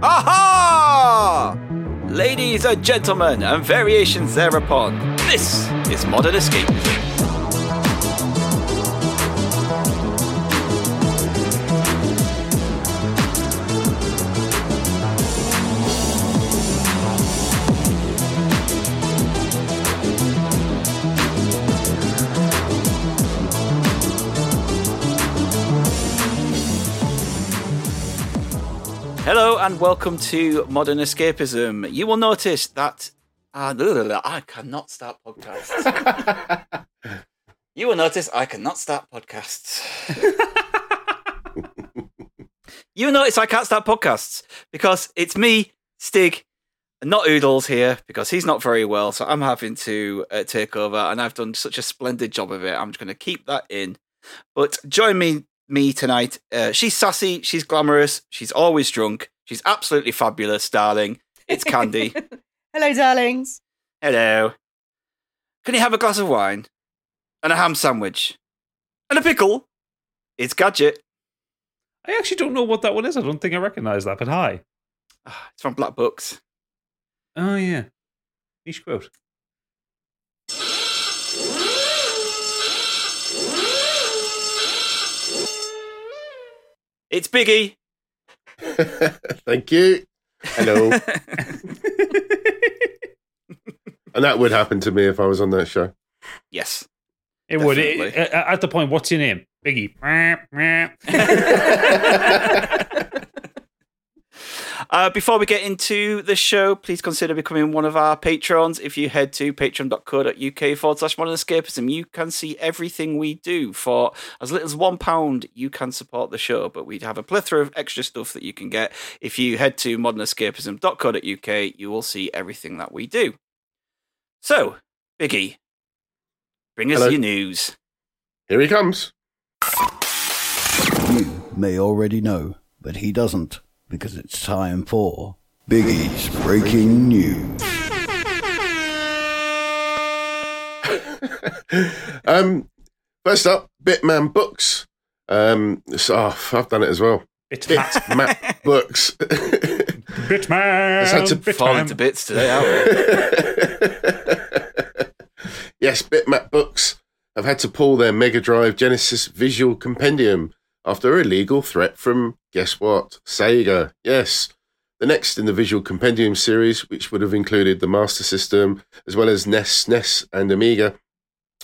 Aha! Ladies and gentlemen, and variations thereupon, this is Modern Escapism. And welcome to Modern Escapism. You will notice that uh, I cannot start podcasts. you will notice I cannot start podcasts. you will notice I can't start podcasts because it's me, Stig, and not Oodles here because he's not very well. So I'm having to uh, take over, and I've done such a splendid job of it. I'm just going to keep that in. But join me me tonight. Uh, she's sassy, she's glamorous, she's always drunk, she's absolutely fabulous, darling. It's Candy. Hello, darlings. Hello. Can you have a glass of wine? And a ham sandwich? And a pickle? It's Gadget. I actually don't know what that one is. I don't think I recognise that, but hi. Ah, It's from Black Books. Oh, yeah. Niche quote. It's Biggie. Thank you. Hello. and that would happen to me if I was on that show. yes. It would. It- Definitely. uh, at the point, what's your name? Biggie. Uh, before we get into the show, please consider becoming one of our patrons. If you head to patreon.co.uk forward slash modern escapism, you can see everything we do. For as little as £1, you can support the show, but we have a plethora of extra stuff that you can get. If you head to modernescapism.co.uk, you will see everything that we do. So, Biggie, bring us Hello. your news. Here he comes. You may already know, but he doesn't, because it's time for Biggie's Breaking News. Um, first up, Bitman Books. Um, so, oh, I've done it as well. Bitmap. Bitmap Books. Bitman. It's had to Fall Bitman. into bits today, aren't we? yes, Bitmap Books have had to pull their Mega Drive Genesis Visual Compendium after a legal threat from, guess what, Sega. Yes, the next in the Visual Compendium series, which would have included the Master System, as well as NES, NES, and Amiga,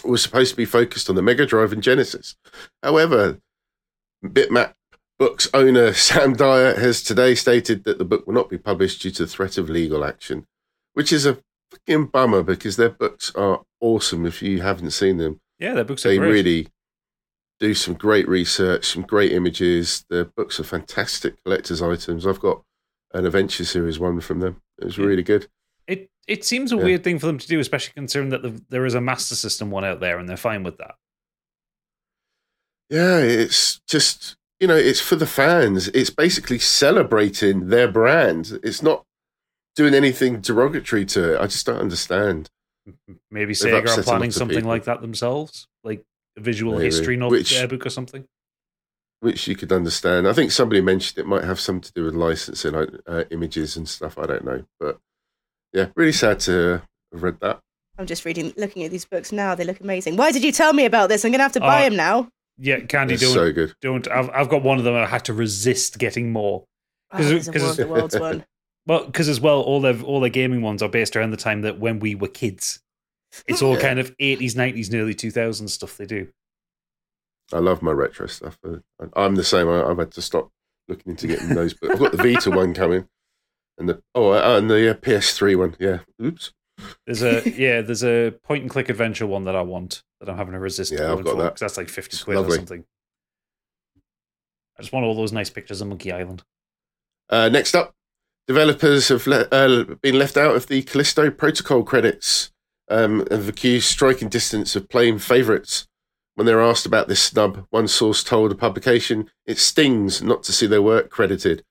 was supposed to be focused on the Mega Drive and Genesis. However, Bitmap Books owner Sam Dyer has today stated that the book will not be published due to the threat of legal action, which is a fucking bummer because their books are awesome if you haven't seen them. Yeah, their books are They great. really do some great research, some great images. Their books are fantastic collector's items. I've got an Adventure Series one from them. It was really good. It it seems a Yeah. weird thing for them to do, especially considering that the, there is a Master System one out there, and they're fine with that. Yeah, it's just you know, it's for the fans. It's basically celebrating their brand. It's not doing anything derogatory to it. I just don't understand. Maybe Sega are planning something people. like that themselves, like visual Maybe. history novel Which- uh, book or something. Which you could understand. I think somebody mentioned it might have something to do with licensing like, uh, images and stuff. I don't know, but yeah, really sad to have read that. I'm just reading, looking at these books now. They look amazing. Why did you tell me about this? I'm going to have to buy Uh, them now. Yeah, Candy, It's don't so good. don't. I've I've got one of them. and I had to resist getting more. Oh, 'cause it- there's a 'cause War of it's- the Worlds one. Well, because as well, all their all their gaming ones are based around the time that when we were kids. It's all Yeah. kind of eighties, nineties, and early two thousands stuff they do. I love my retro stuff. I'm the same. I've had to stop looking into getting those, but I've got the Vita one coming, and the oh, uh, and the uh, PS3 one. Yeah. Oops. There's a yeah, there's a point and click adventure one that I want that I'm having to resist. Yeah, I've got for, that. that's like fifty It's quid lovely. or something. I just want all those nice pictures of Monkey Island. Uh, next up, developers have le- uh, been left out of the Callisto Protocol credits um, have accused striking distance of playing favourites. When they were asked about this snub, one source told a publication it stings not to see their work credited.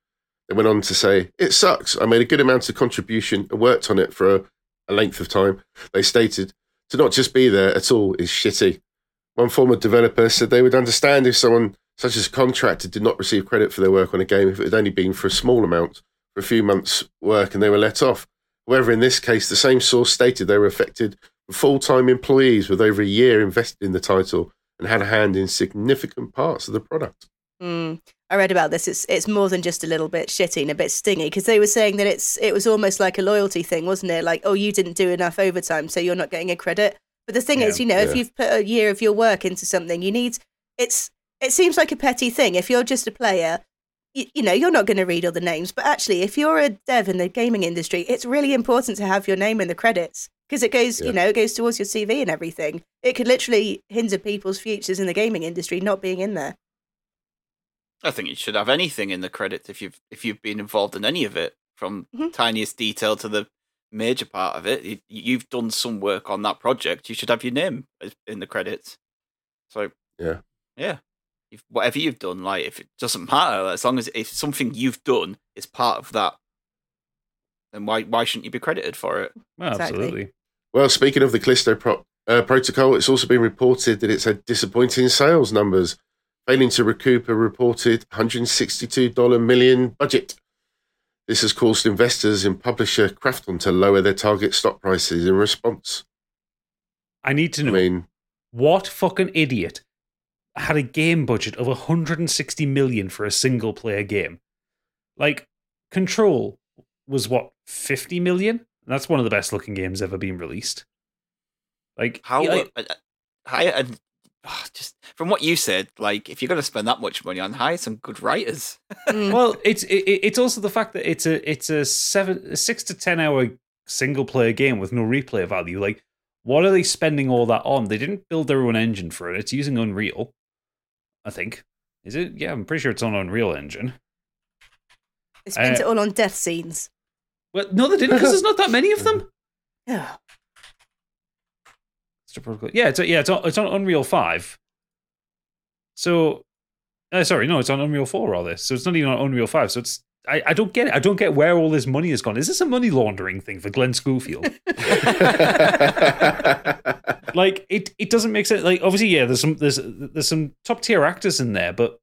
They went on to say, It sucks. I made a good amount of contribution and worked on it for a, a length of time. They stated, To not just be there at all is shitty. One former developer said they would understand if someone such as a contractor did not receive credit for their work on a game if it had only been for a small amount. for a few months' work and they were let off. However, in this case, the same source stated they were affected full time employees with over a year invested in the title and had a hand in significant parts of the product. Mm. I read about this. It's it's more than just a little bit shitty and a bit stingy because they were saying that it's it was almost like a loyalty thing, wasn't it? Like, oh, you didn't do enough overtime, so you're not getting a credit. But the thing Yeah, is, you know, if you've put a year of your work into something, you need it's. It seems like a petty thing. If you're just a player, you, you know, you're not going to read all the names. But actually, if you're a dev in the gaming industry, it's really important to have your name in the credits because it goes, Yeah. you know, it goes towards your CV and everything. It could literally hinder people's futures in the gaming industry not being in there. I think you should have anything in the credits if you've if you've been involved in any of it, from Mhm. tiniest detail to the major part of it. You, you've done some work on that project. You should have your name in the credits. So Yeah. yeah. If, whatever you've done, like if it doesn't matter, as long as if something you've done is part of that, then why why shouldn't you be credited for it? Well, Exactly. absolutely. Well, speaking of the Callisto pro- uh, protocol, it's also been reported that it's had disappointing sales numbers, failing to recoup a reported $162 million budget. This has caused investors in publisher Krafton to lower their target stock prices in response. I need to know. I mean, what fucking idiot had a game budget of 160 million for a single player game. Like Control was what 50 million. That's one of the best looking games ever been released. Like How? yeah, uh, uh, hire and ah, just from what you said, like if you're going to spend that much money on hire some good writers. Mm. well, it's it, it's also the fact that it's a it's a seven a six to ten hour single player game with no replay value. Like, what are they spending all that on? They didn't build their own engine for it. It's using Unreal, I think. Is it? Yeah, I'm pretty sure it's on Unreal Engine. They spent Uh, it all on death scenes. Well, no, they didn't because there's not that many of them. Yeah. It's a protocol- Yeah, it's yeah, it's on, it's on Unreal Five. So, uh, sorry, no, it's on Unreal Four rather. So it's not even on Unreal Five. So it's I, I don't get it. I don't get where all this money has gone. Is this a money laundering thing for Glenn Schofield? like it it doesn't make sense. Like obviously, yeah, there's some there's there's some top tier actors in there, but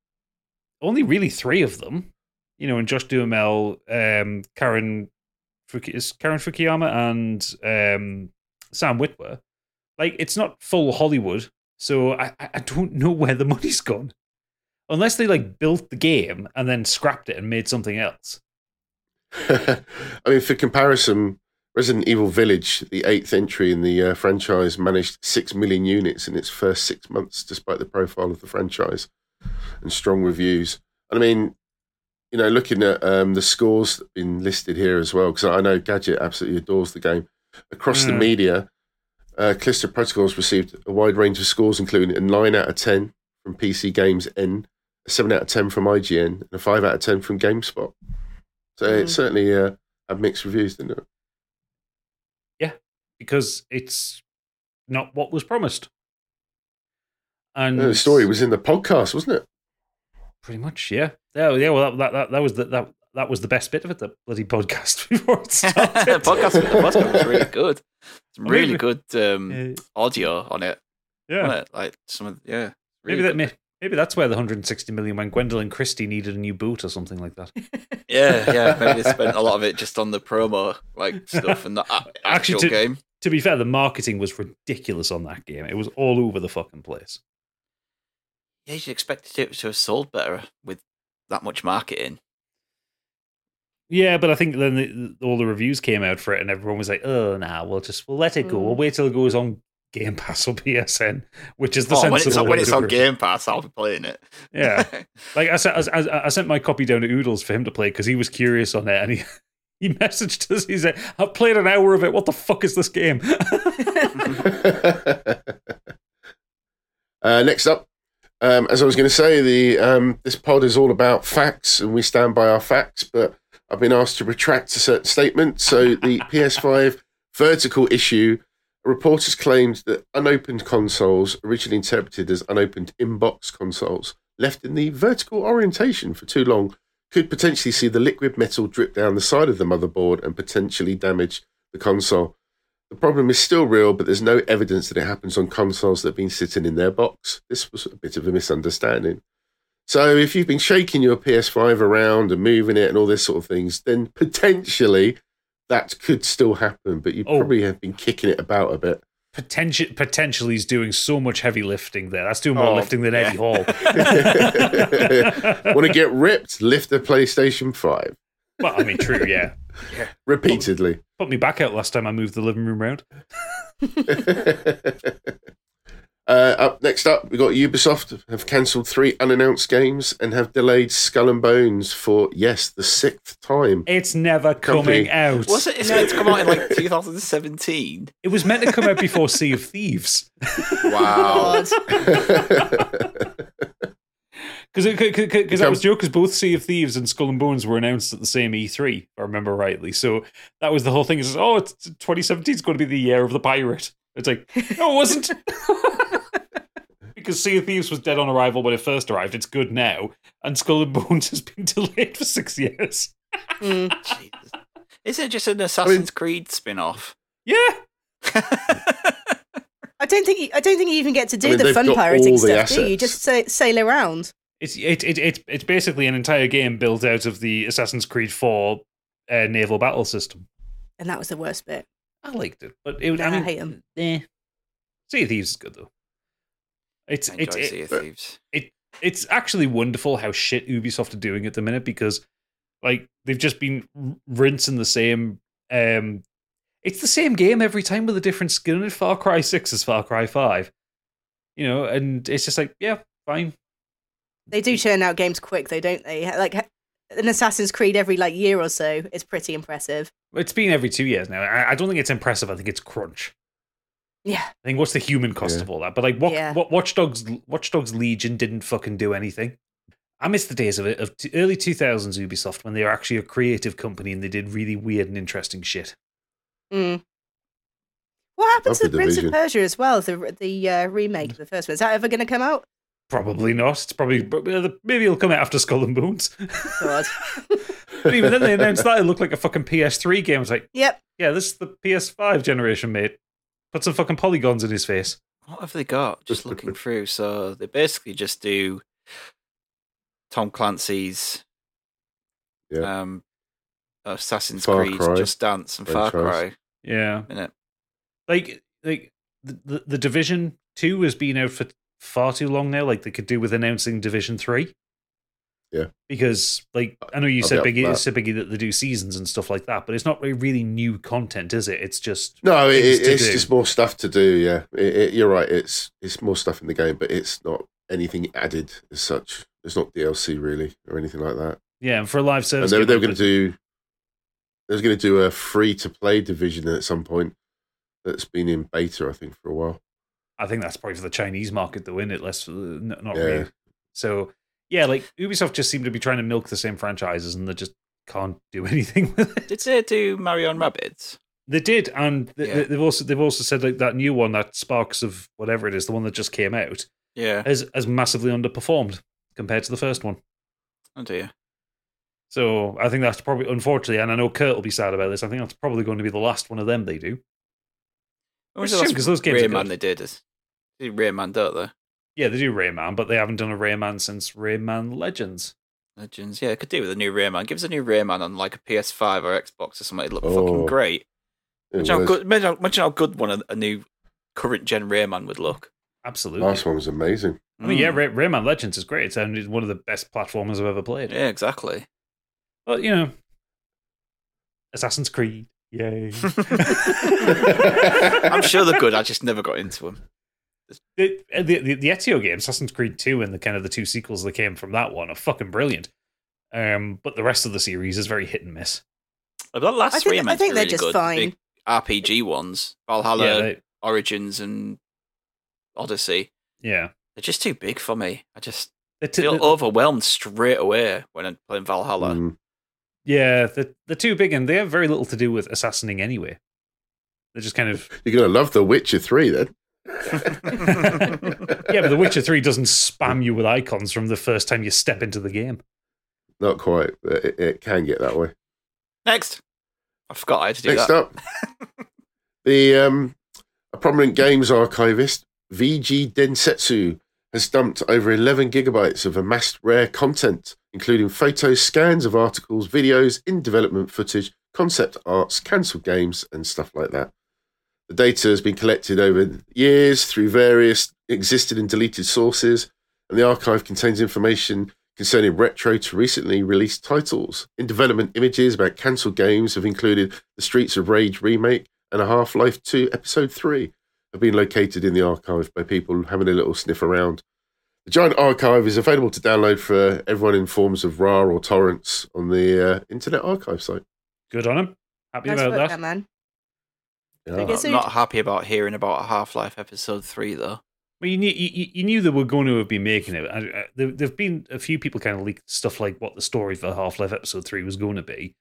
only really three of them. You know, and Josh Duhamel, um, Karen Fuki, is Karen Fukuyama, and um, Sam Witwer. Like it's not full Hollywood, so I I don't know where the money's gone. Unless they like built the game and then scrapped it and made something else. I mean, for comparison, Resident Evil Village, the eighth entry in the uh, franchise, managed 6 million units in its first six months, despite the profile of the franchise and strong reviews. And I mean, you know, looking at um, the scores that have been listed here as well, because I know Gadget absolutely adores the game. Across the Mm. media, uh, Callisto Protocols received a wide range of scores, including a 9 out of 10 from PC Games N, a 7 out of 10 from IGN, and a 5 out of 10 from GameSpot. So it Mm. certainly uh, had mixed reviews, didn't it? Yeah, because it's not what was promised. And the story was in the podcast, wasn't it? pretty much, yeah, yeah, yeah. Well, that that, that, that was the that, that was the best bit of it. The bloody podcast before it started. the podcast, the podcast was really good. Some Maybe- really good um, Yeah, audio on it. yeah. wasn't it? Like some of yeah. maybe that may, maybe that's where the 160 million when Gwendoline Christie needed a new boot or something like that. Yeah, yeah. Maybe they spent a lot of it just on the promo like stuff and the a- Actually, actual to- game. to be fair, the marketing was ridiculous on that game. It was all over the fucking place. Yeah, you'd expect it to have sold better with that much marketing. Yeah, but I think then the, all the reviews came out for it, and everyone was like, "Oh, nah, we'll just we'll let it go. We'll Mm. wait till it goes on Game Pass or PSN," which is the Oh, when it's, sensible on, when it's on. Game Pass, I'll be playing it. Yeah. Like I sent, I, I sent my copy down to Oodles for him to play because he was curious on it, and he he messaged us. He said, "I've played an hour of it. What the fuck is this game?" uh, next up, um, as I was going to say, the um, this pod is all about facts, and we stand by our facts. But I've been asked to retract a certain statement. So the PS5 vertical issue, reporters claimed that unopened consoles, originally interpreted as unopened inbox consoles, left in the vertical orientation for too long, could potentially see the liquid metal drip down the side of the motherboard and potentially damage the console. The problem is still real, but there's no evidence that it happens on consoles that have been sitting in their box. This was a bit of a misunderstanding. So if you've been shaking your PS5 around and moving it and all this sort of things, then potentially that could still happen. But you Oh. probably have been kicking it about a bit. Potential, potentially, he's doing so much heavy lifting there. That's doing more Oh, lifting than Eddie Hall. Want to get ripped? Lift the PlayStation 5 well, I mean, true, yeah. repeatedly. Put me back out last time I moved the living room round. uh, up next up, we got Ubisoft have cancelled three unannounced games and have delayed Skull and Bones for yes the sixth time. It's never Company. coming out. Was it? It's meant to come out in like 2017. It was meant to come out before Sea of Thieves. Wow. Because because that Become- was joke, because both Sea of Thieves and Skull and Bones were announced at the same E3, if I remember rightly. So that was the whole thing. Is oh, 2017 is going to be the year of the pirate. It's like no, it wasn't. Because Sea of Thieves was dead on arrival when it first arrived. It's good now, and Skull and Bones has been delayed for six years. Mm. Is it just an Assassin's Creed spin-off? Yeah, I don't think you, I don't think you even get to do mean, the fun pirating all the stuff, do you? You just sa- sail around. it's it, it, it it's basically an entire game built out of the Assassin's Creed 4 uh, naval battle system. And that was the worst bit. I liked it, but it, Yeah, I I mean, hate 'em. eh. Sea of Thieves is good though. It's I it's enjoy it, Sea of Thieves. it's actually wonderful how shit Ubisoft are doing at the minute because like they've just been r- rinsing the same um it's the same game every time with a different skin in Far Cry 6 is Far Cry 5 you know and it's just like yeah fine They do churn out games quick, though, don't they? Like an Assassin's Creed every like year or so is pretty impressive. it's been every two years now I, I don't think it's impressive I think it's crunch Yeah, I think what's the human cost Yeah. of all that but like what Yeah. what Watch Dogs Watch Dogs Legion didn't fucking do anything I miss the days of it of t- early 2000s Ubisoft when they were actually a creative company and they did really weird and interesting shit Mm. What happened to the the Prince of Persia as well? The the uh, remake of the first one. Is that ever going to come out? Probably not. It's probably maybe it'll come out after Skull and Bones. God. but even then, they announced that it looked like a fucking PS3 game. It's like, yep. yeah, this is the PS5 generation, mate. Put some fucking polygons in his face. What have they got? Just looking through. So they basically just do Tom Clancy's Yeah. um, Assassin's Far Creed, Cry Just Dance, and Far franchise. Cry. Yeah, Innit? like like the, the, the Division Two has been out for far too long now. Like they could do with announcing Division Three. Yeah. Because like I know you I'll said Biggie, that. said Biggie that they do seasons and stuff like that, but it's not really, really new content, is it? It's just No, it, it, it's do. just more stuff to do. Yeah, it, it, you're right. It's it's more stuff in the game, but it's not anything added as such. It's not DLC really or anything like that. yeah. And for a live And service, they, game they were going to do. They was going to do a free to play division at some point. That's been in beta, I think, for a while. I think that's probably for the Chinese market, though, in it less uh, n- not Yeah. really. So yeah, like Ubisoft just seem to be trying to milk the same franchises, and they just can't do anything with it. Did they do Mario and Rabbids? They did, and th- Yeah. they've also they've also said like that new one, that Sparks of whatever it is, the one that just came out, Yeah. has has massively underperformed compared to the first one. Oh dear. So I think that's probably unfortunately, and I know Kurt will be sad about this. I think that's probably going to be the last one of them they do. When was the shame those games are Rayman they did? Is they did Rayman, don't they? Yeah, they do Rayman, but they haven't done a Rayman since Rayman Legends. Legends. Yeah, could do with a new Rayman. Give us a new Rayman on like a PS5 or Xbox or something. It'd look Oh, fucking great. Imagine how, good, imagine, how, imagine how good one a, a new current gen Rayman would look. Absolutely. Last one was amazing. I mean, yeah, Mm. Ray- Rayman Legends is great. It's it's one of the best platformers I've ever played. Yeah, exactly. But you know, Assassin's Creed, yay! I'm sure they're good. I just never got into them. The, the the the Ezio game, Assassin's Creed Two, and the kind of the two sequels that came from that one are fucking brilliant. Um, but the rest of the series is very hit and miss. The last I three think, I think they're really just good. fine. big RPG ones, Valhalla, yeah, they- Origins, and Odyssey. yeah. They're just too big for me. I just The t- feel the- overwhelmed straight away when I'm playing Valhalla. Mm. yeah, they're too big, and they have very little to do with assassinating anyway. They're just kind of You're going to love The Witcher 3 then. yeah, but The Witcher Three doesn't spam you with icons from the first time you step into the game. Not quite, but it, it can get that way. Next, I forgot I had to do Next that. up, the um, a prominent games archivist, VG Densetsu, has dumped over 11 gigabytes of amassed rare content, including photos, scans of articles, videos, in development footage, concept arts, cancelled games, and stuff like that. The data has been collected over years through various existing and deleted sources, and the archive contains information concerning retro to recently released titles. In development images about cancelled games have included the Streets of Rage remake and a Half Life 2 Episode 3 have been located in the archive by people having a little sniff around. The giant archive is available to download for everyone in forms of RAR or torrents on the uh, Internet Archive site. Good on him. Happy Nice about work, that. man. Yeah. Big I'm not happy about hearing about Half Life Episode 3, though. Well, you knew you, you knew they were going to have been making it. I- I- uh, There there've been a few people kind of leaked stuff like what the story for Half Life Episode Three was going to be,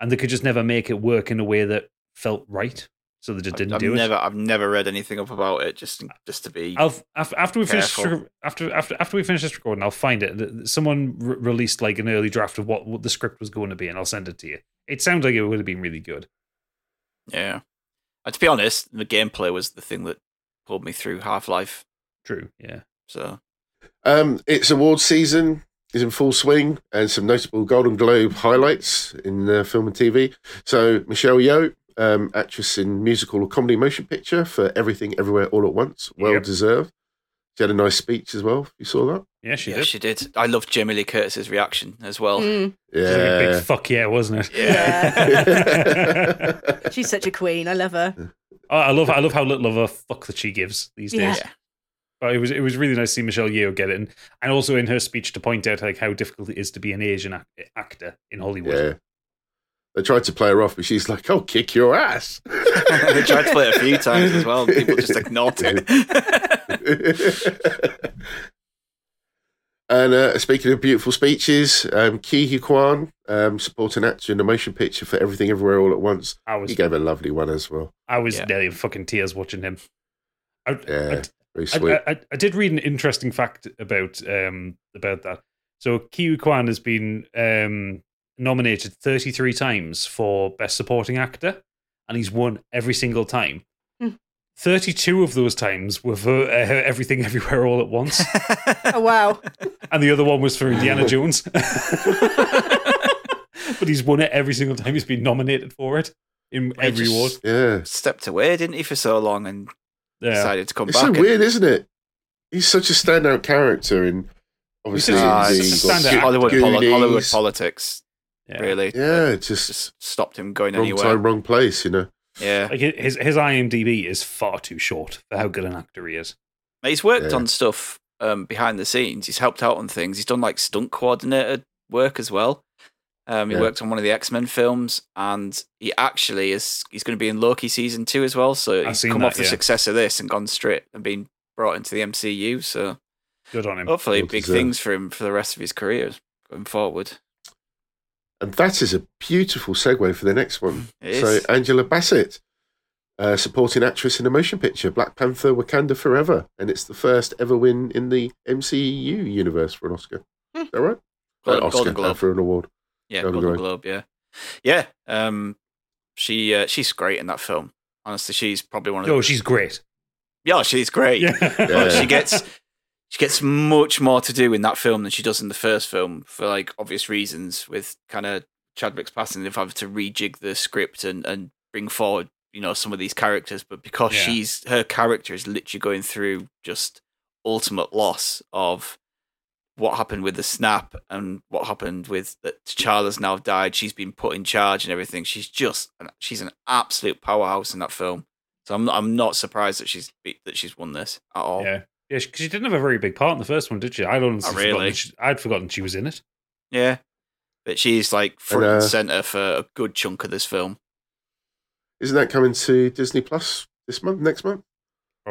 and they could just never make it work in a way that felt right. So they just didn't I've do never, it. I've never read anything up about it. Just, just to be. I'll, after we finish after after after we finish this recording, I'll find it. Someone re- released like an early draft of what, what the script was going to be, and I'll send it to you. It sounds like it would have been really good. Yeah. And to be honest, the gameplay was the thing that pulled me through Half Life. True. Yeah. So Um, its award season is in full swing, and some notable Golden Globe highlights in uh, film and TV. So Michelle Yeoh, um, actress in musical or comedy motion picture for Everything Everywhere All at Once, well Yep. deserved. She had a nice speech as well. You saw that? Yeah, she yeah, did. she did. I loved Jamie Lee Curtis's reaction as well. Mm, It was like a Yeah. big fuck yeah, wasn't it? Yeah. she's such a queen. I love her. Oh, I love I love how little of a fuck that she gives these days. Yeah. But it was it was really nice to see Michelle Yeoh get it, and, and also in her speech to point out like how difficult it is to be an Asian ac- actor in Hollywood. Yeah. They tried to play her off, but she's like, "I'll kick your ass." they tried to play it a few times as well. and People just ignored it. and uh, speaking of beautiful speeches, um, Ke Huy Quan, um, supporting actor in the motion picture for Everything Everywhere All at Once, I was he gave a lovely one as well. I was Yeah. nearly in fucking tears watching him. I, Yeah, very I, sweet. I, I, I did read an interesting fact about um about that. So Ke Huy Quan has been um, nominated 33 times for Best Supporting Actor, and he's won every single time. Hmm. 32 of those times were for uh, Everything Everywhere All at Once, Oh wow. and the other one was for Indiana Jones. but he's won it every single time he's been nominated for it in he every just- award. yeah, Stepped away, didn't he, for so long and Yeah. decided to come it's back. It's so and- weird, isn't it? He's such a standout character, in obviously, He's such a the- it's standout actor. Hollywood, poli- Hollywood politics, Yeah. really. Yeah, just, Just stopped him going wrong anywhere. time, wrong place. You know. Yeah. Like his his IMDb is far too short for how good an actor he is. He's worked Yeah. on stuff um, behind the scenes. He's helped out on things. He's done like stunt coordinator work as well. Um, he Yeah. worked on one of the X Men films, and he actually is. He's going to be in Loki season two as well. So I've he's come that, off the yeah. success of this and gone straight and been brought into the MCU. So Good on him. hopefully, Well big things for him for the rest of his career going forward. And that is a beautiful segue for the next one. It so is. Angela Bassett, uh, supporting actress in a motion picture, Black Panther: Wakanda Forever, and it's the first ever win in the MCU universe for an Oscar. Is that right? Golden, Uh, Oscar Golden uh, Globe. for an award. Yeah, Golden Golden, Globe. Globe. Yeah, yeah. Um, she uh, she's great in that film. Honestly, she's probably one of. Oh, she's great. yeah, she's great. Yeah. Yeah. she gets she gets much more to do in that film than she does in the first film for like obvious reasons. With kind of Chadwick's passing, they've had to rejig the script and and bring forward you know some of these characters. But because Yeah. she's her character is literally going through just ultimate loss of what happened with the snap and what happened with that T'Challa's now died. She's been put in charge and everything. She's just she's an absolute powerhouse in that film. So I'm not, I'm not surprised that she's that she's won this at all. Yeah. Yeah, because she didn't have a very big part in the first one, did she? I'd honestly Not really. forgotten. She, I'd forgotten she was in it. Yeah. But she's like front And, and, uh, center for a good chunk of this film. Isn't that coming to Disney Plus this month, next month?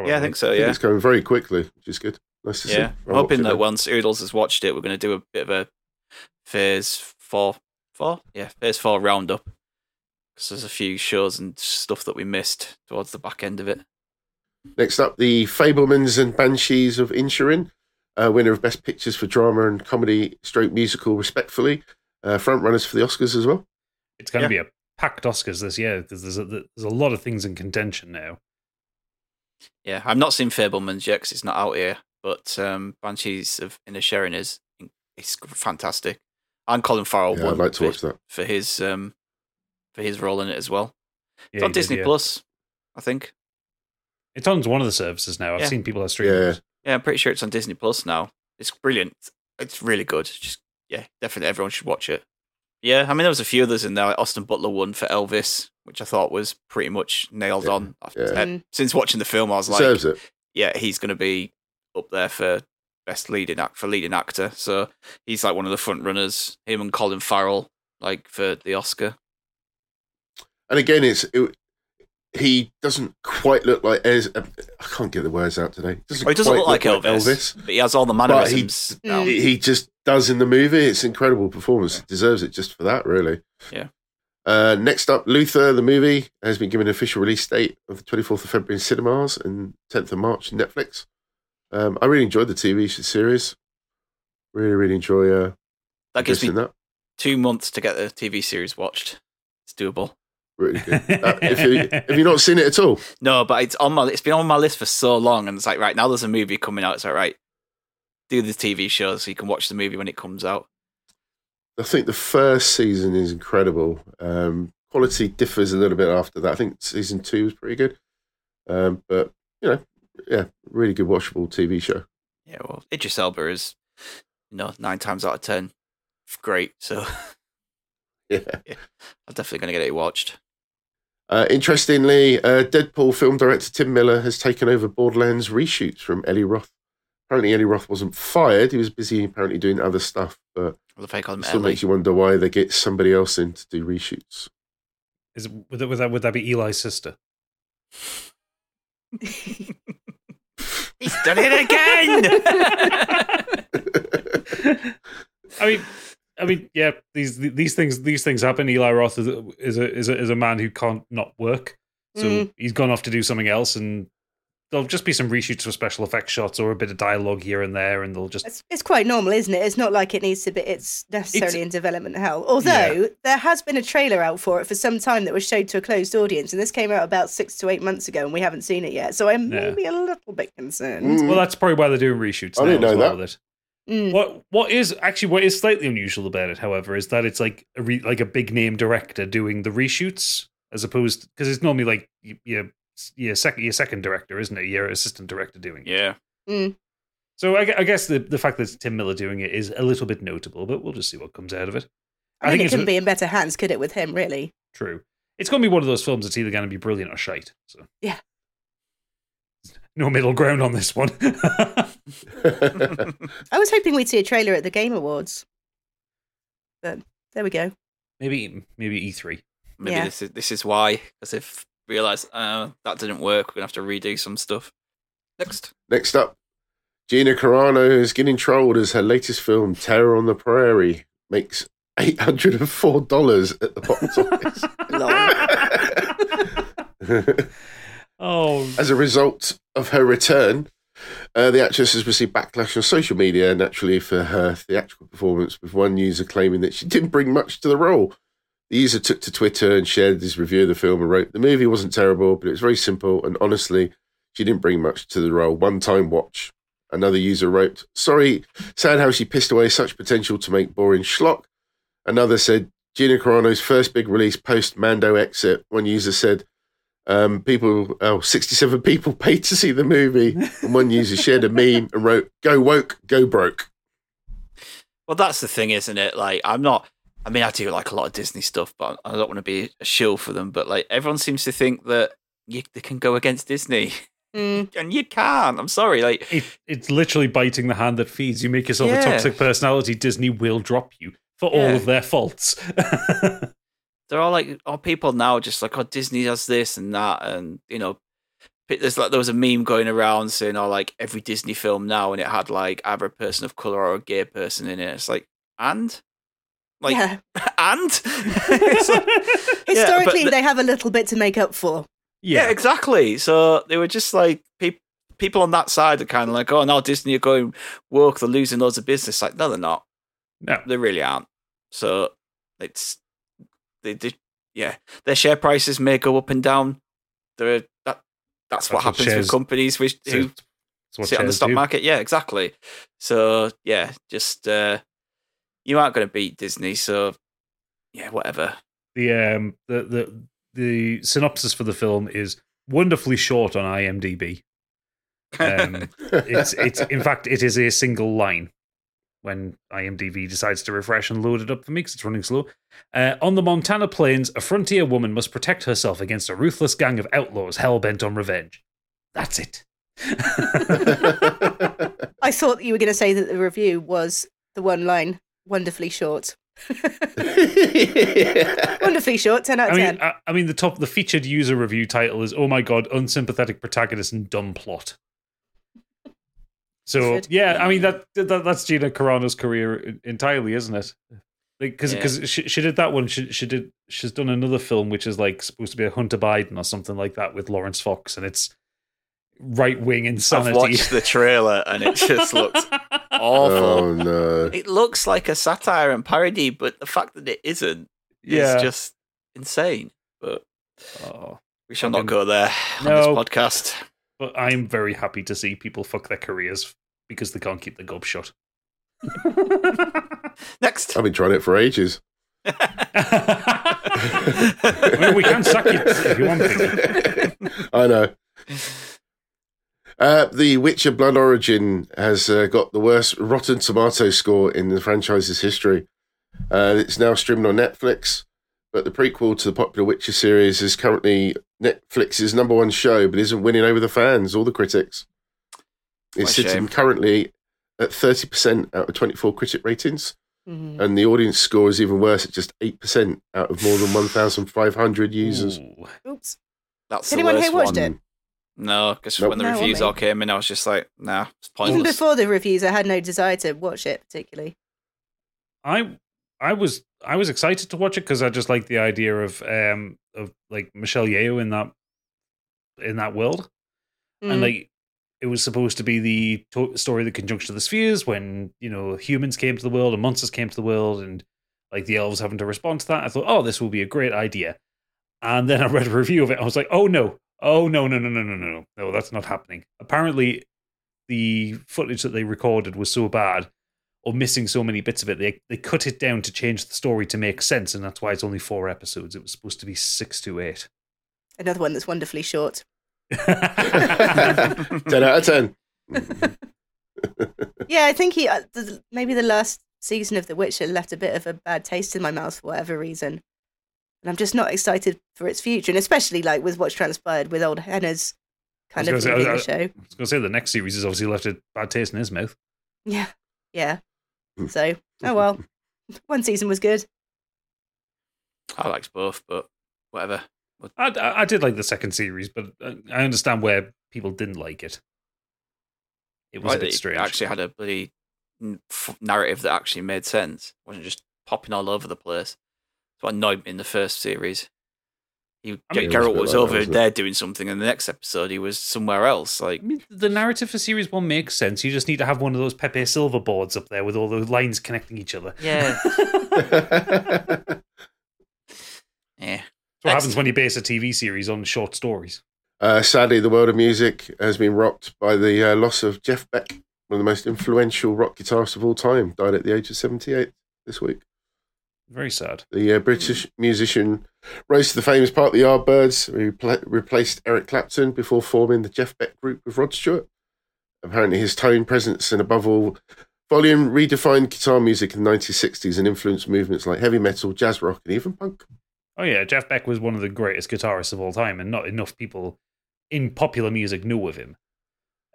Yeah, I think so. I think Yeah. it's coming very quickly, which is good. Nice to see. Yeah. I'll I'm hoping that then. once Oodles has watched it, we're going to do a bit of a phase four, four? Yeah, phase four roundup. Because there's a few shows and stuff that we missed towards the back end of it. Next up, the Fabelmans and Banshees of Inisherin, uh, winner of Best Pictures for Drama and Comedy Stroke Musical, respectfully. Uh, front runners for the Oscars as well. It's going Yeah. to be a packed Oscars this year because there's a, there's a lot of things in contention now. Yeah, I've not seen Fabelmans yet because it's not out here. but um, Banshees of Inisherin is is fantastic, and Colin Farrell Yeah, won I'd like to for, watch that. for his um for his role in it as well. It's on he did, Disney yeah. Plus, I think. It's on one of the services now. I've Yeah. seen people have streamed Yeah. it. Yeah, I'm pretty sure it's on Disney Plus now. It's brilliant. It's really good. Just yeah, definitely everyone should watch it. Yeah, I mean there was a few others in there. Like Austin Butler won for Elvis, which I thought was pretty much nailed Yeah, on. yeah. Uh, Mm. Since watching the film, I was like, Deserves it. yeah, he's going to be up there for best leading act for leading actor. So he's like one of the front runners. Him and Colin Farrell, like for the Oscar. And again, it's it, he doesn't quite look like Ez. I can't get the words out today. Doesn't Well, he doesn't quite look like Elvis, but he has all the he- mannerisms. He, he just does in the movie. It's incredible performance. Deserves it just for that, really. Yeah. Uh, next up, Luther, the movie, has been given an official release date of the 24th of February in cinemas and 10th of March in Netflix. Um, I really enjoyed the TV series. Really, really enjoy uh, that gives me that. two months to get the TV series watched. It's doable. Really good. Uh, if you have you not seen it at all? No, but it's on my it's been on my list for so long, and it's like right now there's a movie coming out. It's like right, do the TV show so you can watch the movie when it comes out. I think the first season is incredible. Um, quality differs a little bit after that. I think season two was pretty good. Um, but, you know, yeah, really good watchable TV show. Yeah, well, Idris Elba is you know nine times out of ten great, so Yeah. I'm definitely gonna get it watched. Uh, interestingly, uh, Deadpool film director Tim Miller has taken over Borderlands reshoots from Ellie Roth. Apparently, Ellie Roth wasn't fired. He was busy apparently doing other stuff, but I love how he calls him it still Ellie. makes you wonder why they get somebody else in to do reshoots. Is would, that, would that would that be Eli's sister? He's done it again. I mean, I mean, yeah. These these things these things happen. Eli Roth is a, is a is a is a man who can't not work, so Mm. he's gone off to do something else, and there'll just be some reshoots for special effects shots or a bit of dialogue here and there, and they'll just It's, it's quite normal, isn't it? It's not like it needs to be. It's necessarily It's- in development hell. Although there has been a trailer out for it for some time that was showed to a closed audience, and this came out about six to eight months ago, and we haven't seen it yet. So I'm Yeah. maybe a little bit concerned. Mm. well, that's probably why they're doing reshoots. I now didn't as know well that. With it. Mm. What what is actually what is slightly unusual about it, however, is that it's like a re, like a big name director doing the reshoots as opposed because it's normally like your your second your second director, isn't it? Your assistant director doing it. yeah, So I, I guess the the fact that it's Tim Miller doing it is a little bit notable, but we'll just see what comes out of it. I, think, it couldn't be in better hands, could it, with him? Really? true. It's going to be one of those films that's either going to be brilliant or shite. So Yeah. No middle ground on this one. I was hoping we'd see a trailer at the Game Awards, but there we go. maybe maybe E E3. maybe Yeah. this is this is why because they've realised uh, that didn't work. We're gonna have to redo some stuff. Next, Next up, Gina Carano is getting trolled as her latest film, Terror on the Prairie, makes $804 at the box office. oh, As a result of her return, uh, the actress has received backlash on social media, naturally, for her theatrical performance, with one user claiming that she didn't bring much to the role. The user took to Twitter and shared his review of the film and wrote, The movie wasn't terrible, but it was very simple, and honestly, she didn't bring much to the role. One time watch. Another user wrote, Sorry, sad how she pissed away such potential to make boring schlock. Another said, Gina Carano's first big release post Mando exit. One user said, um, people, oh, 67 people paid to see the movie. And one user shared a meme and wrote, Go woke, go broke. well, that's the thing, isn't it? Like, I'm not. I mean, I do like a lot of Disney stuff, but I don't want to be a shill for them. But like, everyone seems to think that you, they can go against Disney, Mm. and you can't. I'm sorry. Like, it, it's literally biting the hand that feeds. You make yourself Yeah. a toxic personality, Disney will drop you for all of their faults. they're all like, oh, people now just like, oh, Disney does this and that, and you know, there's like there was a meme going around saying, oh, like every Disney film now, and it had like either a person of color or a gay person in it. It's like, and, like, yeah. and, It's like- Historically, the- they have a little bit to make up for. yeah. yeah, exactly. So they were just like people. People on that side are kind of like, oh, now Disney are going woke. They're losing loads of business. Like, no, they're not. no. They really aren't. So it's they did yeah. Their share prices may go up and down. They're, that that's, what That's what happens shares- with companies which who sit on the stock do. market. Yeah, exactly. So yeah, just uh, you aren't going to beat Disney. So yeah, whatever. The um the the the synopsis for the film is wonderfully short on IMDb. Um, it's it's in fact it is a single line when IMDb decides to refresh and load it up for me 'cause it's running slow. Uh, on the Montana plains, a frontier woman must protect herself against a ruthless gang of outlaws hell bent on revenge. That's it. I thought you were going to say that the review was the one line, wonderfully short. wonderfully short, 10 out I of 10. mean, I, I mean, the top, the featured user review title is "Oh my god, unsympathetic protagonist and dumb plot." So Good. yeah, I mean that, that that's Gina Carano's career entirely, isn't it? Like Because Yeah. because she, she did that one. She she did she's done another film which is like supposed to be a Hunter Biden or something like that with Laurence Fox, and it's right wing insanity. I've watched the trailer and it just looks awful. oh no! It looks like a satire and parody, but the fact that it isn't yeah. is just insane. But Oh. we shall not Fucking- go there No. on this podcast. But I'm very happy to see people fuck their careers because they can't keep the gob shut. Next. I've been trying it for ages. I mean, we can suck it if you want to. I know. Uh, the Witcher Blood Origin has uh, got the worst Rotten Tomato score in the franchise's history. Uh, it's now streaming on Netflix, but the prequel to the popular Witcher series is currently Netflix's number one show, but isn't winning over the fans or the critics. It's sitting shame. currently at 30% out of 24 critic ratings, Mhm. and the audience score is even worse at just 8% out of more than 1,500 users. Ooh. Oops. That's Has the anyone worst here watched one. it? No, because Nope. when the No, reviews all came in, I was just like, nah, it's pointless. Even before the reviews, I had no desire to watch it particularly. I I was I was excited to watch it because I just like the idea of um of like Michelle Yeoh in that in that world, mm. and like it was supposed to be the to- story of the conjunction of the spheres when you know humans came to the world and monsters came to the world and like the elves having to respond to that. I thought, oh, this will be a great idea, and then I read a review of it. I was like, oh no, oh no, no, no, no, no, no, no, that's not happening. Apparently, the footage that they recorded was so bad or missing so many bits of it. They they cut it down to change the story to make sense, and that's why it's only four episodes. It was supposed to be six to eight. Another one that's wonderfully short. 10 out of 10. Yeah, I think he uh, the, maybe the last season of The Witcher left a bit of a bad taste in my mouth for whatever reason, and I'm just not excited for its future, and especially like with what's transpired with old Henna's kind of was gonna leaving say- the show. I was going to say the next series has obviously left a bad taste in his mouth. Yeah, yeah. Mm. So, oh well, one season was good. I liked both, but whatever. I, I, I did like the second series, but I I understand where people didn't like it. It was Like, a bit it strange. actually had a bloody narrative that actually made sense. It wasn't just popping all over the place. That's what annoyed me in the first series. He, I mean, was Geralt was like that, over wasn't there doing something, and the next episode he was somewhere else. Like, I mean, the narrative for series one makes sense. You just need to have one of those Pepe Silvia boards up there with all the lines connecting each other. yeah, yeah. That's what happens when you base a TV series on short stories. Uh, sadly, the world of music has been rocked by the uh, loss of Jeff Beck, one of the most influential rock guitarists of all time. Died at the age of 78 this week. Very sad. The uh, British musician rose to the famous part of the Yardbirds, who pla replaced Eric Clapton before forming the Jeff Beck group with Rod Stewart. Apparently, his tone, presence, and above all, volume redefined guitar music in the 1960s and influenced movements like heavy metal, jazz rock, and even punk. Oh yeah, Jeff Beck was one of the greatest guitarists of all time, and not enough people in popular music know of him.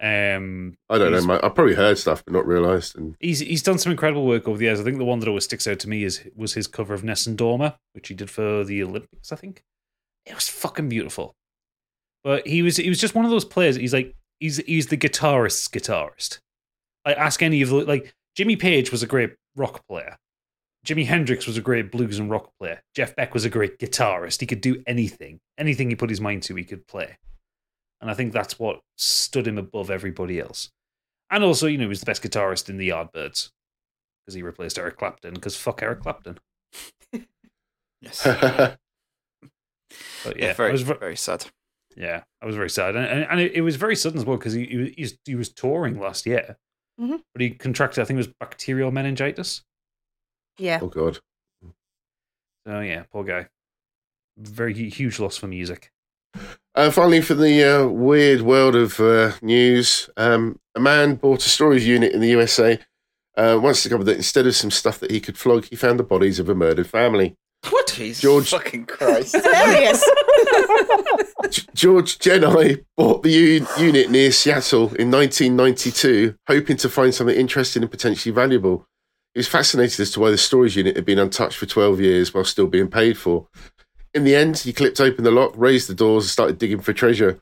Um, I don't know. I probably heard stuff, but not realised. And He's he's done some incredible work over the years. I think the one that always sticks out to me is was his cover of Nessun Dorma, which he did for the Olympics. I think it was fucking beautiful. But he was he was just one of those players. He's like he's he's the guitarist's guitarist. Like ask any of the like Jimmy Page was a great rock player. Jimi Hendrix was a great blues and rock player. Jeff Beck was a great guitarist. He could do anything, anything he put his mind to, he could play. And I think that's what stood him above everybody else. And also, you know, he was the best guitarist in the Yardbirds because he replaced Eric Clapton. Because fuck Eric Clapton. Yes. But yeah, yeah, very, I was, ve- very sad. Yeah, I was very sad, and, and, and it, it was very sudden as well because he, he was- he was touring last year, Mhm. but he contracted I think it was bacterial meningitis. Yeah. Oh God. So yeah, poor guy. Very huge loss for music. Uh, finally, for the uh, weird world of uh, news, um, a man bought a storage unit in the USA. Uh, once discovered that instead of some stuff that he could flog, he found the bodies of a murdered family. What? Jesus George- fucking Christ. Hilarious. George Jenai bought the u- unit near Seattle in 1992, hoping to find something interesting and potentially valuable. He was fascinated as to why the storage unit had been untouched for 12 years while still being paid for. In the end, he clipped open the lock, raised the doors, and started digging for treasure.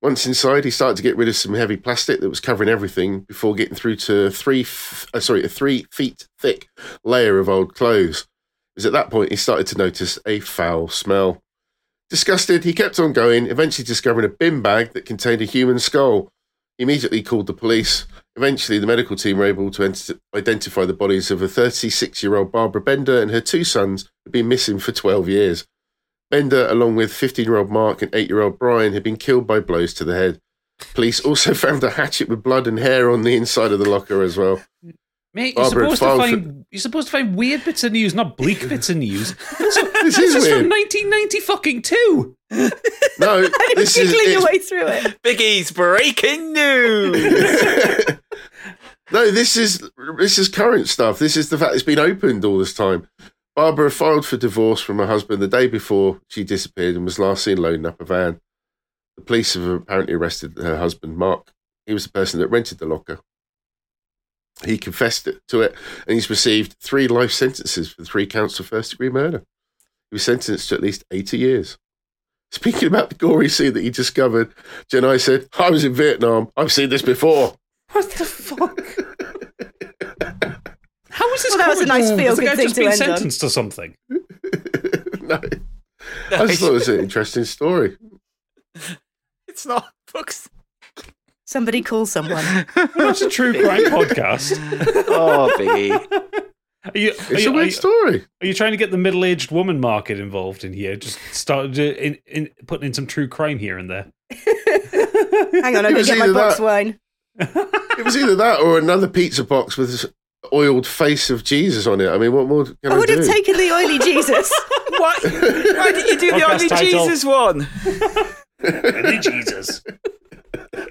Once inside, he started to get rid of some heavy plastic that was covering everything before getting through to a three, f- uh, sorry, a three feet thick layer of old clothes. It was at that point he started to notice a foul smell. Disgusted, he kept on going, eventually discovering a bin bag that contained a human skull. He immediately called the police. Eventually, the medical team were able to ent- identify the bodies of a 36 year old Barbara Bender and her two sons who had been missing for 12 years. Bender, along with 15 year old Mark and 8 year old Brian, had been killed by blows to the head. Police also found a hatchet with blood and hair on the inside of the locker as well. Mate, you're Barbara supposed to filed find you're supposed to find weird bits of news, not bleak bits of news. This This is is from 1990 fucking two. No, this is. Giggling your way through it. Biggie's breaking news. no, this is this is current stuff. This is the fact it's been opened all this time. Barbara filed for divorce from her husband the day before she disappeared and was last seen loading up a van. The police have apparently arrested her husband, Mark. He was the person that rented the locker. He confessed to it, and he's received three life sentences for three counts of first degree murder. He was sentenced to at least 80 years. Speaking about the gory scene that he discovered, Jenai said, I was in Vietnam. I've seen this before. What the fuck? How is this? Well, that was a covered? nice Has feel-good the guy thing just to been end on. sentenced to something? no. I just thought it was an interesting story. it's not books. Somebody call someone. It's a true crime podcast. Oh, Biggie. Are you, are, It's you, a are, weird you, story. are you trying to get the middle-aged woman market involved in here? Just start uh, in, in, putting in some true crime here and there. Hang on, I'm It going was to get my either box that- wine. It was either that or another pizza box with this oiled face of Jesus on it. I mean, what more can I I, would do? have taken the oily Jesus. Why, why did you do the Podcast only title. Jesus one? Really, Jesus.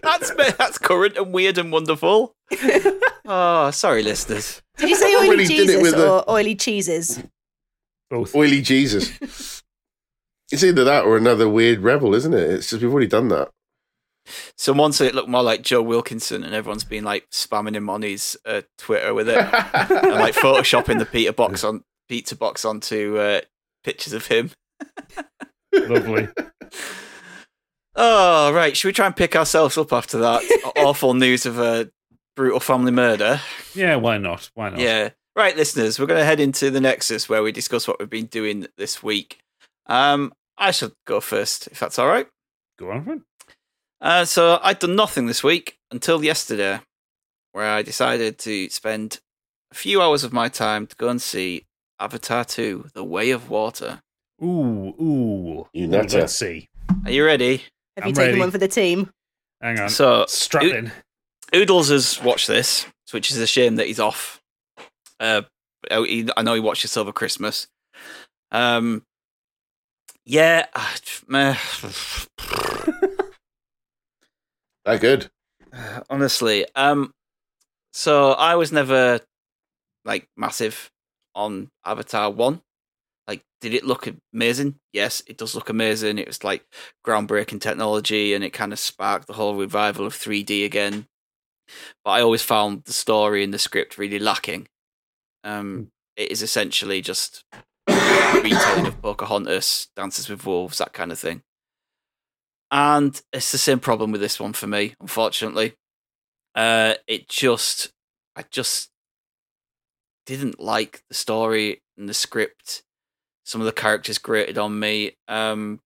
That's that's current and weird and wonderful. Oh, sorry, listeners. Did you say oily really did it Jesus with a- or oily cheeses? Both. Oily Jesus. it's either that or another weird rebel, isn't it? It's just we've already done that. Someone said it looked more like Joe Wilkinson, and everyone's been like spamming him on his uh, Twitter with it, and like photoshopping the pizza box on pizza box onto uh, pictures of him. Lovely. Oh, right. Should we try and pick ourselves up after that awful news of a brutal family murder? Yeah, why not? Why not? Yeah. Right, listeners, we're going to head into the Nexus where we discuss what we've been doing this week. Um, I should go first, if that's all right. Go on, friend. Uh, so I'd done nothing this week until yesterday, where I decided to spend a few hours of my time to go and see Avatar 2 The Way of Water. Ooh, ooh. You Ooh, nutter. Let's see. Are you ready? Have you I'm taken ready. one for the team? Hang on. So, Strap Ood- in. Oodles has watched this, which is a shame that he's off. Uh, oh, he, I know he watched this over Christmas. Um, yeah, ah, meh. that good. honestly. Um, so I was never like massive on Avatar One. Like, did it look amazing? Yes, it does look amazing. It was like groundbreaking technology, and it kind of sparked the whole revival of 3D again. But I always found the story and the script really lacking. Um, it is essentially just retelling of Pocahontas, Dances with Wolves, that kind of thing. And it's the same problem with this one for me, unfortunately. Uh, it just, I just didn't like the story and the script. Some of the characters grated on me. Um,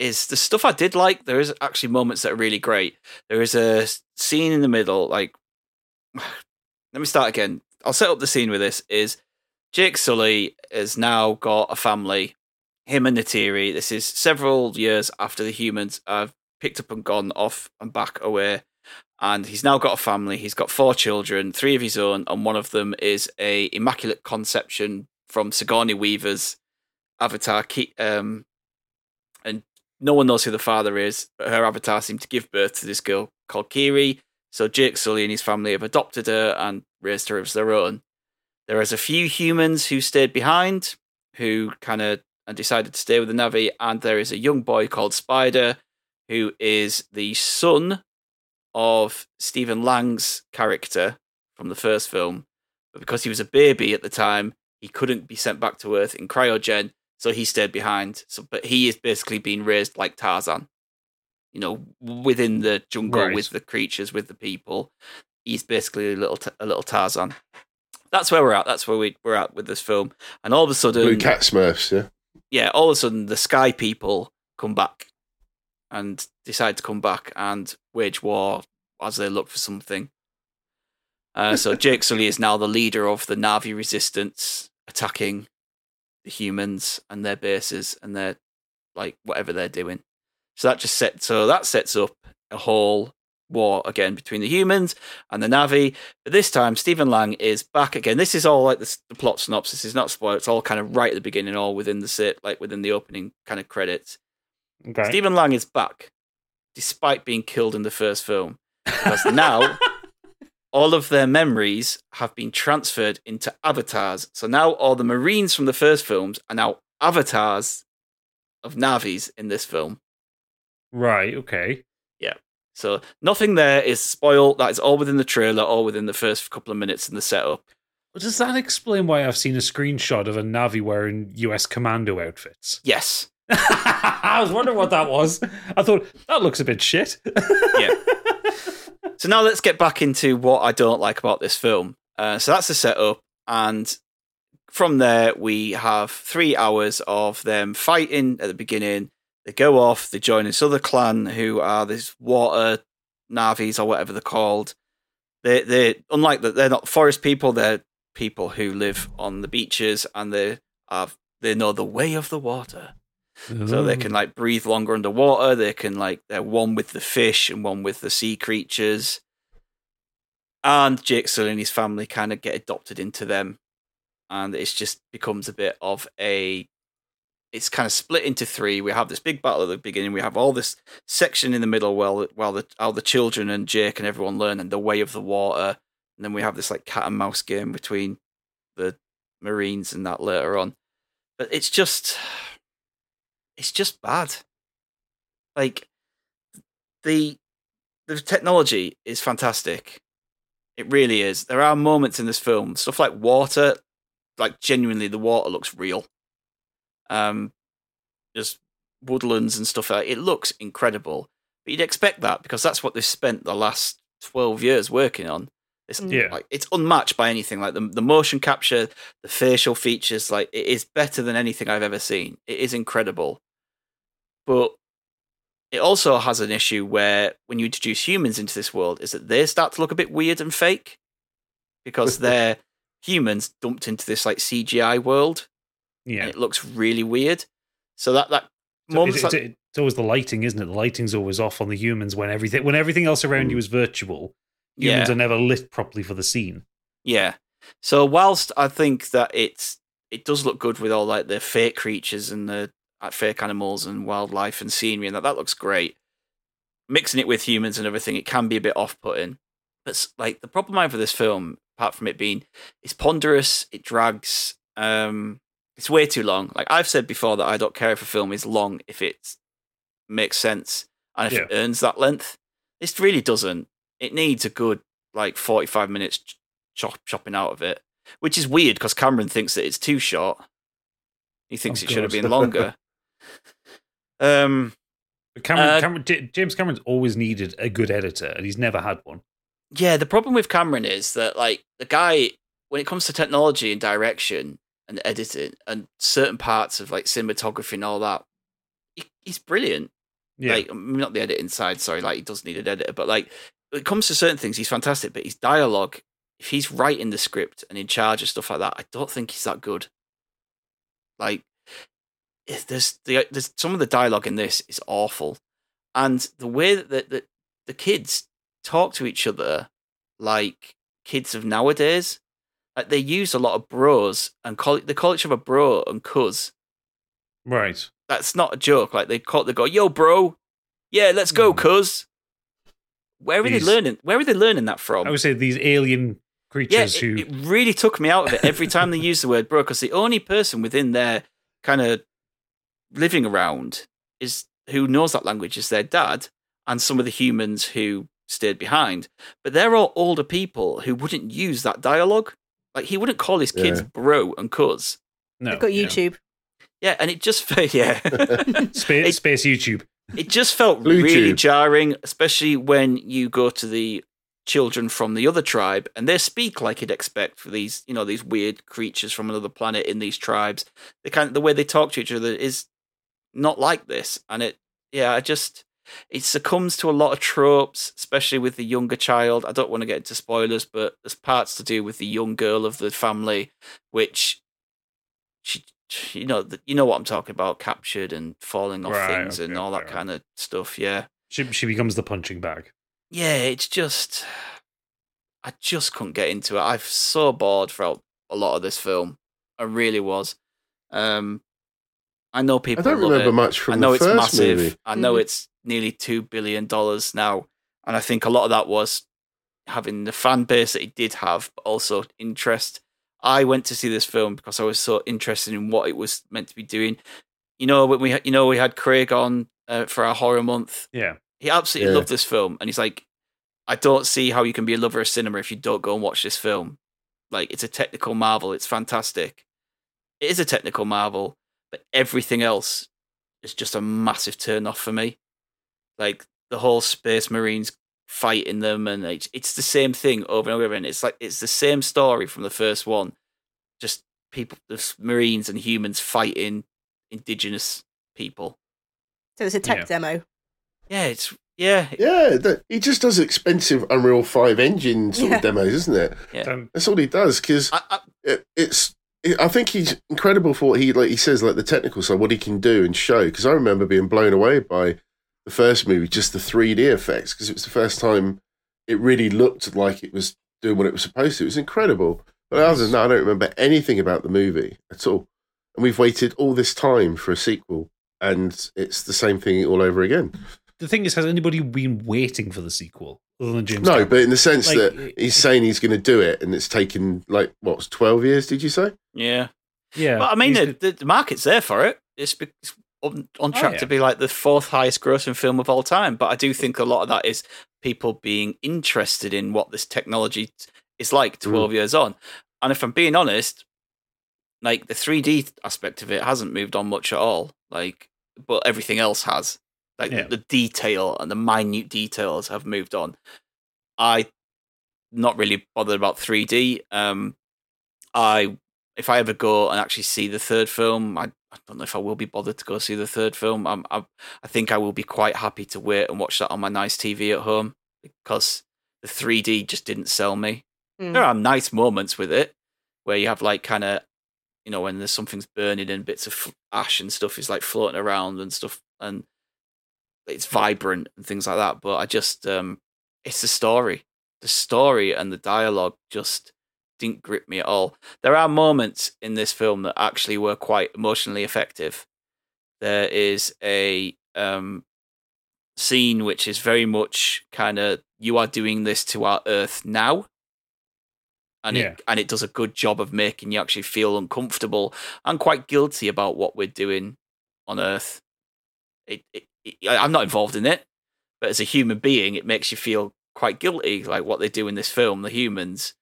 is the stuff I did like. There is actually moments that are really great. There is a scene in the middle, like. Let me start again. I'll set up the scene with this. Is Jake Sully has now got a family. Him and Neytiri. This is several years after the humans have picked up and gone off and back away. And he's now got a family. He's got four children, three of his own, and one of them is a immaculate conception from Sigourney Weaver's avatar. Um, and no one knows who the father is, but her avatar seemed to give birth to this girl called Kiri. So Jake Sully and his family have adopted her and raised her as their own. There is a few humans who stayed behind, who kind of decided to stay with the Navi, and there is a young boy called Spider, who is the son of Stephen Lang's character from the first film. But because he was a baby at the time, he couldn't be sent back to Earth in cryogen, so he stayed behind. So, but he is basically being raised like Tarzan, you know, within the jungle Right. with the creatures, with the people. He's basically a little a little Tarzan. That's where we're at. That's where we, we're at with this film. And all of a sudden, Blue cat Smurfs, yeah. Yeah, all of a sudden the Sky people come back and decide to come back and wage war as they look for something. Uh, so Jake Sully is now the leader of the Navi resistance, attacking the humans and their bases and their like whatever they're doing. So that just set so that sets up a whole war again between the humans and the Navi. But this time, Stephen Lang is back again. This is all like the, the plot synopsis is not spoiled. It's all kind of right at the beginning, all within the sit, like within the opening kind of credits. Okay. Stephen Lang is back, despite being killed in the first film, because now all of their memories have been transferred into avatars. So now all the Marines from the first films are now avatars of Navis in this film. Right. Okay. So nothing there is spoiled. That is all within the trailer, all within the first couple of minutes in the setup. Does that explain why I've seen a screenshot of a Navi wearing US commando outfits? Yes. I was wondering what that was. I thought that looks a bit shit. Yeah. So now let's get back into what I don't like about this film. Uh, so that's the setup, and from there we have three hours of them fighting at the beginning. They go off. They join this other clan who are these water navis or whatever they're called. They they unlike that they're not forest people. They're people who live on the beaches and they have they know the way of the water. So they can oh. like breathe longer underwater. They can like they're one with the fish and one with the sea creatures. And Jake Sully and his family kind of get adopted into them, and it's just becomes a bit of a. It's kind of split into three. We have this big battle at the beginning. We have all this section in the middle, while while the the children and Jake and everyone learn and the way of the water, and then we have this like cat and mouse game between the Marines and that later on. But it's just it's just bad. Like the the technology is fantastic. It really is. There are moments in this film, stuff like water, like genuinely the water looks real. Um just woodlands and stuff like it looks incredible. But you'd expect that because that's what they've spent the last 12 years working on. It's Yeah. like it's unmatched by anything. Like the the motion capture, the facial features, like it is better than anything I've ever seen. It is incredible. But it also has an issue where when you introduce humans into this world, is that they start to look a bit weird and fake because they're humans dumped into this like CGI world, yeah. it looks really weird. So that that So it's, like- it's, it's always the lighting, isn't it? The lighting's always off on the humans when everything when everything else around you is virtual. Humans Yeah. are never lit properly for the scene. Yeah. So whilst I think that it's it does look good with all like the fake creatures and the fake animals and wildlife and scenery and that that looks great. Mixing it with humans and everything, it can be a bit off-putting. But like the problem I have with this film, apart from it being, it's ponderous, it drags, um, it's way too long. Like I've said before that I don't care if a film is long if it makes sense and if it earns that length. This really doesn't. It needs a good like forty-five minutes chop chopping out of it, which is weird because Cameron thinks that it's too short. He thinks Oh, it should have been longer. um, But Cameron, Uh, Cameron, J- James Cameron's always needed a good editor, and he's never had one. yeah, the problem with Cameron is that like the guy, when it comes to technology and direction and editing and certain parts of like cinematography and all that, he, he's brilliant. Yeah, Like um, not the editing side, sorry, like he does need an editor, but like when it comes to certain things, he's fantastic. But his dialogue, if he's writing the script and in charge of stuff like that, I don't think he's that good. Like it- there's the there's some of the dialogue in this is awful, and the way that the, the, the kids talk to each other like kids of nowadays, like they use a lot of bros and call it, they call each other bro and cuz. Right. That's not a joke. Like they call they go, yo, bro, yeah, let's go, Hmm. cuz. Where are they learning? Where are they learning that from? I would say these alien yeah, creatures it, who. it really took me out of it every time they use the word bro because the only person within their kind of living around is who knows that language is their dad and some of the humans who stayed behind. But they're all older people who wouldn't use that dialogue. Like he wouldn't call his kids Yeah. bro and cuz. no, I've got. YouTube. Yeah, and it just yeah. Space, It- space YouTube. it just felt Blue really tube. jarring, especially when you go to the children from the other tribe and they speak like you'd expect for these, you know, these weird creatures from another planet in these tribes. The kind the way they talk to each other is not like this, and it, yeah, I just it succumbs to a lot of tropes, especially with the younger child. I don't want to get into spoilers, but there's parts to do with the young girl of the family, which she, you know, the- you know what I'm talking about, captured and falling off Right, things and all that okay. kind of stuff. Yeah, She, she becomes the punching bag. yeah, it's just I just couldn't get into it. I'm so bored throughout a lot of this film. I really was. Um, I know people. I don't love remember it. much from I know the it's first massive. movie. I know Mhm. it's nearly two billion dollars now, and I think a lot of that was having the fan base that it did have, but also interest. I went to see this film because I was so interested in what it was meant to be doing. You know, when we you know we had Craig on uh, for our horror month. Yeah. He absolutely Yeah. loved this film, and he's like, I don't see how you can be a lover of cinema if you don't go and watch this film. Like, it's a technical marvel. It's fantastic. It is a technical marvel, but everything else is just a massive turn off for me. Like the whole Space Marines fighting them, and it's, it's the same thing over and over again. It's like it's the same story from the first one, just people, the Marines and humans fighting indigenous people. So it's a tech Yeah. demo. Yeah, it's yeah, Yeah, that, he just does expensive Unreal Five engine sort Yeah. of demos, isn't it? Yeah. That's all he does. Because I, I, it, it's, it, I think he's incredible for what he like. He says like the technical side, what he can do and show. Because I remember being blown away by the first movie, just the 3D effects, because it was the first time it really looked like it was doing what it was supposed to. It was incredible. But other than that, I don't remember anything about the movie at all. And we've waited all this time for a sequel, and it's the same thing all over again. the thing is, has anybody been waiting for the sequel other than James? No, Cameron? but in the sense Like, that he's saying he's going to do it, and it's taken like what twelve years? Did you say? Yeah. yeah. But I mean, the, the, the market's there for it. It's, be- it's on, on Oh, track yeah. to be like the fourth highest grossing film of all time. But I do think a lot of that is people being interested in what this technology is like 12 years on. And if I'm being honest, like the 3D aspect of it hasn't moved on much at all. Like, but everything else has. Like Yeah. the detail and the minute details have moved on. I not really bothered about 3D. Um, I if I ever go and actually see the third film, I, I don't know if I will be bothered to go see the third film. I'm, I, I think I will be quite happy to wait and watch that on my nice TV at home because the 3D just didn't sell me. Mm. There are nice moments with it where you have like kind of, you know, when there's something's burning and bits of ash and stuff is like floating around and stuff, and it's vibrant and things like that. But I just, um, it's the story, the story and the dialogue just didn't grip me at all. There are moments in this film that actually were quite emotionally effective. There is a um, scene which is very much kind of you are doing this to our Earth now, and Yeah. it and it does a good job of making you actually feel uncomfortable and quite guilty about what we're doing on Earth. It, it, it I'm not involved in it, but as a human being, it makes you feel quite guilty, like what they do in this film, the humans.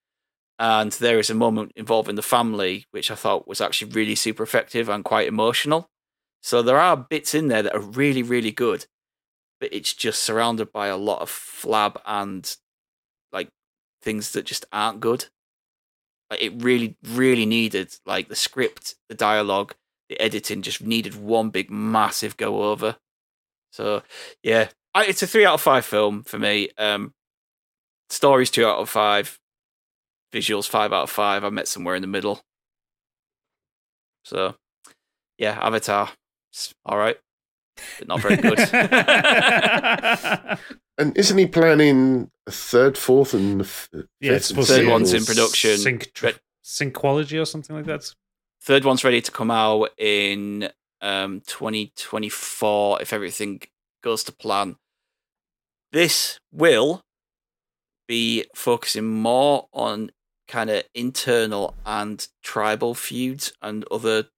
And there is a moment involving the family, which I thought was actually really super effective and quite emotional. So there are bits in there that are really, really good, but it's just surrounded by a lot of flab and like things that just aren't good. Like it really, really needed like the script, the dialogue, the editing just needed one big massive go over. So yeah, I, it's a three out of five film for me. Um, stories two out of five, visuals five out of five. I met somewhere in the middle. So yeah, Avatar It's all right, but not very good. And isn't he planning a third, fourth, and f- yeah, fifth it's and to Third one's in production. Sync, Re- Syncology or something like that. Third one's ready to come out in um, 2024 if everything goes to plan. This will be focusing more on kind of internal and tribal feuds and other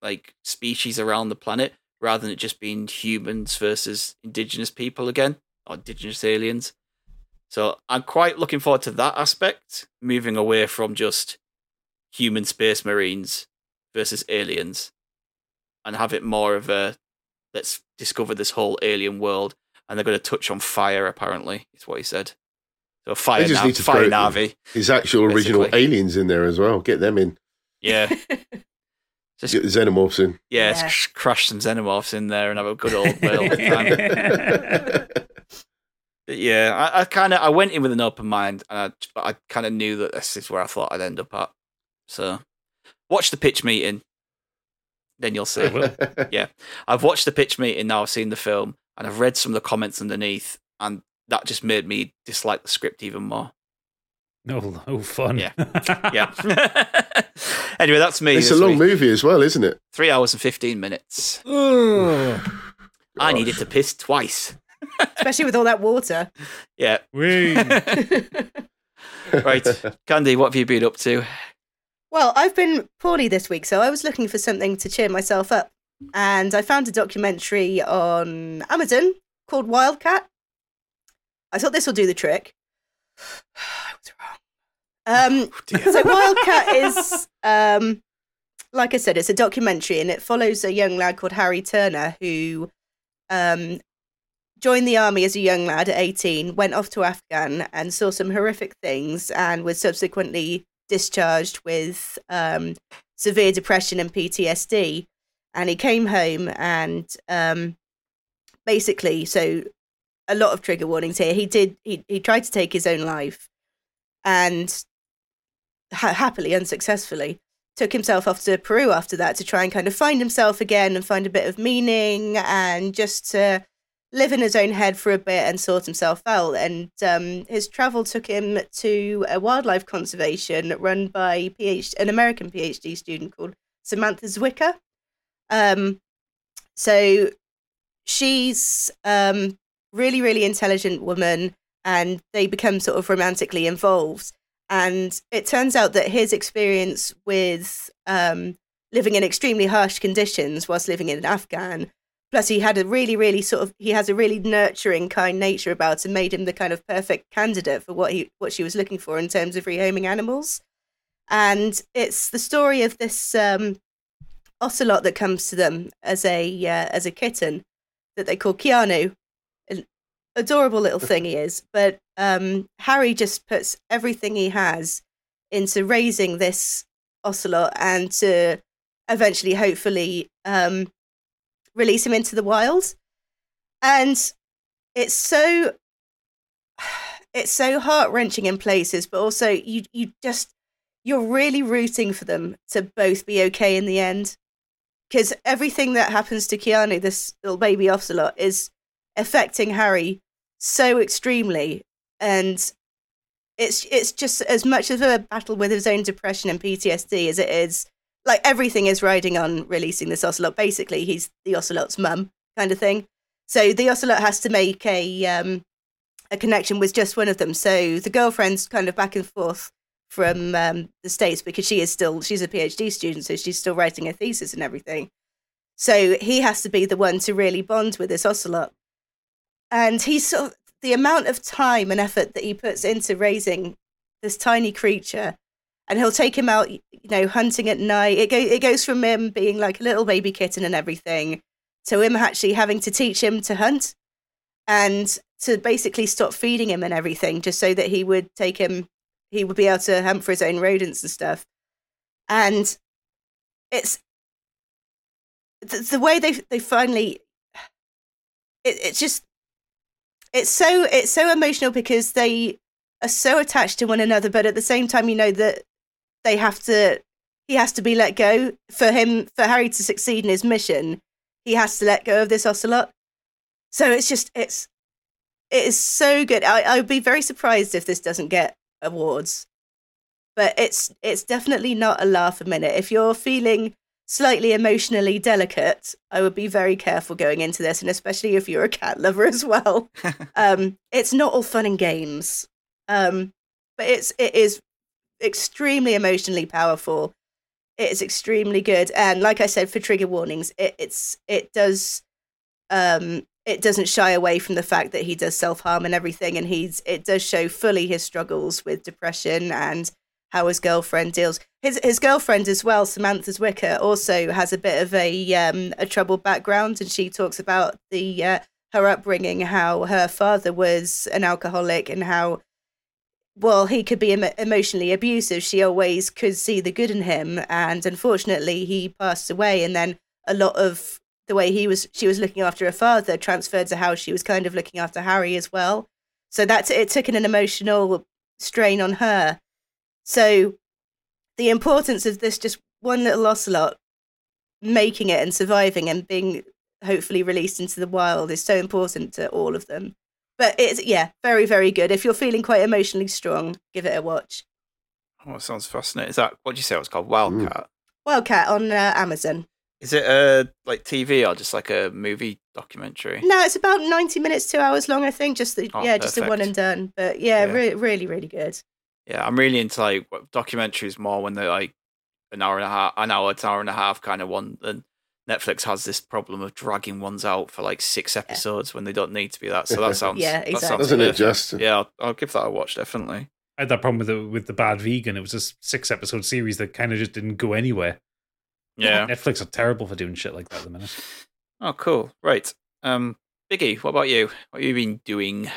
like species around the planet rather than it just being humans versus indigenous people again or indigenous aliens. So I'm quite looking forward to that aspect, moving away from just human space marines versus aliens and have it more of a let's discover this whole alien world and they're going to touch on fire apparently is what he said so fire, They just Na- need to fire throw- navi His actual original Basically. aliens in there as well. Get them in. yeah just Get the xenomorphs in. yeah, Yeah. s- crush some xenomorphs in there and have a good old whale of a But yeah i, I kind of i went in with an open mind and i, but I kind of knew that this is where i thought i'd end up at so watch the pitch meeting then you'll see yeah. I've watched the pitch meeting now, I've seen the film, and I've read some of the comments underneath, and that just made me dislike the script even more. No, no fun. Yeah. Yeah. anyway, that's me. It's a long week. movie as well, isn't it? Three hours and 15 minutes. I needed to piss twice. Especially with all that water. Yeah. Right. Candy, what have you been up to? Well, I've been poorly this week, so I was looking for something to cheer myself up. And I found a documentary on Amazon called Wildcat. I thought this will do the trick. I was wrong. Um, Oh, so Wildcat is, um, like I said, it's a documentary, and it follows a young lad called Harry Turner who um, joined the army as a young lad at 18, went off to Afghan and saw some horrific things, and was subsequently discharged with um, severe depression and PTSD. And he came home and um, basically, so a lot of trigger warnings here. He did. He he tried to take his own life, and ha- happily, unsuccessfully, took himself off to Peru after that to try and kind of find himself again and find a bit of meaning and just to live in his own head for a bit and sort himself out. And um, his travel took him to a wildlife conservation run by PhD, an American PhD student called Samantha Zwicker. Um, so she's um, really, really intelligent woman, and they become sort of romantically involved. And it turns out that his experience with um, living in extremely harsh conditions whilst living in Afghan, plus he had a really, really sort of he has a really nurturing, kind nature about him, made him the kind of perfect candidate for what he what she was looking for in terms of rehoming animals. And it's the story of this um, ocelot that comes to them as a uh, as a kitten that they call Keanu. Adorable little thing he is, but um, Harry just puts everything he has into raising this ocelot and to eventually, hopefully, um, release him into the wild. And it's so it's so heart wrenching in places, but also you you just you're really rooting for them to both be okay in the end because everything that happens to Keanu, this little baby ocelot, is affecting Harry so extremely, and it's it's just as much of a battle with his own depression and PTSD as it is like everything is riding on releasing this ocelot. Basically, he's the ocelot's mum, kind of thing. So the ocelot has to make a um, a connection with just one of them. So the girlfriend's kind of back and forth from um, the states because she is still she's a PhD student, so she's still writing her thesis and everything. So he has to be the one to really bond with this ocelot, and he's sort of the amount of time and effort that he puts into raising this tiny creature, and he'll take him out, you know, hunting at night. It go, it goes from him being like a little baby kitten and everything, to him actually having to teach him to hunt, and to basically stop feeding him and everything, just so that he would take him he would be able to hunt for his own rodents and stuff. And it's the, the way they they finally it, it's just it's so it's so emotional because they are so attached to one another, but at the same time, you know that they have to he has to be let go for him for Harry to succeed in his mission. he has to let go of this ocelot. So it's just it's it is so good. I, I would be very surprised if this doesn't get awards, but it's it's definitely not a laugh a minute. If you're feeling slightly emotionally delicate, I would be very careful going into this, and especially if you're a cat lover as well. um, it's not all fun and games, um, but it's it is extremely emotionally powerful. It is extremely good, and like I said, for trigger warnings, it, it's it does um, it doesn't shy away from the fact that he does self harm and everything, and he's it does show fully his struggles with depression and how his girlfriend deals. His his girlfriend as well, Samantha Zwicker, also has a bit of a um, a troubled background, and she talks about the uh, her upbringing, how her father was an alcoholic, and how well he could be em- emotionally abusive. She always could see the good in him, and unfortunately, he passed away, and then a lot of the way he was she was looking after her father transferred to how she was kind of looking after Harry as well. So that's it took an emotional strain on her. So the importance of this just one little ocelot making it and surviving and being hopefully released into the wild is so important to all of them. But it's yeah, very very good. If you're feeling quite emotionally strong, give it a watch. Oh, it sounds fascinating. Is that what did you say it was called? Wildcat. Wildcat on uh, Amazon. Is it a like TV or just like a movie documentary? No, it's about ninety minutes, two hours long. I think just the, Oh, yeah, just a one and done. But yeah, Yeah. Re- really really good. Yeah, I'm really into like documentaries more when they're like an hour and a half, an hour, an hour and a half kind of one. And Netflix has this problem of dragging ones out for like six episodes when they don't need to be that. So that sounds Yeah, that exactly. sounds Doesn't it perfect. just? Yeah, I'll, I'll give that a watch definitely. I had that problem with the with the Bad Vegan. It was a six episode series that kind of just didn't go anywhere. Yeah. Netflix are terrible for doing shit like that at the minute. Oh, cool. Right. Um, Biggie, what about you? What have you been doing?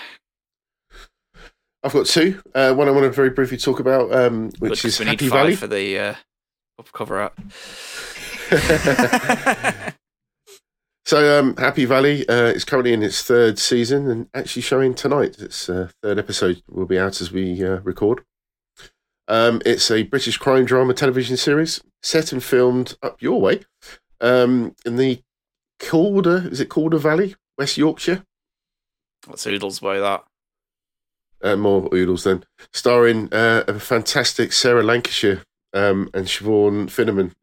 I've got two. Uh, one I want to very briefly talk about, um, which is we Happy Valley. for the uh, cover up. So, um, Happy Valley uh, is currently in its third season and actually showing tonight. Its uh, third episode will be out as we uh, record. Um, it's a British crime drama television series set and filmed up your way um, in the Calder, is it Calder Valley, West Yorkshire? What's oodles by that? Uh, more oodles then. Starring uh, a fantastic Sarah Lancashire um, and Siobhan Finneran.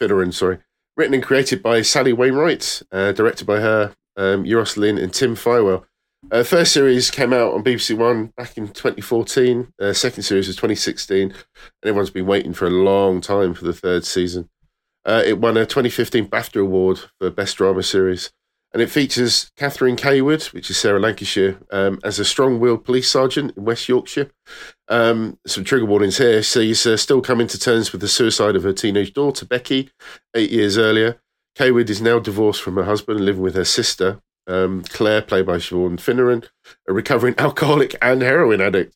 Finneran, sorry. Written and created by Sally Wainwright, uh, directed by her, um, Euros Lyn and Tim Fywell. Uh, first series came out on BBC One back in 2014. Uh, second series was 2016, and everyone's been waiting for a long time for the third season. Uh, it won a 2015 BAFTA award for Best Drama Series, and it features Catherine Cawood, which is Sarah Lancashire, um, as a strong-willed police sergeant in West Yorkshire. Um, some trigger warnings here. She's uh, still coming to terms with the suicide of her teenage daughter Becky eight years earlier. Cawood is now divorced from her husband and living with her sister, um, Claire, played by Siobhan Finneran, a recovering alcoholic and heroin addict,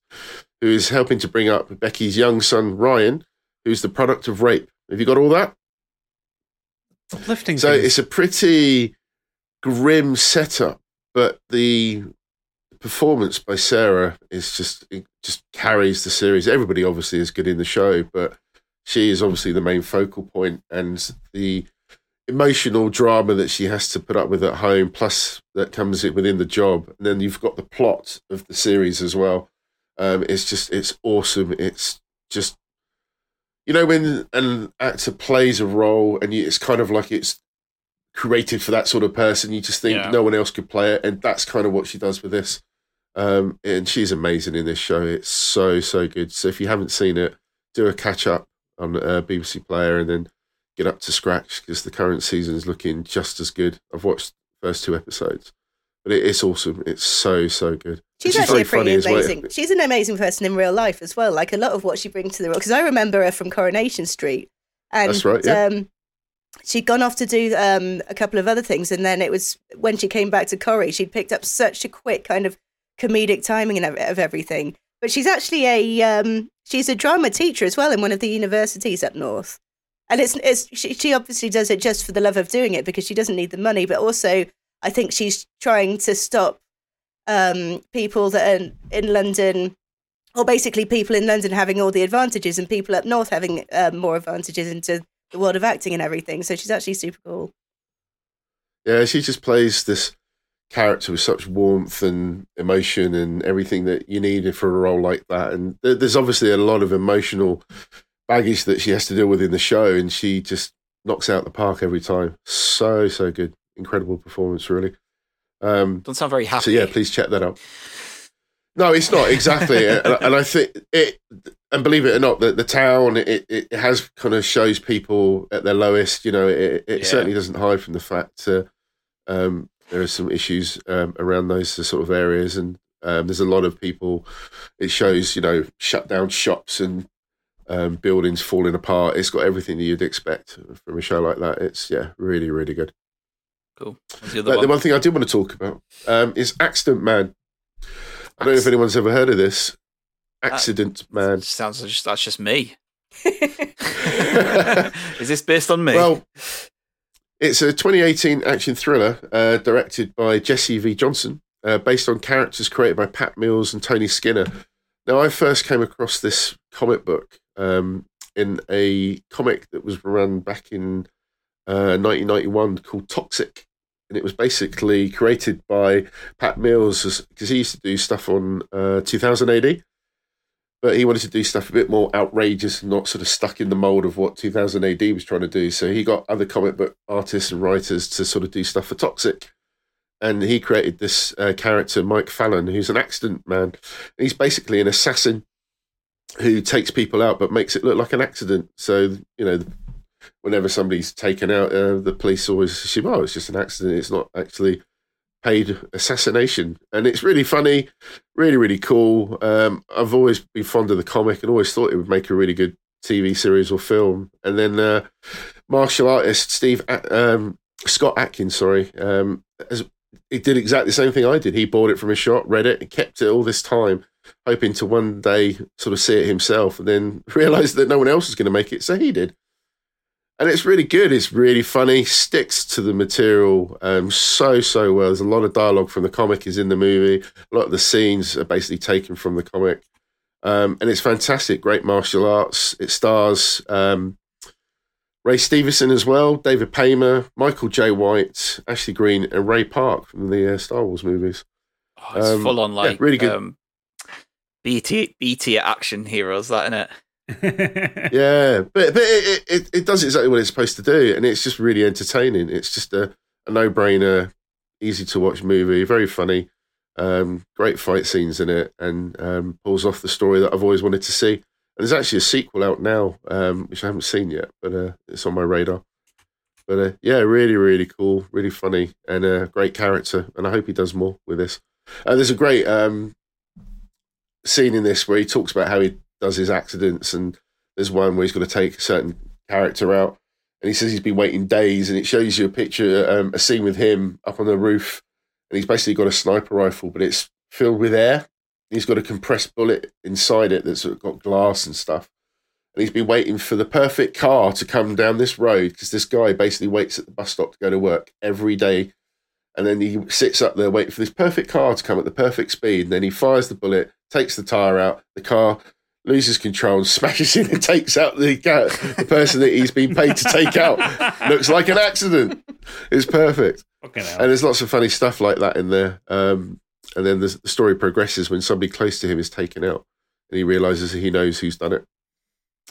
who is helping to bring up Becky's young son Ryan, who's the product of rape. Have you got all that? Uplifting. So things. it's a pretty grim setup, but the performance by Sarah is just it just carries the series. Everybody obviously is good in the show, but she is obviously the main focal point, and the emotional drama that she has to put up with at home, plus that comes it within the job, and then you've got the plot of the series as well. Um, it's just it's awesome. It's just you know when an actor plays a role and it's kind of like it's created for that sort of person. You just think Yeah. no one else could play it, and that's kind of what she does with this. Um, and she's amazing in this show. It's so so good. So if you haven't seen it, do a catch up on uh, BBC Player and then get up to scratch because the current season is looking just as good. I've watched the first two episodes, but it, it's awesome. It's so so good. She's And actually a very funny pretty as well. amazing. She's an amazing person in real life as well. Like a lot of what she brings to the role. Because I remember her from Coronation Street, and That's right, yeah. um, she'd gone off to do um, a couple of other things, and then it was when she came back to Corrie, she'd picked up such a quick kind of comedic timing and of, everything. But she's actually a um, she's a drama teacher as well in one of the universities up north. And it's, it's she, she obviously does it just for the love of doing it because she doesn't need the money, but also I think she's trying to stop um, people that are in London, or basically people in London having all the advantages and people up north having um, more advantages into the world of acting and everything. So she's actually super cool. Yeah, she just plays this character with such warmth and emotion and everything that you need for a role like that. And th- there's obviously a lot of emotional baggage that she has to deal with in the show, and she just knocks out the park every time. So so good, incredible performance, really. Um, Don't sound very happy. so yeah, please check that out. No, it's not exactly, and, and I think it. And believe it or not, the, the town it, it has kind of shows people at their lowest. You know, it, it Yeah. certainly doesn't hide from the fact uh, um, there are some issues um, around those sort of areas, and um, there's a lot of people. It shows, you know, shut down shops and um, buildings falling apart. It's got everything that you'd expect from a show like that. It's yeah, really, really good. Cool. The the one? one thing I did want to talk about um, is Accident Man. I don't know if anyone's ever heard of this. Accident Man. Sounds just that's just me. Is this based on me? Well, it's a 2018 action thriller uh, directed by Jesse V. Johnson, uh, based on characters created by Pat Mills and Tony Skinner. Now, I first came across this comic book um, in a comic that was run back in uh, 1991 called Toxic. And it was basically created by Pat Mills because he used to do stuff on uh, 2000 AD. But he wanted to do stuff a bit more outrageous and not sort of stuck in the mold of what 2000 AD was trying to do. So he got other comic book artists and writers to sort of do stuff for Toxic. And he created this uh, character, Mike Fallon, who's an accident man. He's basically an assassin who takes people out but makes it look like an accident. So, you know, whenever somebody's taken out, uh, the police always assume, oh, it's just an accident. It's not actually paid assassination. And it's really funny, really, really cool. Um, I've always been fond of the comic and always thought it would make a really good TV series or film. And then uh, martial artist Steve um, Scott Adkins, sorry, um, has, he did exactly the same thing I did. He bought it from a shop, read it, and kept it all this time, hoping to one day sort of see it himself, and then realized that no one else was going to make it, so he did. And it's really good. It's really funny. Sticks to the material um, so so well. There's a lot of dialogue from the comic is in the movie. A lot of the scenes are basically taken from the comic, um, and it's fantastic. Great martial arts. It stars um, Ray Stevenson as well, David Paymer, Michael Jai White, Ashley Greene, and Ray Park from the uh, Star Wars movies. Oh, it's um, full on yeah, like really good. Um, BT BT action heroes, that in it. yeah, but but it, it it does exactly what it's supposed to do, and it's just really entertaining. It's just a, a no brainer, easy to watch movie, very funny, um, great fight scenes in it, and um, pulls off the story that I've always wanted to see. And there's actually a sequel out now, um, which I haven't seen yet, but uh, it's on my radar. But uh, yeah, really, really cool, really funny, and a great character. And I hope he does more with this. Uh, there's a great um, scene in this where he talks about how he does his accidents, and there's one where he's got to take a certain character out, and he says he's been waiting days, and it shows you a picture, um, a scene with him up on the roof, and he's basically got a sniper rifle, but it's filled with air. He's got a compressed bullet inside it that's got glass and stuff. And he's been waiting for the perfect car to come down this road because this guy basically waits at the bus stop to go to work every day. And then he sits up there waiting for this perfect car to come at the perfect speed. And then he fires the bullet, takes the tire out, the car loses control and smashes in and takes out the, ca- the person that he's been paid to take out. Looks like an accident. It's perfect. Fucking. And there's lots of funny stuff like that in there. Um, and then the, the story progresses when somebody close to him is taken out, and he realizes he knows who's done it,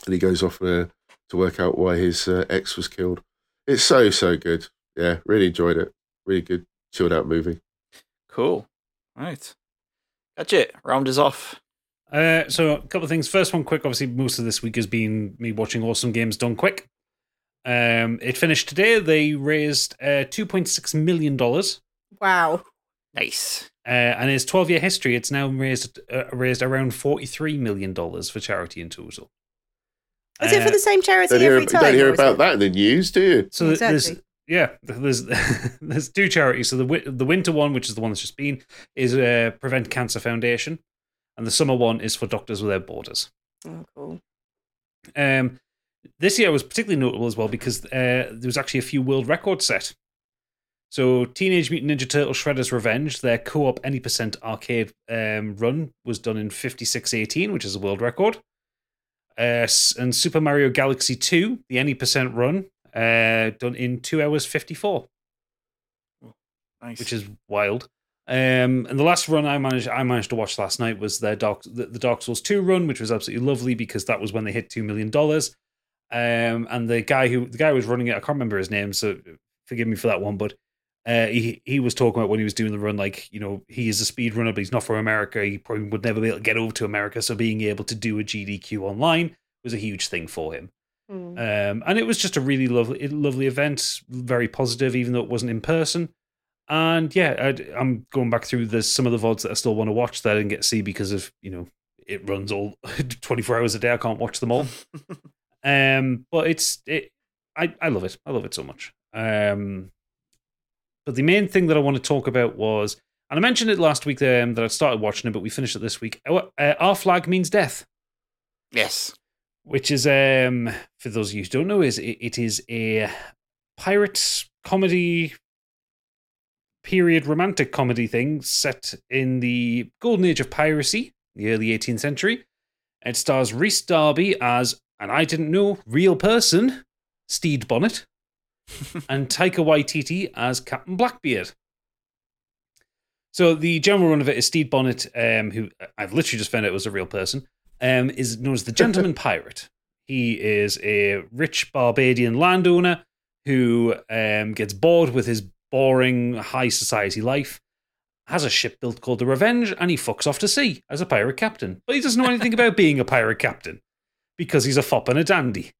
and he goes off uh, to work out why his uh, ex was killed. It's so so good. Yeah, really enjoyed it. Really good, chilled out movie. Cool. Right. That's it. round is off. Uh, so a couple of things. First one, quick. Obviously, most of this week has been me watching awesome games done quick. Um, it finished today. They raised uh, two point six million dollars, Wow. Nice. uh, and in its twelve year history, it's now raised uh, raised around forty three million dollars for charity in total. Is it for Uh, the same charity Don't hear, every time? don't hear about that in the news, do you? So th- there's Exactly. yeah, there's there's two charities. So the the winter one, which is the one that's just been, is uh, Prevent Cancer Foundation, and the summer one is for Doctors Without Borders. Oh, cool. Um, this year was particularly notable as well because uh, there was actually a few world records set. So, Teenage Mutant Ninja Turtle Shredder's Revenge, their co-op any percent arcade um, run was done in 5618, which is a world record. Uh, and Super Mario Galaxy 2, the any percent run, uh, done in two hours 54. Nice. which is wild. Um, and the last run I managed I managed to watch last night was their Dark the, the Dark Souls two run, which was absolutely lovely because that was when they hit two million dollars. Um, and the guy who the guy who was running it, I can't remember his name, so forgive me for that one. But uh, he he was talking about when he was doing the run, like you know he is a speed runner, but he's not from America. He probably would never be able to get over to America. So being able to do a GDQ online was a huge thing for him. Mm. Um, and it was just a really lovely, lovely event, very positive, even though it wasn't in person. And yeah, I'd, I'm going back through the some of the vods that I still want to watch that I didn't get to see because of you know it runs all 24 hours a day. I can't watch them all. um, but it's it, I I love it. I love it so much. Um, but the main thing that I want to talk about was, and I mentioned it last week um, that I started watching it, but we finished it this week. Uh, Our flag means death yes. which is um for those of you who don't know is it, it is a pirate comedy period romantic comedy thing set in the golden age of piracy the early 18th century it stars Rhys Darby as and I didn't know real person Stede Bonnet and Taika Waititi as Captain Blackbeard so the general run of it is Stede Bonnet um who I've literally just found out was a real person um, is known as the Gentleman Pirate. He is a rich Barbadian landowner who um, gets bored with his boring high society life, has a ship built called the Revenge, and he fucks off to sea as a pirate captain. But he doesn't know anything about being a pirate captain because he's a fop and a dandy.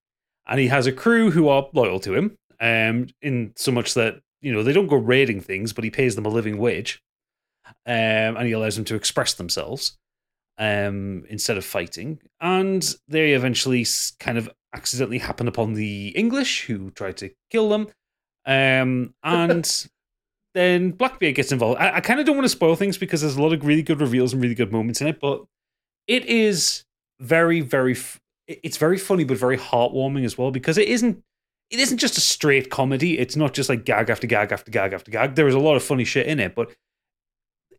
And he has a crew who are loyal to him, um, in so much that, you know, they don't go raiding things, but he pays them a living wage. Um, and he allows them to express themselves um, instead of fighting. And they eventually kind of accidentally happen upon the English who try to kill them. Um, and then Blackbeard gets involved. I, I kind of don't want to spoil things because there's a lot of really good reveals and really good moments in it, but it is very, very. F- it's very funny, but very heartwarming as well because it isn't. It isn't just a straight comedy. It's not just like gag after gag after gag after gag. There is a lot of funny shit in it, but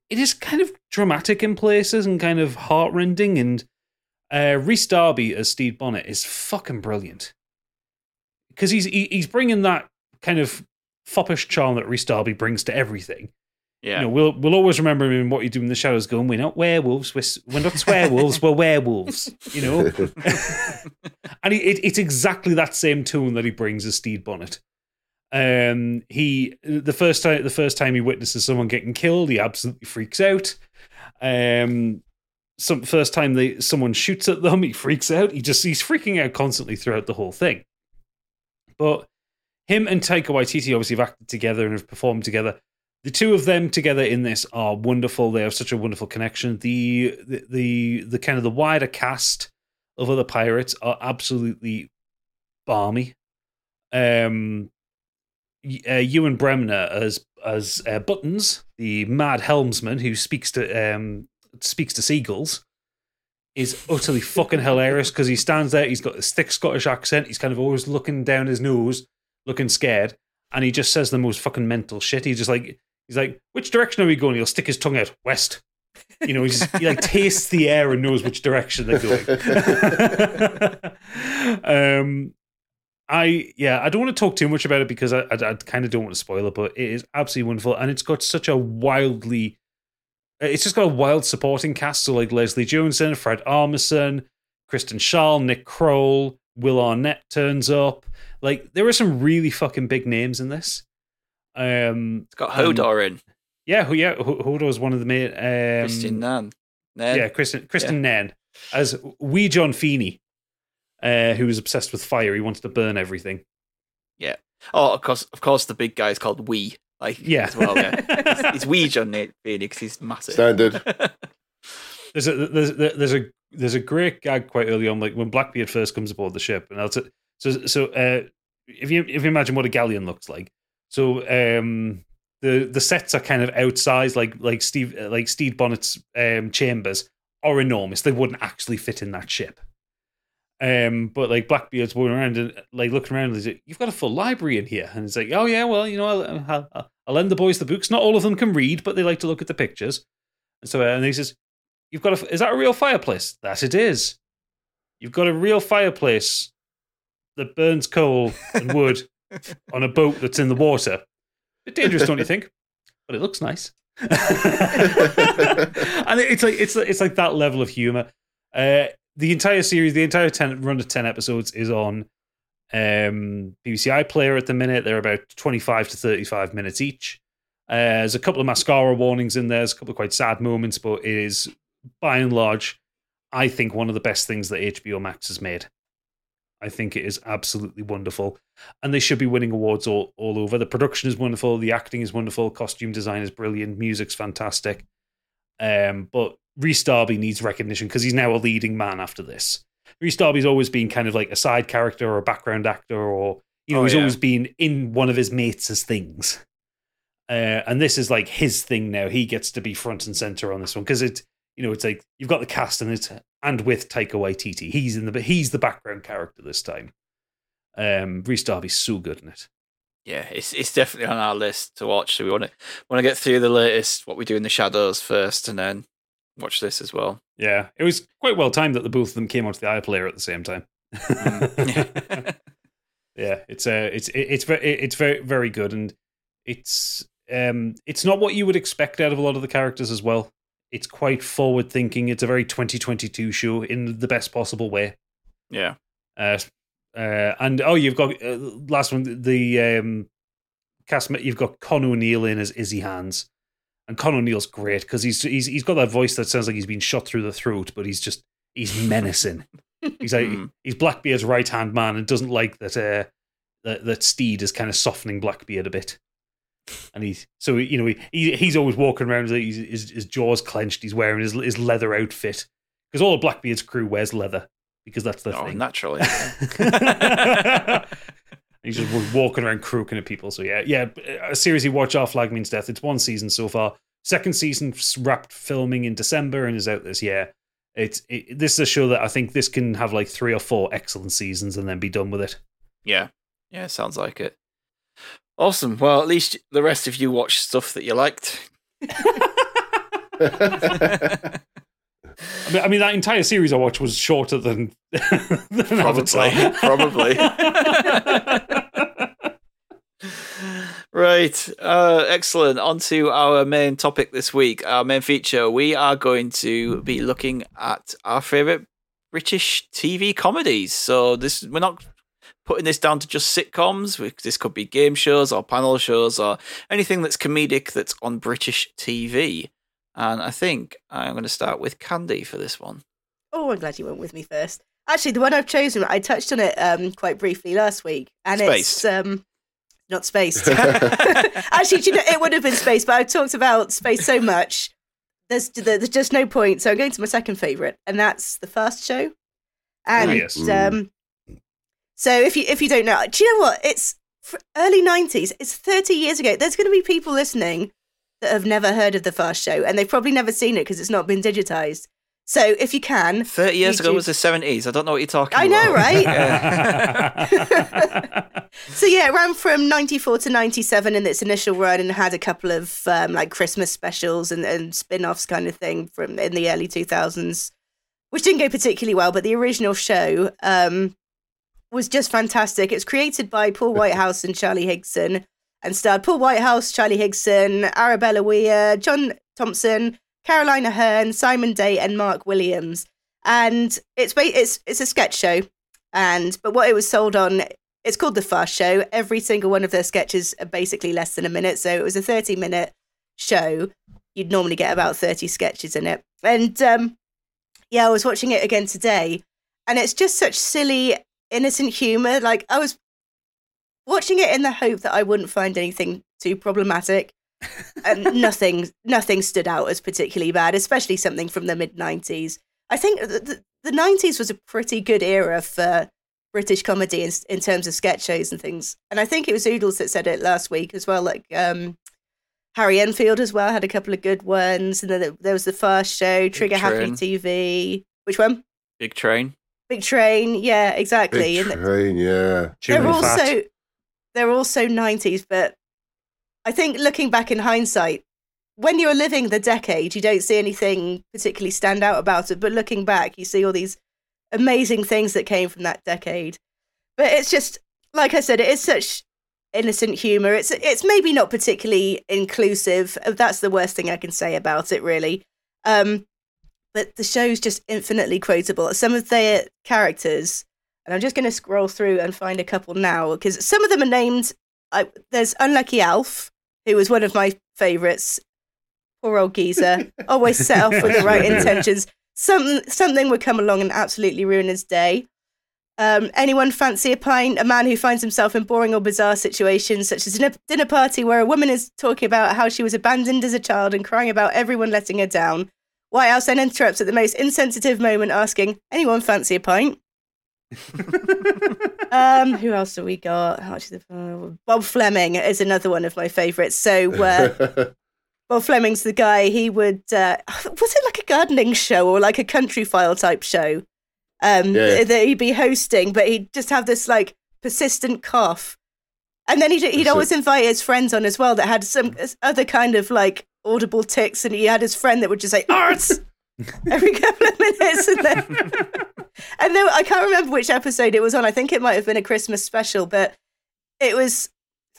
it is kind of dramatic in places and kind of heartrending. And uh, Rhys Darby as Steve Bonnet is fucking brilliant because he's he, he's bringing that kind of foppish charm that Rhys Darby brings to everything. Yeah. You know, we'll we'll always remember him in what you do in the shadows. Going, we're not werewolves. We're s- we're not swearwolves. we're werewolves. You know, and he, it, it's exactly that same tone that he brings as Steve Bonnet. Um, he the first time the first time he witnesses someone getting killed, he absolutely freaks out. Um, some first time they someone shoots at them, he freaks out. He just he's freaking out constantly throughout the whole thing. But him and Taika Waititi obviously have acted together and have performed together. The two of them together in this are wonderful. They have such a wonderful connection. The the the, the kind of the wider cast of other pirates are absolutely balmy. Um, uh, Ewan Bremner as as uh, Buttons, the mad helmsman who speaks to um speaks to seagulls, is utterly fucking hilarious because he stands there. He's got this thick Scottish accent. He's kind of always looking down his nose, looking scared, and he just says the most fucking mental shit. He just like he's like, "Which direction are we going?" He'll stick his tongue out west. You know, he just he like tastes the air and knows which direction they're going. um, I yeah, I don't want to talk too much about it because I I, I kind of don't want to spoil it, but it is absolutely wonderful, and it's got such a wildly, it's just got a wild supporting cast. So like Leslie Joneson, Fred Armisen, Kristen Schaal, Nick Kroll, Will Arnett turns up. Like there were some really fucking big names in this. Um, It's got Um, Hodor in. yeah, who yeah, who Hodor was one of the main. Um, Kristian Nairn. Ned. yeah, Kristian Kristian Nairn as wee John Feeney, uh, who was obsessed with fire. He wanted to burn everything. Yeah. Oh, of course, of course, the big guy is called Wee. Like, Yeah. as well. Yeah, it's, it's Wee John Nate Phoenix. He's massive. Standard. There's a there's there's a there's a great gag quite early on, like when Blackbeard first comes aboard the ship, and I'll t- so so uh, if you if you imagine what a galleon looks like, so um the the sets are kind of outsized, like like Steve uh, like Steve Bonnet's um, chambers are enormous. They wouldn't actually fit in that ship. Um, but like Blackbeard's walking around and like looking around, and he's like, "You've got a full library in here," and it's like, "Oh yeah, well, you know, I'll, I'll, I'll- I'll lend the boys the books. Not all of them can read, but they like to look at the pictures." And so, uh, and he says, "You've got a is that a real fireplace? That it is. You've got a real fireplace that burns coal and wood on a boat that's in the water. Bit dangerous, don't you think?" but it looks nice. and it's like it's it's like that level of humor. Uh, the entire series, the entire ten run of ten episodes, is on um, BBC iPlayer at the minute. They're about twenty-five to thirty-five minutes each. Uh, there's a couple of mascara warnings in there. There's a couple of quite sad moments, but it is by and large, I think one of the best things that HBO Max has made. I think it is absolutely wonderful. And they should be winning awards all, all over. The production is wonderful, the acting is wonderful, costume design is brilliant, music's fantastic. Um, but Rhys Darby needs recognition because he's now a leading man after this. Rhys Darby's always been kind of like a side character or a background actor, or you know, Oh, he's yeah. always been in one of his mates' things. Uh, and this is like his thing now. He gets to be front and center on this one because it's you know it's like you've got the cast and it's and with Taika Waititi, he's in the he's the background character this time. Um, Rhys Darby's so good in it. Yeah, it's it's definitely on our list to watch. So we want to want to get through the latest, what we do in the shadows first, and then watch this as well. Yeah, it was quite well timed that the both of them came onto the iPlayer at the same time. Mm. yeah, it's uh, it's it- it's very it's very very good, and it's um it's not what you would expect out of a lot of the characters as well. It's quite forward thinking. It's a very 2022 show in the best possible way. yeah, Uh, uh, and oh, you've got uh, last one the um cast. You've got Con O'Neill in as Izzy Hands, and Con O'Neill's great because he's he's he's got that voice that sounds like he's been shot through the throat, but he's just he's menacing. he's like Mm. he's Blackbeard's right hand man and doesn't like that uh that that Stede is kind of softening Blackbeard a bit. And he's so you know he, he's always walking around with his, his, jaws clenched. He's wearing his his leather outfit because all of Blackbeard's crew wears leather because that's the oh, thing. naturally. He's just walking around croaking at people. So yeah, yeah. A series you watch, Our Flag Means Death. It's one season so far. Second season wrapped filming in December and is out this year. It's it, this is a show that I think this can have like three or four excellent seasons and then be done with it. yeah, yeah, sounds like it. Awesome. Well, at least the rest of you watched stuff that you liked. I mean, I mean that entire series I watched was shorter than, than Probably, probably. Right. Uh, excellent. On to our main topic this week, our main feature. We are going to be looking at our favourite British TV comedies. So this we're not putting this down to just sitcoms. This could be game shows or panel shows or anything that's comedic that's on British TV. And I think I'm going to start with Candy for this one. Oh, I'm glad you went with me first. Actually, the one I've chosen, I touched on it um, quite briefly last week, and Spaced. it's um, not spaced. Actually, you know, it would have been spaced, but I've talked about space so much. There's there's just no point. So I'm going to my second favourite, and that's the Fast Show. And Oh, yes. um, so if you if you don't know, do you know what? It's early '90s. It's 30 years ago. There's going to be people listening that have never heard of the Fast Show, and they've probably never seen it because it's not been digitized. So if you can, 30 years ago YouTube. was the 70s. I don't know what you're talking about. I about. know, right? So yeah, it ran from '94 to '97 in its initial run, and had a couple of um, like Christmas specials and, and spin-offs kind of thing from in the early 2000s, which didn't go particularly well. But the original show um, was just fantastic. It's created by Paul Whitehouse and Charlie Higson, and starred Paul Whitehouse, Charlie Higson, Arabella Weir, John Thomson, Caroline Aherne, Simon Day, and Mark Williams. And it's it's it's a sketch show, and but what it was sold on it's called the Fast Show. Every single one of their sketches are basically less than a minute. So it was a 30 minute show. You'd normally get about 30 sketches in it. And um, yeah, I was watching it again today. And it's just such silly, innocent humor. Like I was watching it in the hope that I wouldn't find anything too problematic. and nothing, nothing stood out as particularly bad, especially something from the mid 90s. I think the, the, the 90s was a pretty good era for British comedy in, in terms of sketch shows and things. And I think it was Oodles that said it last week as well. Like um, Harry Enfield as well had a couple of good ones. And then there- there was the first Show, Trigger Happy TV. Which one? Big Train. Big Train. Yeah, exactly. Big And train, yeah. They're fat. also they're also 90s, but I think looking back in hindsight, when you're living the decade, you don't see anything particularly stand out about it. But looking back, you see all these amazing things that came from that decade. But it's just like I said, it is such innocent humor. It's it's maybe not particularly inclusive. That's the worst thing I can say about it, really. Um, but the show's just infinitely quotable. Some of their characters, and I'm just going to scroll through and find a couple now because some of them are named. I, there's Unlucky Alf, who was one of my favourites. Poor old geezer, always set off with the right intentions. Some something would come along and absolutely ruin his day. Um, anyone fancy a pint? A man who finds himself in boring or bizarre situations, such as a dinner party where a woman is talking about how she was abandoned as a child and crying about everyone letting her down. Whitehouse then interrupts at the most insensitive moment, asking, "Anyone fancy a pint?" um, who else do we got? Bob Fleming is another one of my favourites. So uh, Bob Fleming's the guy. He would uh, was it like a gardening show or like a Countryfile type show? um, yeah. that he'd be hosting, but he'd just have this like persistent cough. And then he'd, he'd always invite his friends on as well that had some other kind of like audible ticks. And he had his friend that would just say, arts! every couple of minutes. And then, and then I can't remember which episode it was on. I think it might have been a Christmas special, but it was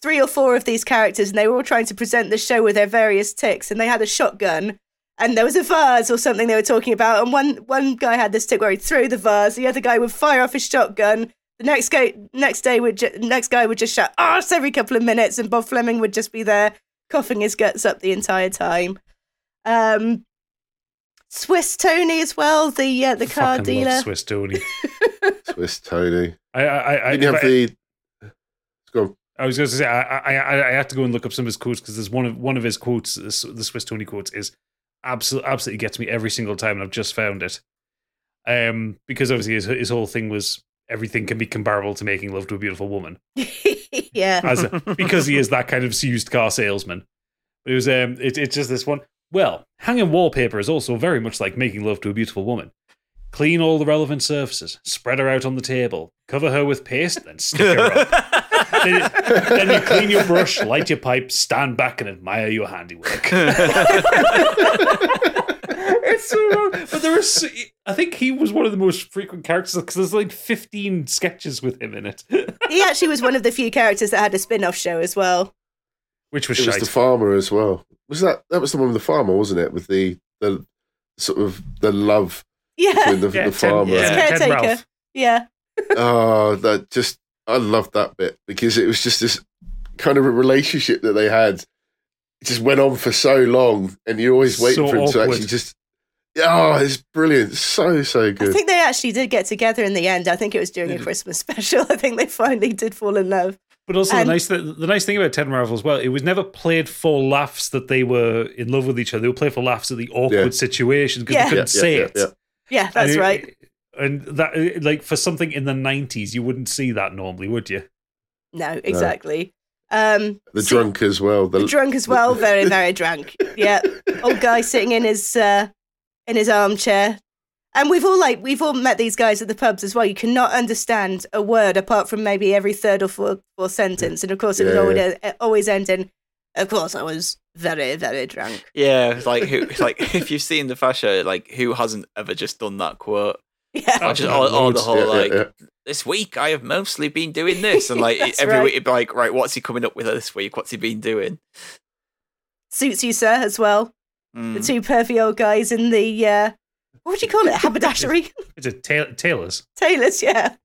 three or four of these characters and they were all trying to present the show with their various ticks. And they had a shotgun and there was a vase or something they were talking about, and one one guy had this tick where he'd throw the vase, the other guy would fire off his shotgun. The next guy, next day would ju- next guy would just shout "arse" every couple of minutes, and Bob Fleming would just be there coughing his guts up the entire time. Um, Swiss Tony as well, the uh, the car dealer. Swiss Tony. Swiss Tony. I I I, Didn't have the. Go. I was going to say I, I I have to go and look up some of his quotes because there's one of one of his quotes, the Swiss Tony quotes, is absolutely absolutely gets me every single time, and I've just found it. Um, because obviously his his whole thing was everything can be comparable to making love to a beautiful woman. yeah, As a, because he is that kind of used car salesman. It was um, it, it's just this one. Well, hanging wallpaper is also very much like making love to a beautiful woman. Clean all the relevant surfaces, spread her out on the table, cover her with paste, then stick her up. then, then, you clean your brush, light your pipe, stand back, and admire your handiwork. It's so wrong. But there was, I think he was one of the most frequent characters because there's like 15 sketches with him in it. he actually was one of the few characters that had a spin off show as well. Which was It shite. was the farmer as well. Was that that was the one with the farmer, wasn't it? With the the sort of the love Yeah, between the, Yeah, the Ted- farmer. yeah, Ted caretaker. Yeah. Oh, that just I loved that bit because it was just this kind of a relationship that they had. It just went on for so long, and you're always waiting So for him to actually just. Oh, it's brilliant! So so good. I think they actually did get together in the end. I think it was during a Christmas special. I think they finally did fall in love. But also And- the nice th- the nice thing about Ted and Ralph as well, it was never played for laughs that they were in love with each other. They were played for laughs at the awkward Yeah. situations because Yeah. they couldn't Yeah, say yeah, it. yeah. Yeah, that's And it- right. And that like for something in the nineties, you wouldn't see that normally, would you? No, exactly. Um, the so- drunk as well. The, the drunk as well, very very drunk. Yeah, old guy sitting in his uh, in his armchair. And we've all like we've all met these guys at the pubs as well. You cannot understand a word apart from maybe every third or fourth, fourth sentence, and of course it would Yeah, always, always end in. Of course, I was very very drunk. Yeah, it's like who? it's like if you've seen the fashion, like who hasn't ever just done that quote? Yeah, Or just all, all the whole Yeah, yeah, like yeah. this week I have mostly been doing this, and like every right. week it'd be like right, what's he coming up with this week? What's he been doing? suits you, sir, as well. Mm. The two pervy old guys in the uh, what would you call it? Haberdashery. It's a ta- tailors. tailors, yeah.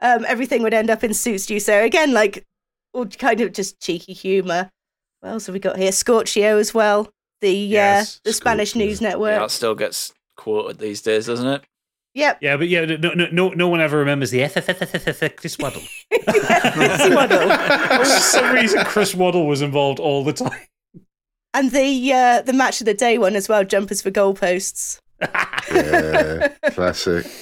Um, everything would end up in suits you so again, like all kind of just cheeky humour. What else have we got here? Scorchio as well. The Yes, uh, the Spanish Scorchio. news Yeah, network. that still gets quoted these days, doesn't it? Yep. Yeah, but yeah, no, no, no, no one ever remembers the Chris Waddle. Chris Waddle. For some reason, Chris Waddle was involved all the time. And the uh, the match of the day one as well. Jumpers for goalposts. yeah, classic.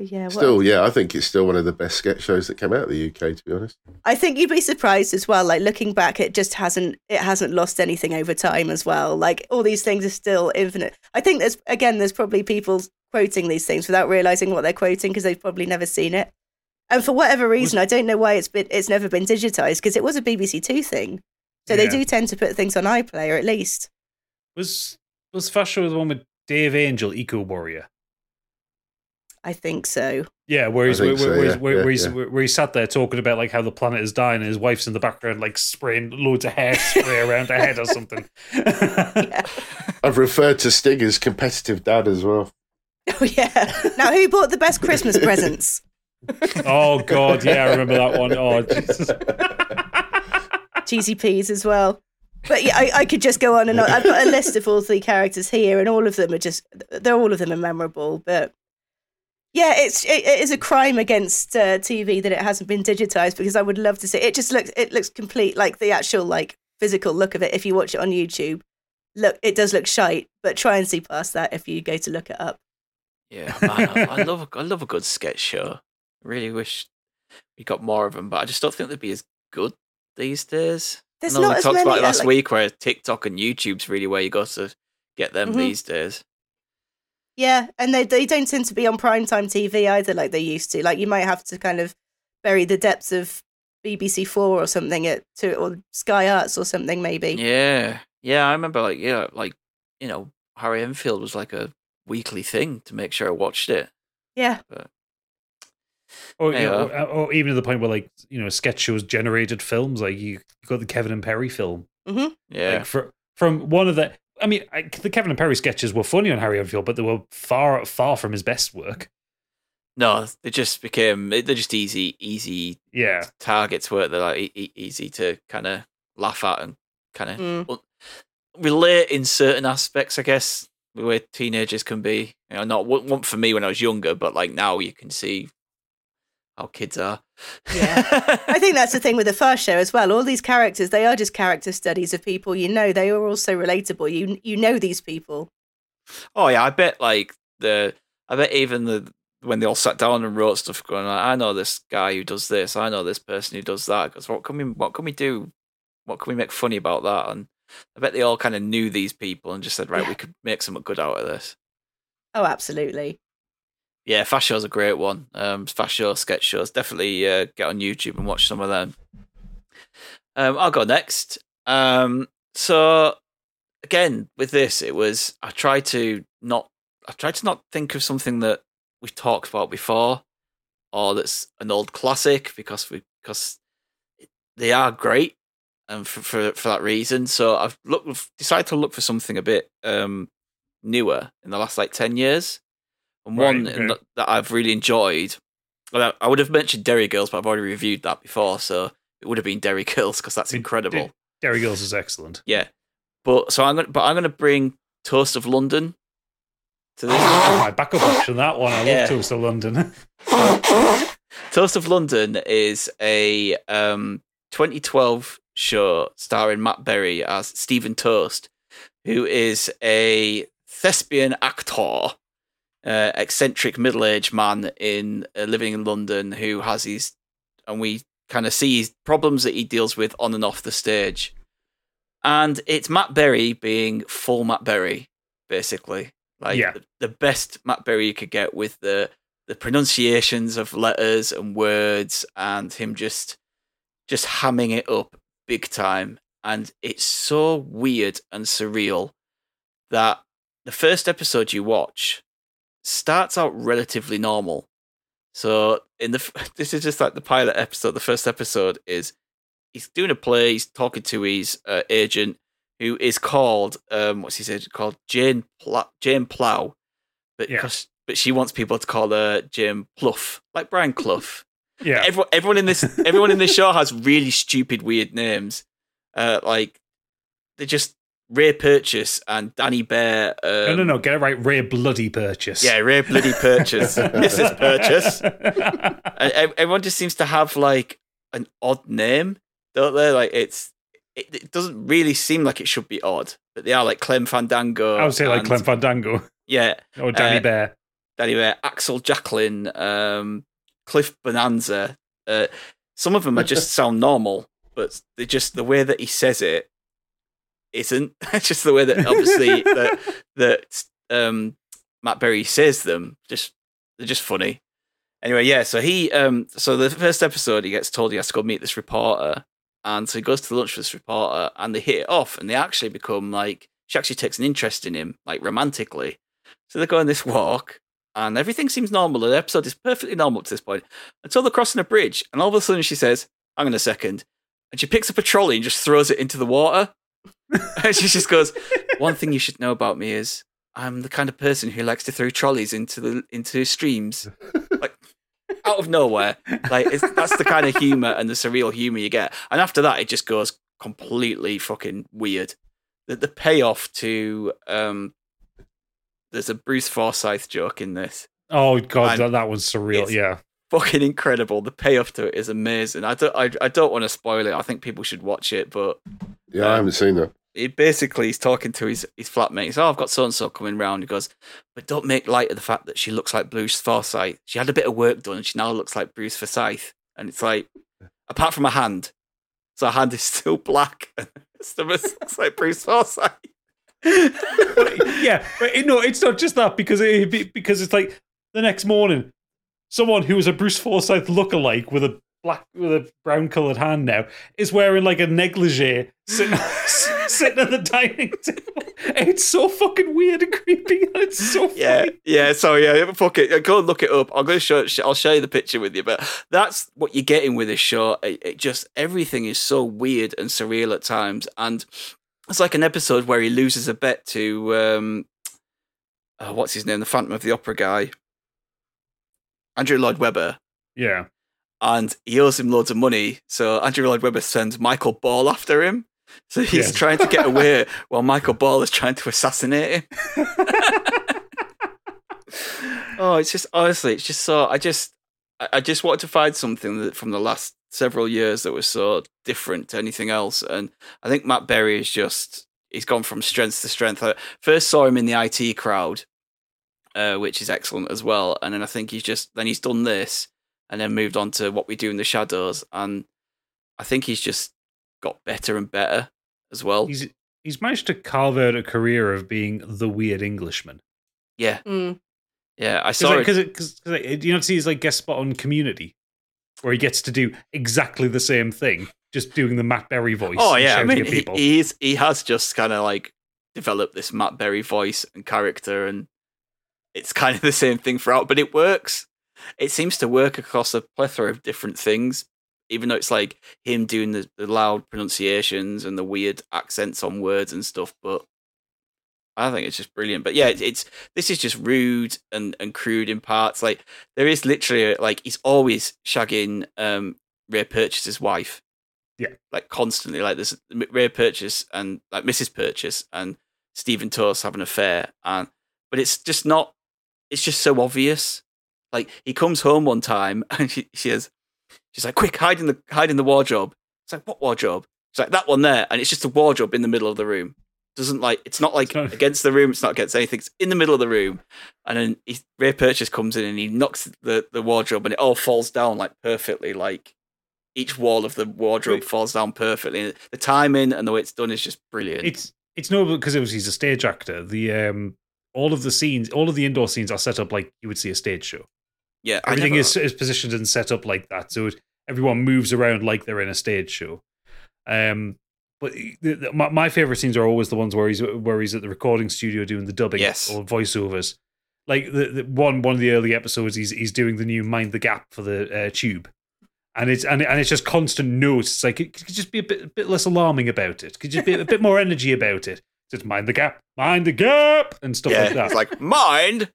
Yeah. Still, yeah, I think it's still one of the best sketch shows that came out of the UK. To be honest, I think you'd be surprised as well. Like looking back, it just hasn't it hasn't lost anything over time as well. Like all these things are still infinite. I think there's again there's probably people quoting these things without realizing what they're quoting because they've probably never seen it. And for whatever reason, I don't know why it's been it's never been digitized because it was a BBC Two thing. So they do tend to put things on iPlayer at least. Was was Fast Show the one with Dave Angel, Eco Warrior? I think so. Yeah, where he's where, think so, where, he's- yeah, where, yeah, where he's where he's sat there talking about like how the planet is dying, and his wife's in the background like spraying loads of hairspray around her head or something. Yeah. I've referred to Sting as competitive dad as well. Oh yeah. Now, who bought the best Christmas presents? oh god, yeah, I remember that one. Oh Jesus. Cheesy peas as well. But yeah, I, I could just go on and on. I've got a list of all the characters here, and all of them are just they're all of them are memorable. But yeah, it's it, it is a crime against uh, TV that it hasn't been digitized because I would love to see it. Just looks it looks complete like the actual like physical look of it. If you watch it on YouTube, look it does look shite, but try and see past that if you go to look it up. Yeah, man, I, I love a, I love a good sketch show. I really wish we got more of them, but I just don't think they'd be as good these days. There's I know not we as talked many. about it last like- week where TikTok and YouTube's really where you go to get them Mhm. these days. Yeah, and they they don't tend to be on primetime TV either, like they used to. Like you might have to kind of bury the depths of BBC Four or something at to or Sky Arts or something maybe. Yeah, yeah, I remember like yeah, like you know Harry Enfield was like a weekly thing to make sure I watched it. Yeah, Or, you know, or, or even to the point where like you know sketch shows generated films. Like you, you got the Kevin and Perry film. Yeah, Like for, from one of the. I mean, I, the Kevin and Perry sketches were funny on Harry Enfield, but they were far far from his best work. no, they just became they're just easy easy Yeah, targets. Where they're like e- easy to kind of laugh at and kind of Mm. relate in certain aspects, I guess, the way teenagers can be. You know, not one one for me when I was younger, but like now you can see how kids are. Yeah. I think that's the thing with the first show as well. All these characters, they are just character studies of people you know. They are also relatable. You you know these people. oh yeah, I bet like the I bet even the when they all sat down and wrote stuff, going, like, I know this guy who does this, I know this person who does that. Because what can we what can we do? What can we make funny about that? And I bet they all kind of knew these people and just said, right, Yeah. we could make something good out of this. Oh, absolutely. Yeah, Fast Show's a great one. Um, Fast Show, sketch shows. Definitely uh, get on YouTube and watch some of them. Um, I'll go next. Um, so again, with this, it was I tried to not I tried to not think of something that we've talked about before or that's an old classic because we because they are great and for for, for that reason. So I've looked decided to look for something a bit um, newer in the last like ten years, and Right, one okay. that- that I've really enjoyed. Well, I I would have mentioned Derry Girls, but I've already reviewed that before, so it would have been Derry Girls because that's incredible. it- Derry Girls is excellent. Yeah, but so I'm gonna but I'm gonna bring Toast of London to this. My backup option, that one. I Yeah. love Toast of London. Toast of London is a um, 2012 show starring Matt Berry as Stephen Toast, who is a thespian actor, uh, eccentric middle-aged man in uh, living in London who has these, and we kind of see his problems that he deals with on and off the stage. And it's Matt Berry being full Matt Berry, basically. Like Yeah. the, the best Matt Berry you could get with the the pronunciations of letters and words and him just just hamming it up big time and it's so weird and surreal that the first episode you watch starts out relatively normal so in the this is just like the pilot episode the first episode is he's doing a play he's talking to his uh, agent who is called um what's he said called jane Pl- jane Plough but Yeah. but she wants people to call her Jane Pluff, like Brian Clough. Yeah. Everyone, everyone in this, everyone in this show has really stupid, weird names. Uh, like they're just Ray Purchase and Danny Bear. Um, no, no, no. Get it right. Ray Bloody Purchase. Yeah, Ray Bloody Purchase. Mrs. Purchase. And everyone just seems to have like an odd name, don't they? Like it's. It, it doesn't really seem like it should be odd, but they are like Clem Fandango. I would say like Clem Fandango Yeah, or Danny Uh, Bear. anyway, Axel Jacqueline, um, Cliff Bonanza. Uh, some of them are just sound normal, but they just the way that he says it isn't. It's just the way that obviously that that um, Matt Berry says them. Just they're just funny. Anyway, yeah. So he, um, so the first episode, he gets told he has to go meet this reporter, and so he goes to lunch with this reporter, and they hit it off, and they actually become like she actually takes an interest in him, like romantically. So they go on this walk, and everything seems normal. The episode is perfectly normal to this point until they're crossing a bridge, and all of a sudden she says, "Hang on a second. and she picks up a trolley and just throws it into the water. and she just goes, "One thing you should know about me is I'm the kind of person who likes to throw trolleys into the into streams, like out of nowhere. Like it's, that's the kind of humor and the surreal humor you get. And after that, it just goes completely fucking weird. The, the payoff to um, there's a Bruce Forsyth joke in this. Oh god, And that, that was surreal. Yeah, Fucking incredible. The payoff to it is amazing. I don't, I, I don't want to spoil it. I think people should watch it, but Yeah, I haven't um, seen that. he basically he's talking to his his flatmate. He's, oh, I've got so and so coming round. He goes, but don't make light of the fact that she looks like Bruce Forsyth. She had a bit of work done, and she now looks like Bruce Forsyth. And it's like, apart from a hand, so her hand is still black, and the stomach looks like Bruce Forsyth. yeah, but it, no, it's not just that because it because it's like the next morning, someone who is a Bruce Forsyth lookalike with a black with a brown colored hand now is wearing like a negligee sitting sitting at the dining table. It's so fucking weird and creepy. And it's so funny. Yeah, yeah. So yeah, fuck it. Go and look it up. I'm to show. I'll show you the picture with you. But that's what you're getting with this show. It, it just everything is so weird and surreal at times, and it's like an episode where he loses a bet to um, oh, what's his name, the Phantom of the Opera guy, Andrew Lloyd Webber. yeah. And he owes him loads of money, so Andrew Lloyd Webber sends Michael Ball after him. So he's Yeah. trying to get away while Michael Ball is trying to assassinate him. oh, it's just honestly, it's just so. I just, I I just wanted to find something that from the last several years that was so different to anything else, and I think Matt Berry is just he's gone from strength to strength. I first saw him in the IT crowd, uh, which is excellent as well, and then I think he's just then he's done this, and then moved on to what we do in the shadows, and I think he's just got better and better as well. He's he's managed to carve out a career of being the weird Englishman. yeah, Mm. yeah. I saw Because it. because you know see his like guest spot on Community, where he gets to do exactly the same thing, just doing the Matt Berry voice. Oh yeah, I mean at he, people. he's he has just kind of like developed this Matt Berry voice and character, and it's kind of the same thing throughout, but it works. It seems to work across a plethora of different things, even though it's like him doing the, the loud pronunciations and the weird accents on words and stuff. But I think it's just brilliant. But yeah, it's, it's this is just rude and and crude in parts. Like there is literally like he's always shagging um Ray Purchase's wife Yeah, like constantly like this Ray Purchase and like Mrs. Purchase and Stephen Toast have an affair and but it's just not it's just so obvious. Like he comes home one time and she, she says she's like quick hide in the hide in the wardrobe. It's like what wardrobe? It's like that one there and it's just a wardrobe in the middle of the room. Doesn't like it's not like not- against the room, it's not against anything. It's in the middle of the room. And then he, Ray Purchase comes in and he knocks the, the wardrobe and it all falls down like perfectly like each wall of the wardrobe Wait. falls down perfectly. The timing and the way it's done is just brilliant. It's it's no because it was he's a stage actor. The um all of the scenes, all of the indoor scenes are set up like you would see a stage show. yeah, I Everything never- is is positioned and set up like that, so it, everyone moves around like they're in a stage show. Um, but the, the, my, my favorite scenes are always the ones where he's where he's at the recording studio doing the dubbing Yes. or voiceovers. Like the, the one one of the early episodes, he's he's doing the new Mind the Gap for the uh, tube, and it's and, and it's just constant notes. It's like it could just be a bit a bit less alarming about it. Could just be a bit more energy about it. Just mind the gap, mind the gap, and stuff yeah, like that. it's like mind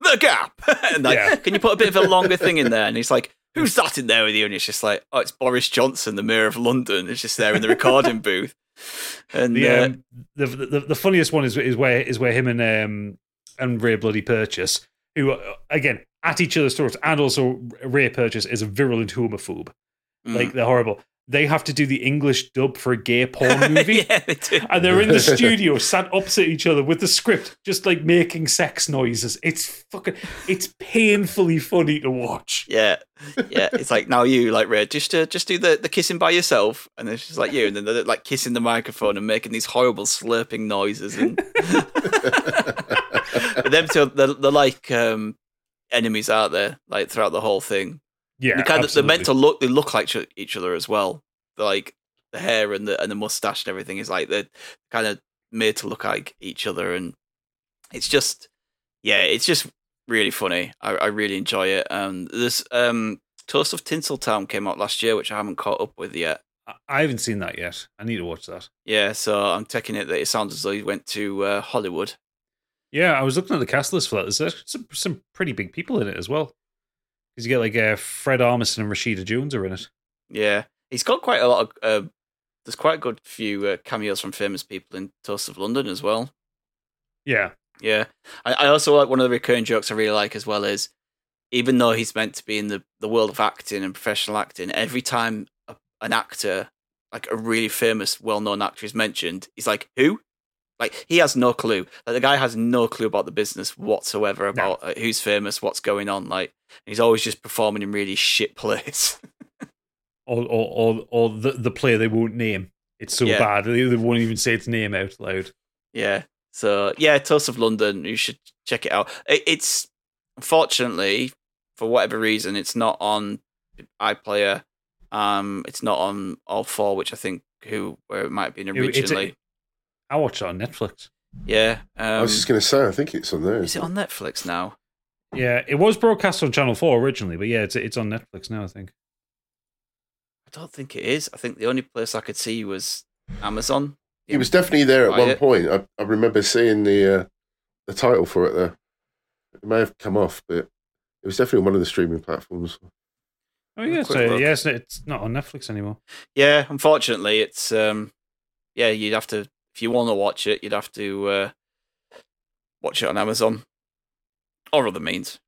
the gap. and like, Yeah. can you put a bit of a longer thing in there? And he's like, "Who's that in there with you?" And it's just like, "Oh, it's Boris Johnson, the mayor of London." It's just there in the recording booth. And The, uh, um, the, the the funniest one is is where is where him and um and Ray Bloody Purchase, who uh, again at each other's throats, and also Ray Purchase is a virulent homophobe. mm. Like they're horrible. They have to do the English dub for a gay porn movie. yeah, they do. And they're in the studio, sat opposite each other with the script, just like making sex noises. It's fucking, it's painfully funny to watch. Yeah, yeah. It's like now you like Red, just uh, just do the, the kissing by yourself, and it's just like you, and then they're like kissing the microphone and making these horrible slurping noises, and but them two, they're, they're like um, enemies out there, like throughout the whole thing. Yeah, they kind of, they're meant to look, they look like each- other as well. They're like the hair and the and the mustache and everything is like they're kind of made to look like each other, and it's just yeah, it's just really funny. I, I really enjoy it. Um, this um, Toast of Tinseltown came out last year, which I haven't caught up with yet. I- I haven't seen that yet. I need to watch that. Yeah, so I'm taking it that it sounds as though he went to uh, Hollywood. Yeah, I was looking at the cast list for that. There's some, some pretty big people in it as well. Because you get like uh, Fred Armisen and Rashida Jones are in it. Yeah, he's got quite a lot of. Uh, there's quite a good few uh, cameos from famous people in Toast of London as well. Yeah. Yeah, I, I also like one of the recurring jokes I really like as well is even though he's meant to be in the, the world of acting and professional acting, every time a, an actor, like a really famous, well known actor, is mentioned, he's like, "Who?" Like he has no clue. Like the guy has no clue about the business whatsoever about uh, who's famous, what's going on. Like he's always just performing in really shit plays. Or, or, or, or the, the player they won't name. It's so Yeah. bad. They, they won't even say its name out loud. Yeah. So yeah, Toast of London. You should check it out. It, it's unfortunately for whatever reason, it's not on iPlayer. Um, it's not on all four, which I think who where it might have been It- it's a- originally. I watched it on Netflix. yeah. Um, I was just going to say, I think it's on there. is it on Netflix now? Yeah, it was broadcast on Channel 4 originally, but yeah, it's it's on Netflix now, I think. I don't think it is. I think the only place I could see was Amazon. He was definitely there at one it. point. I, I remember seeing the uh, the title for it there. It may have come off, but it was definitely on one of the streaming platforms. Oh, yeah, so, look. yes, it's not on Netflix anymore. Yeah, unfortunately, it's um, yeah, you'd have to if you want to watch it, you'd have to uh, watch it on Amazon or other means.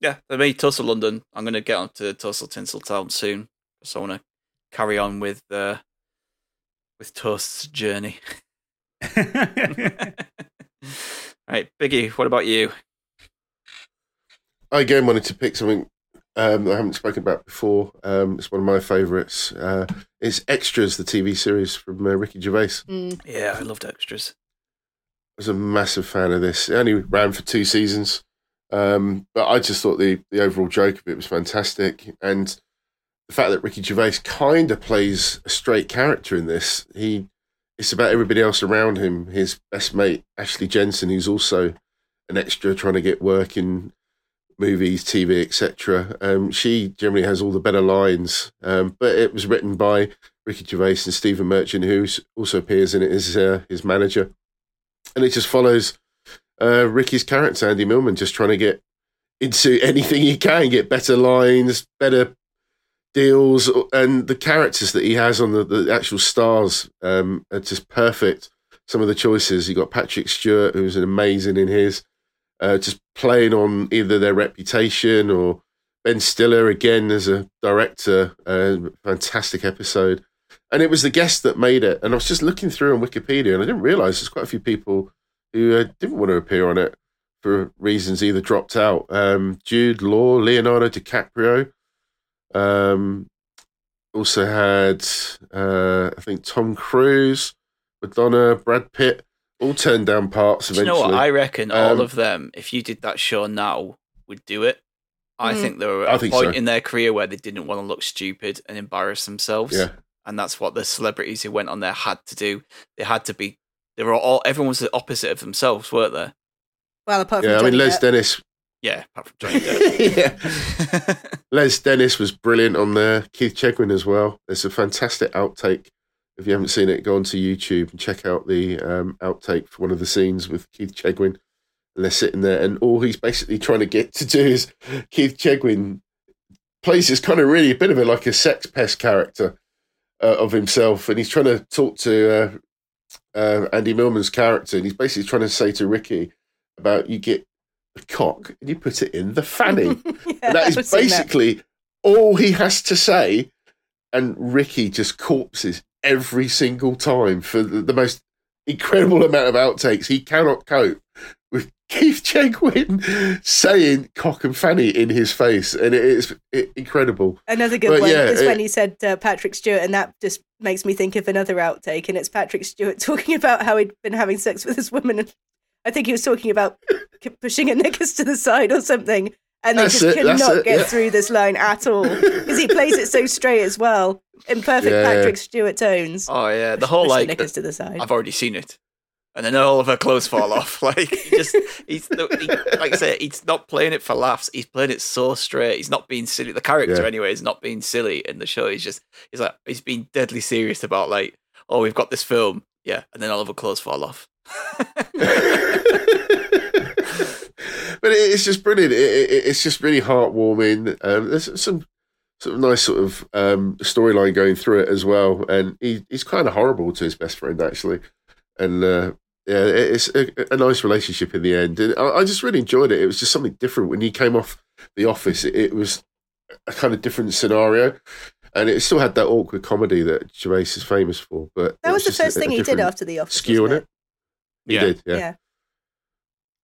Yeah, for me, Toast of London. I'm going to get onto Toast of Tinseltown soon, so I want to carry on with uh, with Toast's journey. right, Biggie, what about you? I again wanted to pick something um, I haven't spoken about before. Um, it's one of my favourites. Uh, it's Extras, the TV series from uh, Ricky Gervais. Mm. Yeah, I loved extras. I was a massive fan of this. It only ran for two seasons, um, but I just thought the the overall joke of it was fantastic, and the fact that Ricky Gervais kind of plays a straight character in this. He it's about everybody else around him. His best mate Ashley Jensen, who's also an extra trying to get work in movies, TV, etc. Um, she generally has all the better lines, um, but it was written by Ricky Gervais and Stephen Merchant, who also appears in it as uh, his manager and it just follows uh, Ricky's character, Andy Millman, just trying to get into anything he can, get better lines, better deals, and the characters that he has on the, the actual stars um, are just perfect. Some of the choices you got Patrick Stewart, who's amazing in his, uh, just playing on either their reputation or Ben Stiller again as a director, uh, fantastic episode and it was the guest that made it. And I was just looking through on Wikipedia, and I didn't realize there's quite a few people who uh, didn't want to appear on it for reasons either dropped out. Um, Jude Law, Leonardo DiCaprio, um, also had uh, I think Tom Cruise, Madonna, Brad Pitt, all turned down parts Do you know what? I reckon all Um, of them, if you did that show now, would do it. I Mm. think they were I at a think point so. in their career where they didn't want to look stupid and embarrass themselves. yeah, And that's what the celebrities who went on there had to do. They had to be, they were all, everyone was the opposite of themselves, weren't they? Well, apart from yeah. I mean, Les Depp. Dennis. Yeah, apart from Johnny Depp. yeah. Les Dennis was brilliant on there. Keith Chegwin as well. There's a fantastic outtake. If you haven't seen it, go onto YouTube and check out the um, outtake for one of the scenes with Keith Chegwin. And they're sitting there, and all he's basically trying to get to do is Keith Chegwin plays this kind of really a bit of a like a sex pest character uh, of himself, and he's trying to talk to uh, uh, Andy Millman's character, and he's basically trying to say to Ricky about you get the cock and you put it in the fanny. Yeah, that I've basically all he has to say. And Ricky just corpses every single time for the, the most incredible amount of outtakes. He cannot cope with Keith Chegwin saying cock and fanny in his face. And it is incredible. Another good But one yeah, is it- when he said uh, Patrick Stewart, and that just makes me think of another outtake, and it's Patrick Stewart talking about how he'd been having sex with this woman, and I think he was talking about pushing a knickers to the side or something, and they That's just it, that's cannot it, get yeah. through this line at all because he plays it so straight as well in perfect Yeah. Patrick Stewart tones. oh, yeah. The whole, push like, knickers to the side. I've already seen it. and then all of her clothes fall off. Like he just he's he, like I say, he's not playing it for laughs. He's playing it so straight. He's not being silly. The character Yeah. anyway is not being silly in the show. He's just he's like he's being deadly serious about like oh we've got this film yeah, and then all of her clothes fall off. But it's just brilliant. It, it, it's just really heartwarming. Um, there's some sort of nice sort of um, storyline going through it as well, and he, he's kind of horrible to his best friend actually, and uh, yeah, it- it's a, a nice relationship in the end. And I, I just really enjoyed it. It was just something different when he came off the office. It, it was a kind of different scenario. And it still had that awkward comedy that Gervais is famous for, but That it was the just a- first a thing he did after The Office. Skewing on wasn't it. He Yeah. did, Yeah. yeah.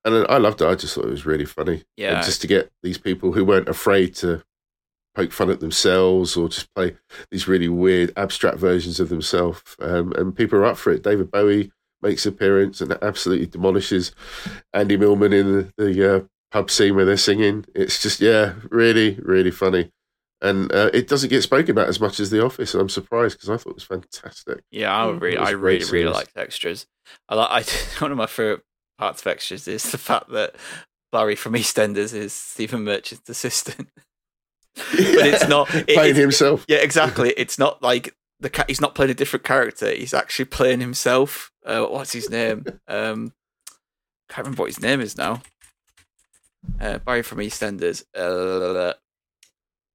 And I loved it. I just thought it was really funny. Yeah. And just to get these people who weren't afraid to poke fun at themselves or just play these really weird abstract versions of themselves. Um, and people are up for it. David Bowie makes an appearance and absolutely demolishes Andy Millman in the, the uh, pub scene where they're singing. It's just, yeah, really, really funny. And uh, it doesn't get spoken about as much as The Office, and I'm surprised because I thought it was fantastic. Yeah, I really, I really, really liked extras. I like. I, one of my favorite parts of extras is the fact that Barry from EastEnders is Stephen Merchant's assistant. but it's not it- playing it's- himself. Yeah, exactly. It's not like the ca- he's not playing a different character. He's actually playing himself. Uh, what's his name? Um, can't remember what his name is now. Uh, Barry from EastEnders. Uh,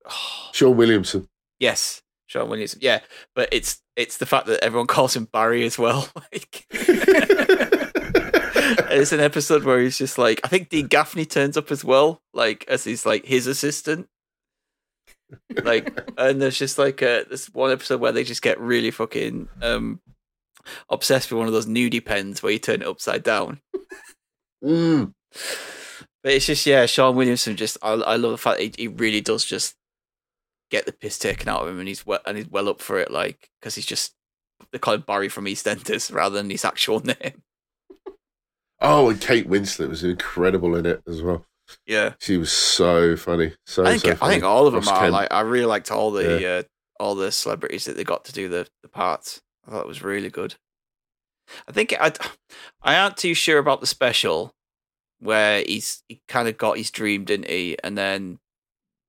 Shaun Williamson. yes, Shaun Williamson. Yeah, but it's it's the fact that everyone calls him Barry as well. Like, it's an episode where he's just like, I think Dean Gaffney turns up as well, like as he's like his assistant. Like, and there's just like uh this one episode where they just get really fucking um obsessed with one of those nudie pens where you turn it upside down. Mm. But it's just yeah, Shaun Williamson. Just I, I love the fact that he, he really does just get the piss taken out of him, and he's well, and he's well up for it. Like because he's just they call him Barry from EastEnders rather than his actual name. Oh, and Kate Winslet was incredible in it as well. Yeah, She was so funny. So, I think so I think all of them Ross are. Kemp. Like I really liked all the uh, all the celebrities that they got to do the the parts. I thought it was really good. I think I I aren't too sure about the special where he's he kind of got his dream, didn't he? And then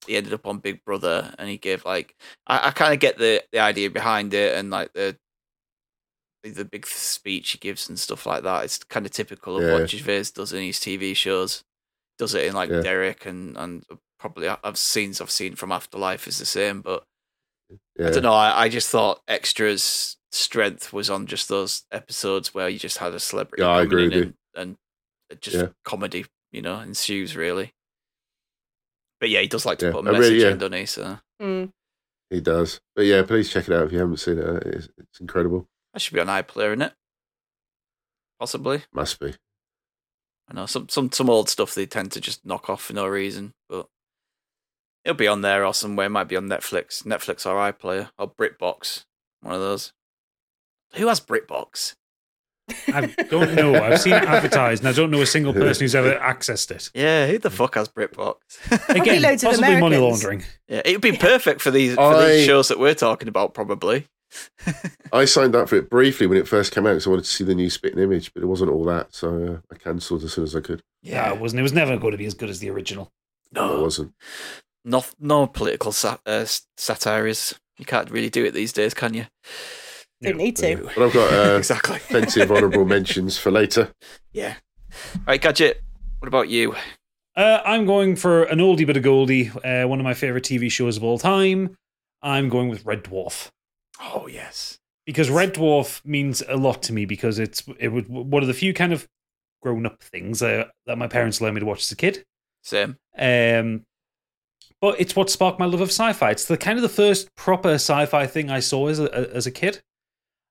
he ended up on Big Brother, and he gave like I, I kind of get the the idea behind it, and like the the big speech he gives and stuff like that. It's kind of typical of Yeah. what Gervais does in his TV shows. Does it in like Yeah. Derek and and probably I've scenes I've seen from Afterlife is the same, but yeah. I don't know. I, I just thought extras strength was on just those episodes where you just had a celebrity Yeah, I agree in with you. and, and just Yeah. comedy, you know, ensues really. But yeah, he does like to Yeah, put a I message really- yeah. in, doesn't he? So Mm. He does. But yeah, please check it out if you haven't seen it. It's, it's incredible. That should be on iPlayer, isn't it? Possibly. Must be. I know some some some old stuff they tend to just knock off for no reason, but it'll be on there or somewhere. It might be on Netflix, Netflix or iPlayer or BritBox, one of those. Who has BritBox? I don't know. I've seen it advertised, and I don't know a single person who's ever accessed it. Yeah, who the fuck has BritBox? Again, loads of possibly money laundering. yeah, it'd be perfect for these for I- these shows that we're talking about, probably. I signed up for it briefly when it first came out because I wanted to see the new spitting image, but it wasn't all that. So uh, I cancelled as soon as I could. Yeah, it wasn't. It was never going to be as good as the original. It no, it wasn't. no, no political sa- uh, satire is. You can't really do it these days, can you? Don't need Yeah. to. But I've got uh, exactly. plenty of honourable mentions for later. Yeah. All right, Gadget. What about you? Uh, I'm going for an oldie but a goldie. Uh, one of my favorite TV shows of all time. I'm going with Red Dwarf Oh yes. because Red Dwarf means a lot to me because it's it was one of the few kind of grown up things uh, that my parents allowed me to watch as a kid. Same. Um, but it's what sparked my love of sci-fi. It's the kind of the first proper sci-fi thing I saw as a as a kid.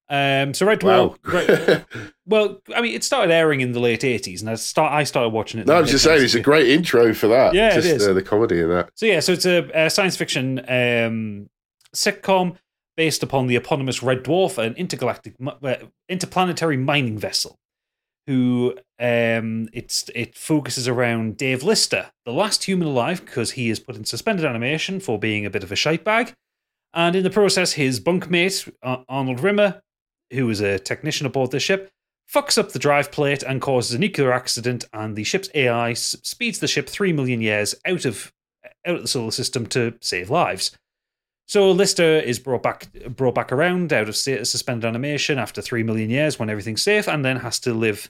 Um, so Red Dwarf. Wow. Red- well, I mean, it started airing in the late '80s, and I start I started watching it. in no, I'm just saying it's a great intro for that. Yeah, it just, is. Uh, the comedy in that. So yeah, so it's a, a science fiction um, sitcom based upon the eponymous Red Dwarf, an intergalactic, uh, interplanetary mining vessel. Who um, it's it focuses around Dave Lister, the last human alive, because he is put in suspended animation for being a bit of a shite bag, and in the process, his bunkmate Arnold Rimmer, who is a technician aboard the ship, fucks up the drive plate and causes a nuclear accident, and the ship's AI speeds the ship three million years out of out of the solar system to save lives. So Lister is brought back brought back around out of suspended animation after three million years when everything's safe, and then has to live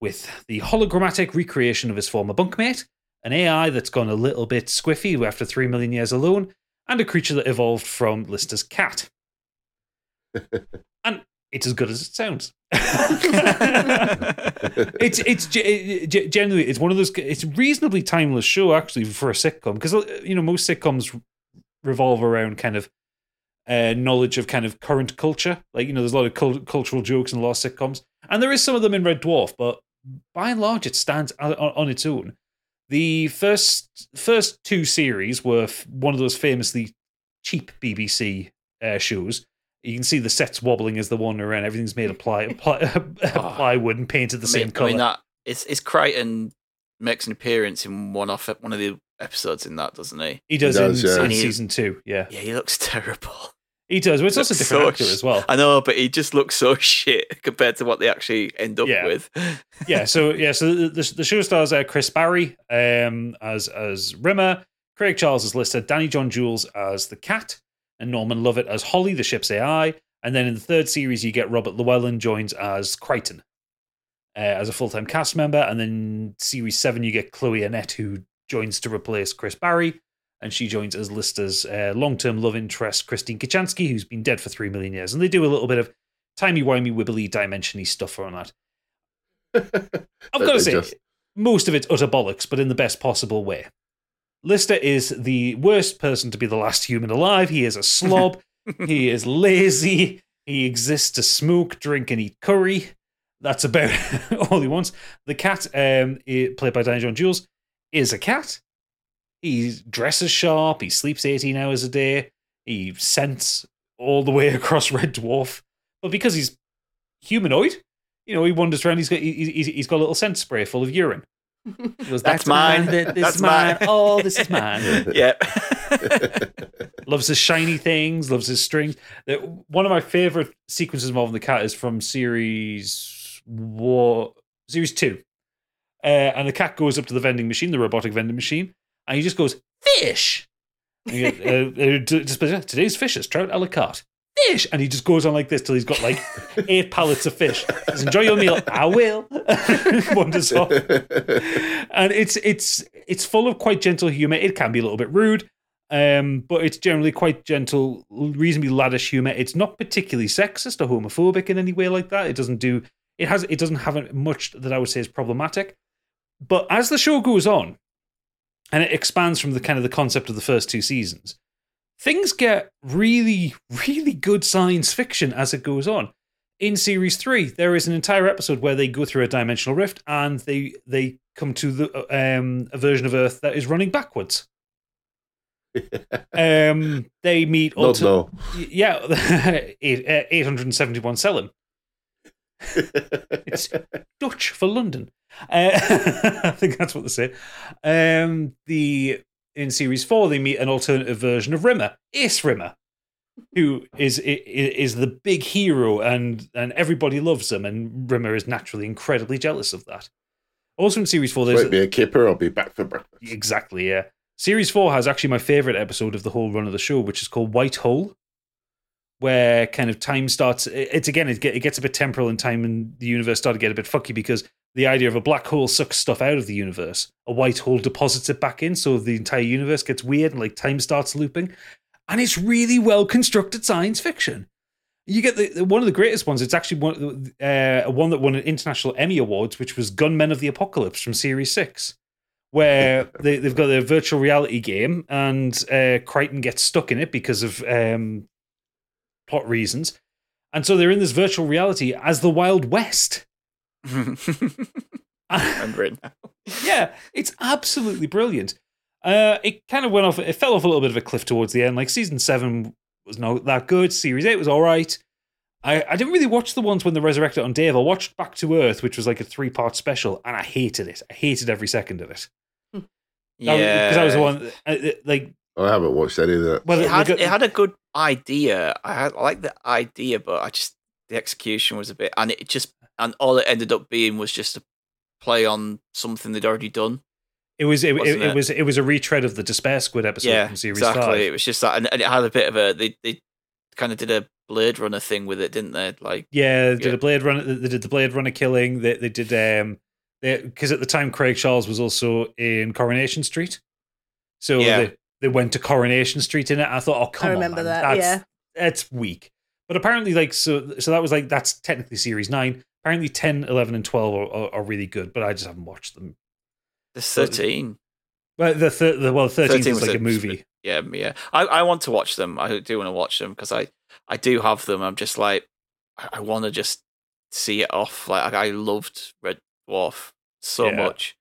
with the hologrammatic recreation of his former bunkmate, an AI that's gone a little bit squiffy after three million years alone, and a creature that evolved from Lister's cat. and it's as good as it sounds. it's it's ge- ge- generally it's one of those it's a reasonably timeless show actually for a sitcom because uh, you know most sitcoms revolve around kind of uh, knowledge of kind of current culture. Like you know there's a lot of cul- cultural jokes in a lot of sitcoms. And there is some of them in Red Dwarf but by and large it stands on, on its own. The first first two series were f- one of those famously cheap BBC uh, shows. You can see the sets wobbling as the wander around. Everything's made of ply, ply, plywood and painted the I same mean, color. I mean that it's it's Kryten makes an appearance in one off one of the episodes in that, doesn't he? he does, He does, in, yeah. in he- season two. Yeah, Yeah, he looks terrible. he does. But it's also a different so actor sh- as well. I know, but he just looks so shit compared to what they actually end up Yeah. with. yeah. So yeah. So the, the, the show stars uh, Chris Barrie um, as as Rimmer, Craig Charles as Lister, Danny John Jules as the cat, and Norman Lovett as Holly, the ship's AI. And then in the third series, you get Robert Llewellyn joins as Kryten uh, as a full time cast member. And then series seven, you get Chloe Annett, who joins to replace Chris Barrie. And she joins as Lister's uh, long term love interest, Kristine Kochanski, who's been dead for three million years. And they do a little bit of timey wimey, wibbly, dimensiony stuff on that. I've got to say, just- most of it's utter bollocks, but in the best possible way. Lister is the worst person to be the last human alive. He is a slob. he is lazy. He exists to smoke, drink, and eat curry. That's about all he wants. The cat, um, played by Danny John Jules, is a cat. He dresses sharp. He sleeps 18 hours a day. He scents all the way across Red Dwarf. But because he's humanoid, you know, he wanders around. He's got he, he's, he's got a little scent spray full of urine. Goes, That's mine. This That's is mine. mine." Oh, this is mine. yep. loves his shiny things, loves his strings. One of my favorite sequences involving the cat is from series war, series two, uh, and the cat goes up to the vending machine, the robotic vending machine, and he just goes fish. Go, uh, uh, today's fish is trout a la carte. Fish, and he just goes on like this till he's got like eight pallets of fish. He says, Enjoy your meal. I will. Wanders off and it's it's it's full of quite gentle humor. It can be a little bit rude, um, but it's generally quite gentle, reasonably laddish humor. It's not particularly sexist or homophobic in any way like that. It doesn't do it has it doesn't have much that I would say is problematic. But as the show goes on, and it expands from the kind of the concept of the first two seasons, things get really really good science fiction as it goes on in series three, there is an entire episode where they go through a dimensional rift and they they come to the um, a version of Earth that is running backwards. um, they meet Not alter- no. yeah, uh, 871 Selim. It's Dutch for London. Uh, I think that's what they say. Um, the in series four, they meet an alternative version of Rimmer, Ace Rimmer, who is i- i- is the big hero, and and everybody loves him, and Rimmer is naturally incredibly jealous of that. Also in series four, there's Won't be a kipper. I'll be back for breakfast. Exactly, yeah. Series four has actually my favorite episode of the whole run of the show, which is called White Hole, where kind of time starts. It's again, it, gets a bit temporal in time, and the universe started to get a bit fucky because the idea of a black hole sucks stuff out of the universe, a white hole deposits it back in, so the entire universe gets weird and like time starts looping. And it's really well constructed science fiction. You get the, the- one of the greatest ones. It's actually one uh, one that won an international Emmy awards, which was Gunmen of the Apocalypse from Series Six, where they, they've got their virtual reality game, and uh, Kryten gets stuck in it because of um, plot reasons, and so they're in this virtual reality as the Wild West. Remember it now. yeah, it's absolutely brilliant. Uh, it kind of went off. It fell off a little bit of a cliff towards the end. Like season seven was not that good. Series eight was all right. I, I didn't really watch the ones when they resurrected on Dave. I watched Back to Earth, which was like a three part special, and I hated it. I hated every second of it. Yeah, because I was the one uh, uh, like. I haven't watched any of that. Well, it had, got- it had a good idea. I, had, I like the idea, but I just the execution was a bit, and it just and all it ended up being was just a play on something they'd already done. It was it, it, Wasn't it it? was it was a retread of the Despair Squid episode yeah, from series exactly. five. It was just that, and, and it had a bit of a they they kind of did a Blade Runner thing with it, didn't they? Like, Yeah, they did Yeah. a Blade Runner. They did the Blade Runner killing. They they did um, because at the time Craig Charles was also in Coronation Street, so Yeah. they they went to Coronation Street in it. I thought, oh come on, remember man, that, That's, yeah. that's weak. But apparently, like so, so that was like that's technically series nine. Apparently, 10, 11, and twelve are, are, are really good, but I just haven't watched them. there's thirteen. But the, thir- the well, thirteenth 13 is like a a- movie. Yeah, yeah. I, I want to watch them. I do want to watch them because I I do have them. I'm just like I, I want to just see it off. Like I, I loved Red Dwarf so Yeah. much.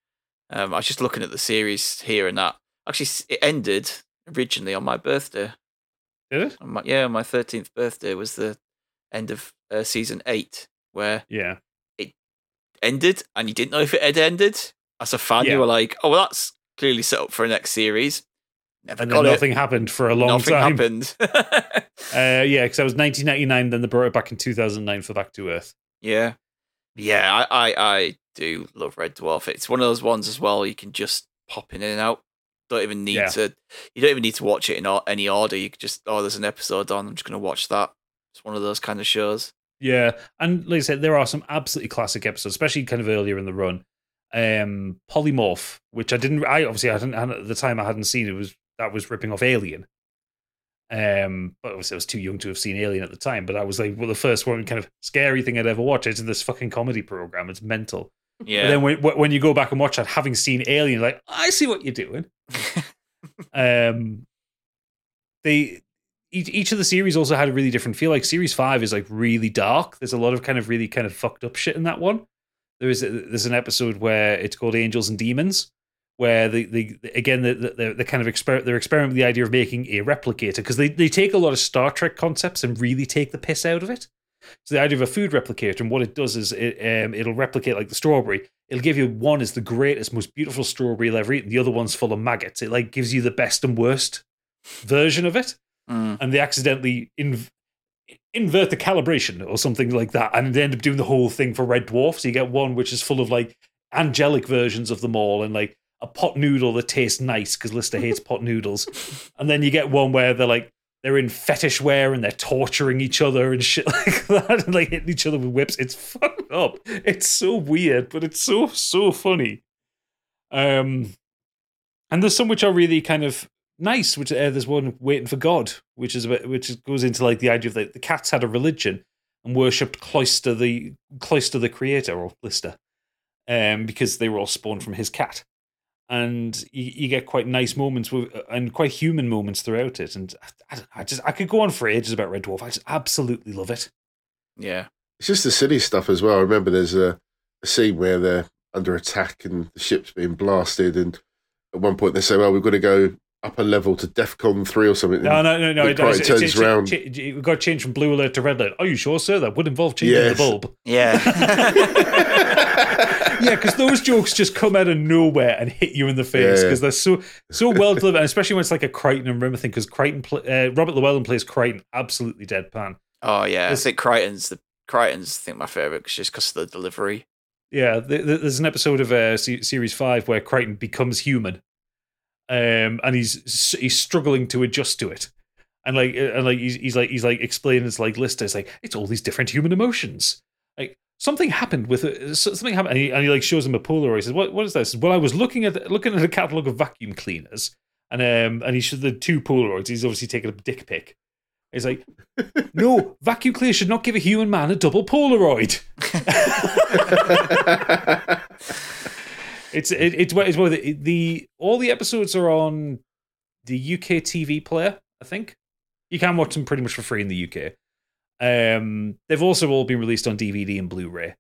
Um, I was just looking at the series here and that. Actually, it ended originally on my birthday. Did it? On my, yeah, on my thirteenth birthday was the end of uh, season eight, where Yeah, it ended and you didn't know if it had ended. As a fan, Yeah. you were like, "Oh, well, that's clearly set up for a next series." Never and then it. nothing happened for a long Nothing time. Nothing happened. Uh, yeah, because that was 1999. Then they brought it back in 2009 for Back to Earth. yeah, yeah. I, I, I do love Red Dwarf. It's one of those ones as well. You can just pop in and out. Don't even need Yeah. to. You don't even need to watch it in any order. You could just oh, there's an episode on. I'm just going to watch that. It's one of those kind of shows. Yeah, and like I said, there are some absolutely classic episodes, especially kind of earlier in the run. Um, Polymorph, which I didn't, I obviously I hadn't, at the time I hadn't seen it was that was ripping off Alien. Um, but obviously I was too young to have seen Alien at the time. But I was like, well, the first one kind of scary thing I'd ever watch. It's in this fucking comedy program. It's mental. Yeah. But then when when you go back and watch that, having seen Alien, like I see what you're doing. um they each, each of the series also had a really different feel. Like series 5 is like really dark. There's a lot of kind of really kind of fucked up shit in that one. There is a, there's an episode where it's called angels and demons where the, the again the, the, the kind of exper- they're experimenting with the idea of making a replicator because they, they take a lot of star trek concepts and really take the piss out of it. So the idea of a food replicator and what it does is it, um, it'll replicate like the strawberry. It'll give you one is the greatest most beautiful strawberry you'll ever eat and the other one's full of maggots. It like gives you the best and worst version of it Mm. and they accidentally inv- invert the calibration or something like that and they end up doing the whole thing for red dwarf. So you get one which is full of like angelic versions of them all and like a pot noodle that tastes nice because lister hates pot noodles. And then you get one where they're like they're in fetish wear and they're torturing each other and shit like that and like hitting each other with whips. It's fucked up. It's so weird but it's so so funny. Um and there's some which are really kind of nice. Which uh, there's one waiting for God, which is about, which goes into like the idea of like the cats had a religion and worshipped Cloister the Cloister the creator or Lister, um, because they were all spawned from his cat, and you, you get quite nice moments with and quite human moments throughout it. And I, I, I just I could go on for ages about Red Dwarf. I just absolutely love it. Yeah. It's just the city stuff as well. I remember there's a, a scene where they're under attack and the ship's being blasted, and at one point they say, "Well, we've got to go up a level to DEFCON three or something." No, no, no, no. It, Kryten it, turns it, round. it, it, we've got to change from blue alert to red alert. Are you sure, sir? That would involve changing Yes. the bulb. Yeah. yeah, because those jokes just come out of nowhere and hit you in the face Yeah. because they're so so well delivered, and especially when it's like a Kryten and Rimmer thing. Because Kryten, pl- uh, Robert Llewellyn plays Kryten absolutely deadpan. oh yeah. I think Kryten's the Kryten's I think my favorite because just because of the delivery. Yeah, th- th- there's an episode of uh, series five where Kryten becomes human, um, and he's he's struggling to adjust to it, and like uh, and like he's, he's like he's like explaining it's like Lister, it's like it's all these different human emotions. Like something happened with it, something happened, and he, and he like shows him a Polaroid. He says, "What what is this?" Well, I was looking at looking at a catalog of vacuum cleaners, and um and he showed the two Polaroids. He's obviously taking a dick pic. He's like, "No, vacuum cleaner should not give a human man a double Polaroid." It's it, it's it's well the, the all the episodes are on the UK TV player. I think you can watch them pretty much for free in the UK. Um, they've also all been released on DVD and Blu-ray.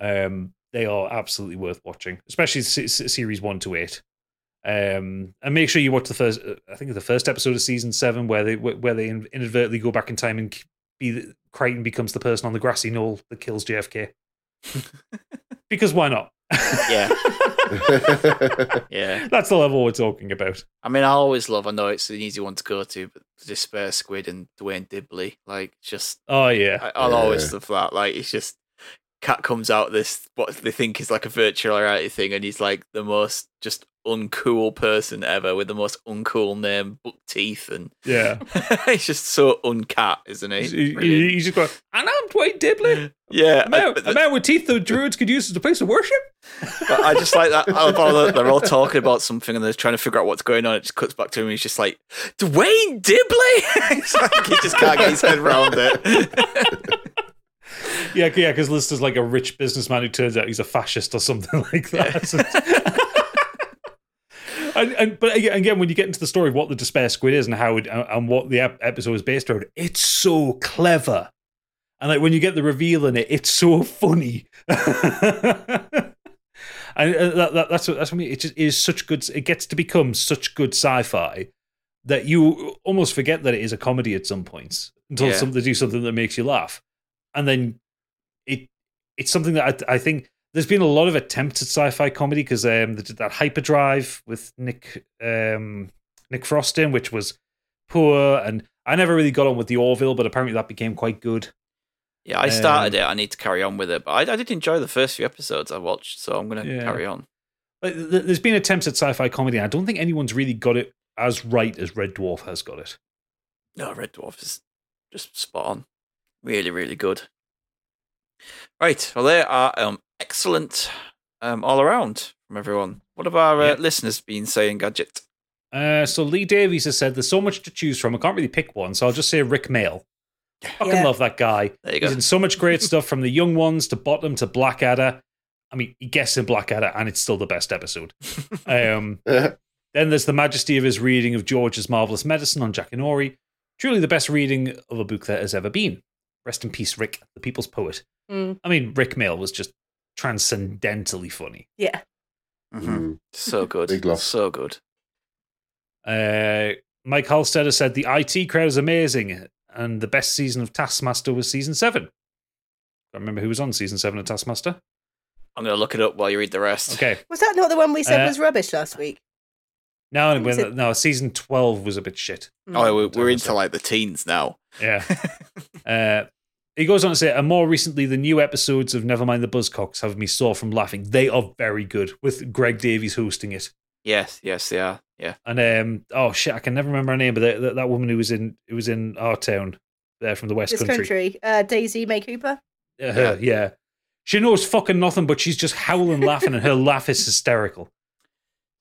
Um, they are absolutely worth watching, especially series one to eight. Um, and make sure you watch the first. uh, I think the first episode of season seven, where they where they inadvertently go back in time and be the, Kryten becomes the person on the grassy knoll that kills JFK. because why not? Yeah. Yeah. That's the level we're talking about. I mean, I always love. I know it's an easy one to go to, but Despair Squid and Duane Dibbley, like, just Oh yeah, I, I'll Yeah. always love that. Like, it's just Cat comes out this what they think is like a virtual reality thing, and he's like the most just uncool person ever with the most uncool name, book teeth, and Yeah. he's just so uncat, isn't he? He's, he's just going, and I'm Duane Dibbley. yeah, A man, but- a man with teeth the druids could use as a place of worship. I just like that. I love how They're all talking about something and they're trying to figure out what's going on. It just cuts back to him. And he's just like, Duane Dibbley. Like he just can't get his head around it. Yeah, yeah, because Lister's like a rich businessman who turns out he's a fascist or something like that. And, and but again, when you get into the story of what the Despair Squid is and how it, and what the episode is based around, it's so clever. And like when you get the reveal in it, it's so funny. and uh, that, that, that's what, that's what I mean. It just is such good. It gets to become such good sci-fi that you almost forget that it is a comedy at some points until Yeah. some, they do something that makes you laugh, and then it it's something that I, I think there's been a lot of attempts at sci-fi comedy because um, they did that Hyperdrive with Nick um, Nick Frost in, which was poor, and I never really got on with the Orville, but apparently that became quite good. Yeah, I started Um, it. I need to carry on with it. But I, I did enjoy the first few episodes I watched, so I'm going to Yeah. carry on. There's been attempts at sci-fi comedy, and I don't think anyone's really got it as right as Red Dwarf has got it. No, Red Dwarf is just spot on. Really, really good. Right. Well, there are um, excellent um, all around from everyone. What have our uh, Yeah. listeners been saying, Gadget? Uh, so Lee Davies has said there's so much to choose from. I can't really pick one, so I'll just say Rik Mayall. Fucking Yeah. love that guy. There you He's go. in so much great stuff from the young ones to bottom to Blackadder. I mean, he guessed in Blackadder, and it's still the best episode. Um, then there's the majesty of his reading of George's marvelous medicine on Jack and Jackanory. Truly the best reading of a book there has ever been. Rest in peace, Rick, the people's poet. Mm, I mean, Rik Mayall was just transcendentally funny. yeah. Mhm. Mm. So good. Big loss. So good. Uh, Mike Halstead has said the IT crowd is amazing, and the best season of Taskmaster was season seven. I remember who was on season seven of Taskmaster. I'm going to look it up while you read the rest. Okay, Was that not the one we said Uh, was rubbish last week? no, Was it- no, season twelve was a bit shit. Oh, we're, we're into like the teens now. Yeah. uh, he goes on to say, and more recently, the new episodes of Nevermind the Buzzcocks have me sore from laughing. They are very good, with Greg Davies hosting it. yes, yes, they are. Yeah. And um, oh shit, I can never remember her name, but that, that, that woman who was in who was in our town, there from the West This Country. country, uh, Daisy May Cooper. Uh, her, yeah. She knows fucking nothing, but she's just howling laughing, and her laugh is hysterical.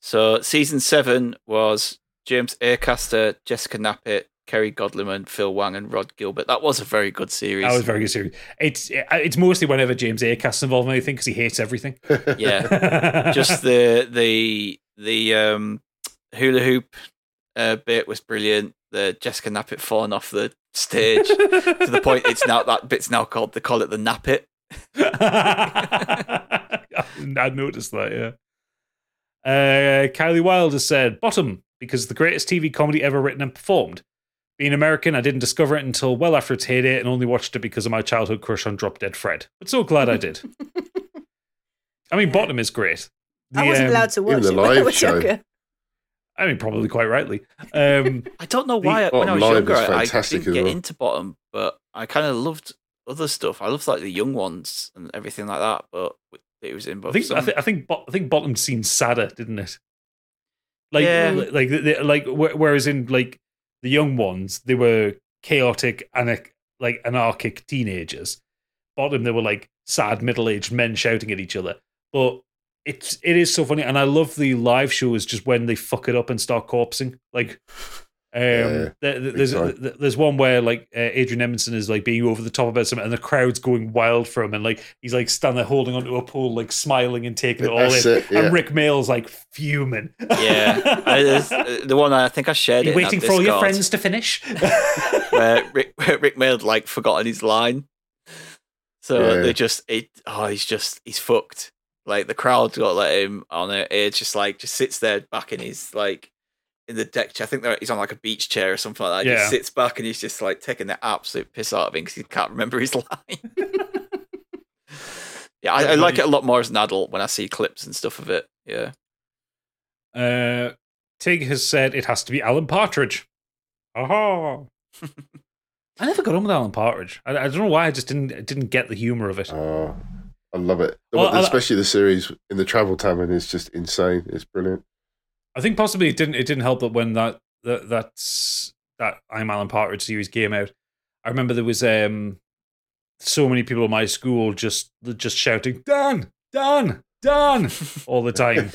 So season seven was James Acaster, Jessica Knappett, Kerry Godliman, Phil Wang, and Rhod Gilbert. That was a very good series. That was very good series. It's it's mostly whenever James Acaster's involved in anything because he hates everything. Yeah. Just the the the um, hula hoop uh, bit was brilliant. The Jessica Knappett falling off the stage to the point it's now that bit's now called they call it the Knappett. I'd noticed that, yeah. Uh, Kylie Wilde has said, Bottom, because the greatest TV comedy ever written and performed. Being American, I didn't discover it until well after its heyday and only watched it because of my childhood crush on Drop Dead Fred. But so glad I did. I mean, Bottom is great. I wasn't um, allowed to watch the it when I live was show. younger. I mean, probably quite rightly. Um, I don't know The why when I Bottom was Live younger is I- I fantastic didn't get well. into Bottom, but I kind of loved other stuff. I loved like the young ones and everything like that. But it was in I both. think I, some- th- I think Bo- I think Bottom seemed sadder, didn't it? Like Yeah. li- like the, the- like whereas in like the young ones they were chaotic and like anarchic teenagers. Bottom they were like sad middle aged men shouting at each other. But it's it is so funny, and I love the live shows just when they fuck it up and start corpsing. Like, um, Yeah, there- there's time. there's one where like uh, Adrian Edmondson is like being over the top about something, and the crowd's going wild for him, and like he's like standing there holding onto a pole, like smiling and taking it all That's in. it, yeah. And Rik Mayall's like fuming. yeah, I, uh, the one I think I shared you it. waiting for all your friends to finish. where Rick where Rik Mayall had, like forgotten his line, so Yeah. they just it. Oh, he's just he's fucked. Like the crowd got let him on it. It's just like just sits there back in his like in the deck chair. I think they're- he's on like a beach chair or something like that. Yeah. Just sits back and he's just like taking the absolute piss out of him because he can't remember his line. yeah, I, I like it a lot more as an adult when I see clips and stuff of it. Yeah. Uh, Tig has said it has to be Alan Partridge. Aha! I never got on with Alan Partridge. I, I don't know why. I just didn't didn't get the humor of it. Oh, I love it. Well, one- I- especially the series in the Travel Tavern is just insane. It's brilliant. I think possibly it didn't it didn't help that when that that that's that I'm Alan Partridge series came out. I remember there was um so many people in my school just just shouting Dan Dan Dan all the time.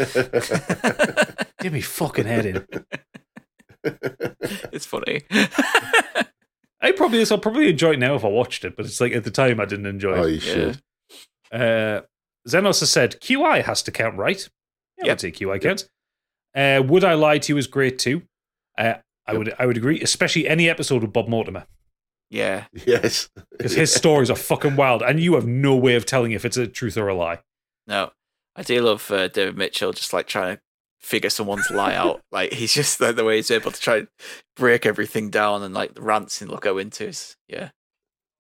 Give me fucking head in. it's funny. I probably I'll probably enjoy it now if I watched it, but it's like at the time I didn't enjoy oh, it. you should. Uh, Xenos has said QI has to count, right? Yeah, I Yep. would say QI counts. Uh, would I lie to you is great too. Uh, I Yep. would I would agree, especially any episode with Bob Mortimer yeah. Yes. because his stories are fucking wild, and you have no way of telling if it's a truth or a lie. No, I do love uh, David Mitchell just like trying to figure someone's lie out. Like he's just like the way he's able to try and break everything down and like the rants and look go into is yeah.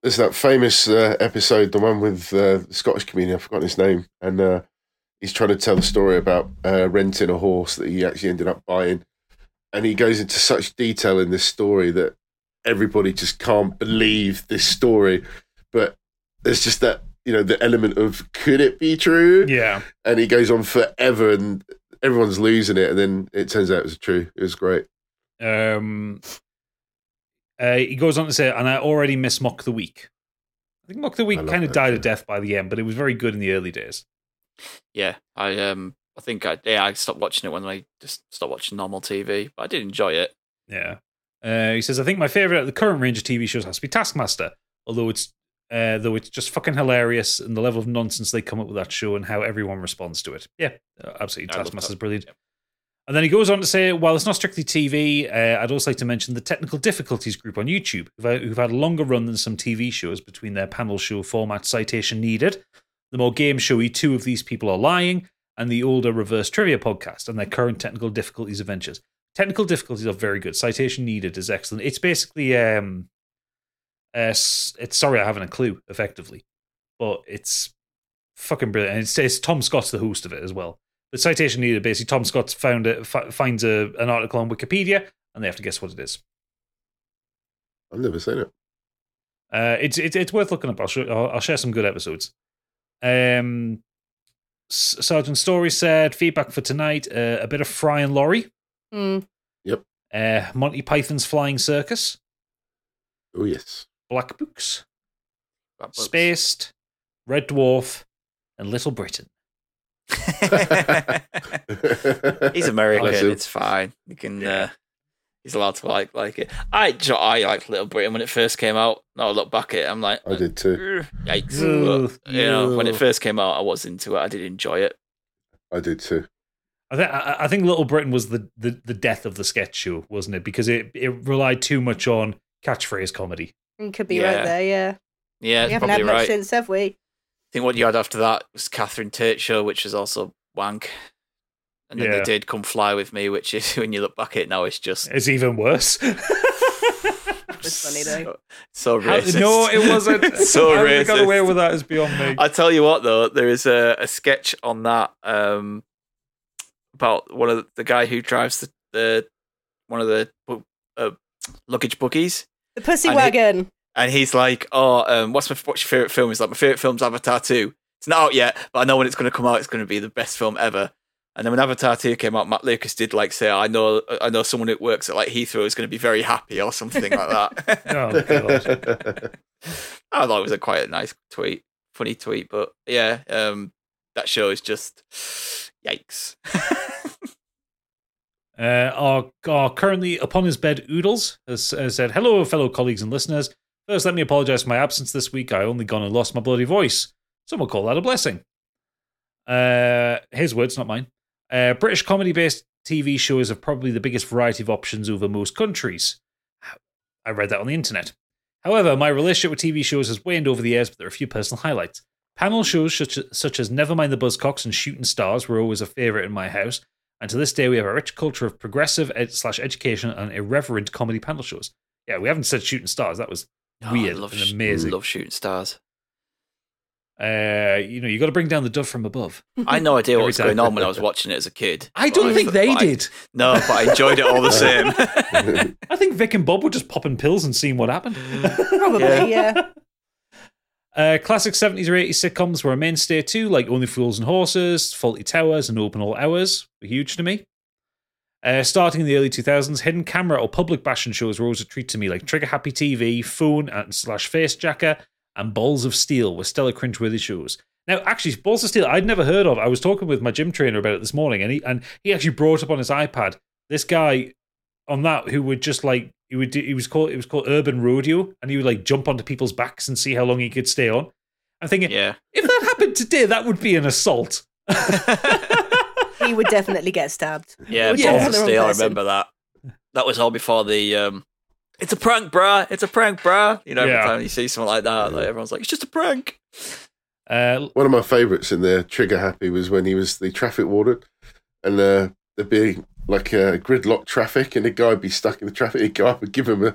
There's that famous uh, episode, the one with uh, the Scottish comedian, I've forgotten his name, and uh, he's trying to tell the story about uh, renting a horse that he actually ended up buying. And he goes into such detail in this story that everybody just can't believe this story. But there's just that, you know, the element of could it be true? Yeah, And he goes on forever and everyone's losing it. And then it turns out it was true. It was great. um, uh, he goes on to say, and I already miss Mock the Week. I think Mock the Week kind of that died a death by the end, but it was very good in the early days. Yeah, I um I think I yeah I stopped watching it when I just stopped watching normal TV, but I did enjoy it. Yeah. Uh, he says, I think my favorite of the current range of TV shows has to be Taskmaster, although it's uh, though it's just fucking hilarious and the level of nonsense they come up with that show and how everyone responds to it. Yeah, uh, absolutely. I love Taskmaster's brilliant. Yep. And then he goes on to say, while it's not strictly TV, uh, I'd also like to mention the Technical Difficulties group on YouTube, who've, who've had a longer run than some TV shows between their panel show format Citation Needed, the more game showy Two of These People Are Lying, and the older Reverse Trivia podcast and their current Technical Difficulties adventures. Technical difficulties are very good. Citation needed is excellent. It's basically um, uh, it's sorry I haven't a clue effectively, but it's fucking brilliant. And it's, it's Tom Scott's the host of it as well. The citation needed basically Tom Scott found it, fi- finds a, an article on Wikipedia and they have to guess what it is. I've never seen it. Uh, it's it's it's worth looking up. I'll, show, I'll, I'll share some good episodes. Um, S- Sergeant Story said feedback for tonight: uh, a bit of Fry and Laurie, Mm. uh, Monty Python's Flying Circus, Oh, yes. Black Books, That books. Spaced, Red Dwarf, and Little Britain. he's American. It's fine. You can. Uh, he's allowed to like like it. I jo- I liked Little Britain when it first came out. No, I look back at it. I'm like, I did too. "Ugh, yikes! Ugh, But, you know, when it first came out, I was into it. I did enjoy it. I did too. I, th- I I think Little Britain was the, the, the death of the sketch show, wasn't it? Because it, it relied too much on catchphrase comedy. You could be Yeah. right there, yeah. Yeah, we haven't probably had much right. since, have we? I think what you had after that was Catherine Tate show, which was also wank. And then Yeah. they did Come Fly With Me, which is, when you look back at it now, it's just It's even worse. was funny, though. so, so How- racist. no, it wasn't. so How racist. they got away with that is beyond me. I tell you what, though, there is a, a sketch on that um, about one of the, the guy who drives the, the one of the uh, luggage buggies, The Pussy And he- Wagon. and he's like, "Oh, um, what's my what's your favorite film?" He's like, "My favorite film's Avatar 2. It's not out yet, but I know when it's going to come out, it's going to be the best film ever." And then when Avatar 2 came out, Matt Lucas did like say, "I know, I know someone who works at like Heathrow is going to be very happy" or something like that. oh. I thought it was a quite a nice tweet, funny tweet, but yeah, um, that show is just yikes. Uh, our, our currently upon his bed Oodles has, has said, Hello, fellow colleagues and listeners. First, let me apologize for my absence this week. I only gone and lost my bloody voice. Some will call that a blessing. Uh, his words, not mine. Uh, British comedy based TV shows have probably the biggest variety of options over most countries. I read that on the internet. However, my relationship with TV shows has waned over the years, but there are a few personal highlights. Panel shows such, such as Nevermind the Buzzcocks and Shooting Stars were always a favourite in my house, and to this day we have a rich culture of progressive ed- slash education and irreverent comedy panel shows. Yeah, we haven't said Shooting Stars. That was Oh, weird love, and amazing. Love shooting stars. Uh, you know, you got to bring down the dove from above. I had no idea what was going on when I was watching it as a kid. I don't think they but I- did. No, but I enjoyed it all the same. I think Vic and Bob were just popping pills and seeing what happened. Probably, Yeah. yeah. Uh, classic 70s or 80s sitcoms were a mainstay too, like Only Fools and Horses, Fawlty Towers, and Open All Hours were huge to me. Uh, starting in the early 2000s, hidden camera or public bashing shows were always a treat to me, like Trigger Happy TV, Phone and slash Face Jacker, and Balls of Steel were stellar cringeworthy shows. Now, actually, Balls of Steel I'd never heard of. I was talking with my gym trainer about it this morning, and he and he actually brought up on his iPad this guy on that who would just like he would do, he was called it was called Urban Rodeo, and he would like jump onto people's backs and see how long he could stay on. I'm thinking, Yeah. if that happened today, that would be an assault. He would definitely get stabbed. Yeah, Would Balls definitely of Steel. I remember that. That was all before the. Um, it's a prank, bruh. It's a prank, bruh. You know, every Yeah. time you see something like that, like, everyone's like, "It's just a prank." Uh, One of my favourites in there, Trigger Happy, was when he was the traffic warden, and uh, there'd be like uh, gridlock traffic, and the guy would be stuck in the traffic. He'd go up and give him a,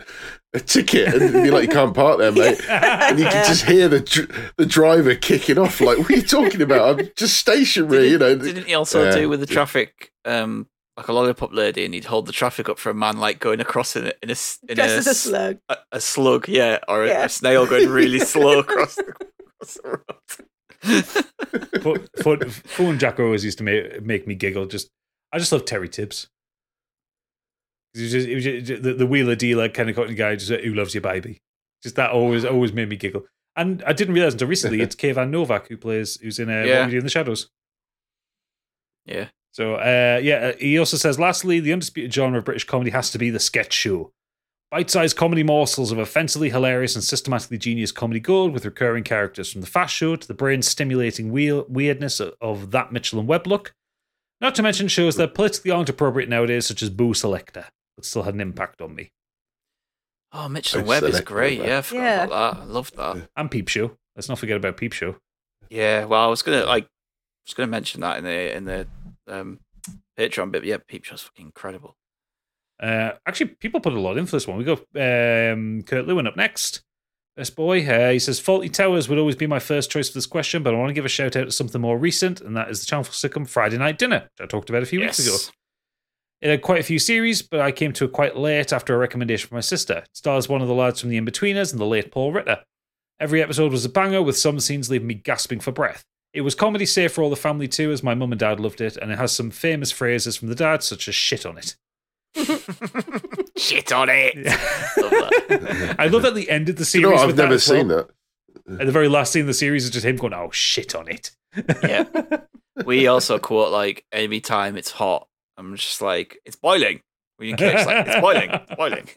a ticket, and it'd be like, "You can't park there, mate." And you could just hear the dr- the driver kicking off, like, "What are you talking about? I'm just stationary," you know. Didn't he also Yeah. do with the traffic, um, like a lollipop lady, and he'd hold the traffic up for a man like going across in a in a s- in Dressed a, as a s- slug. a, a slug, yeah, or a, Yeah. a snail going really slow across the, across the road. Pho- Pho- Phone Jack always used to make, make me giggle. Just I just love Terry Tibbs. He was just, he was just- the, the wheeler dealer kind of cotton guy just, who loves your baby. Just that always always made me giggle. And I didn't realize until recently it's Kayvan Novak who plays who's in uh, Yeah. What We Do in the Shadows. yeah, So uh, yeah, uh, he also says lastly, the undisputed genre of British comedy has to be the sketch show. Bite-sized comedy morsels of offensively hilarious and systematically genius comedy gold with recurring characters from the fast show to the brain-stimulating weirdness of, of that Mitchell and Webb look. Not to mention shows that politically aren't appropriate nowadays, such as Bo' Selecta, but still had an impact on me. Oh, Mitchell I'd Webb is great. that. Yeah, I forgot Yeah. about that. I love that. And Peep Show. Let's not forget about Peep Show. Yeah, well, I was gonna like, I was gonna mention that in the in the um, Patreon bit. But yeah, Peep Show's fucking incredible. Uh, actually, people put a lot in for this one. We got um, Kurt Lewin up next. This boy, uh, he says, Fawlty Towers would always be my first choice for this question, but I want to give a shout out to something more recent, and that is the Channel 4 sitcom Friday Night Dinner, which I talked about a few weeks ago. It had quite a few series, but I came to it quite late after a recommendation from my sister. It stars one of the lads from The In-Betweeners and the late Paul Ritter. Every episode was a banger, with some scenes leaving me gasping for breath. It was comedy safe for all the family too, as my mum and dad loved it, and it has some famous phrases from the dad, such as shit on it. Shit on it. Love that. I love that the end of the You series. know. I've with that never well. seen that. At the very last scene of the series is just him going, "Oh shit on it." Yeah. We also quote like any time it's hot. I'm just like it's boiling. We in case like it's boiling, it's boiling.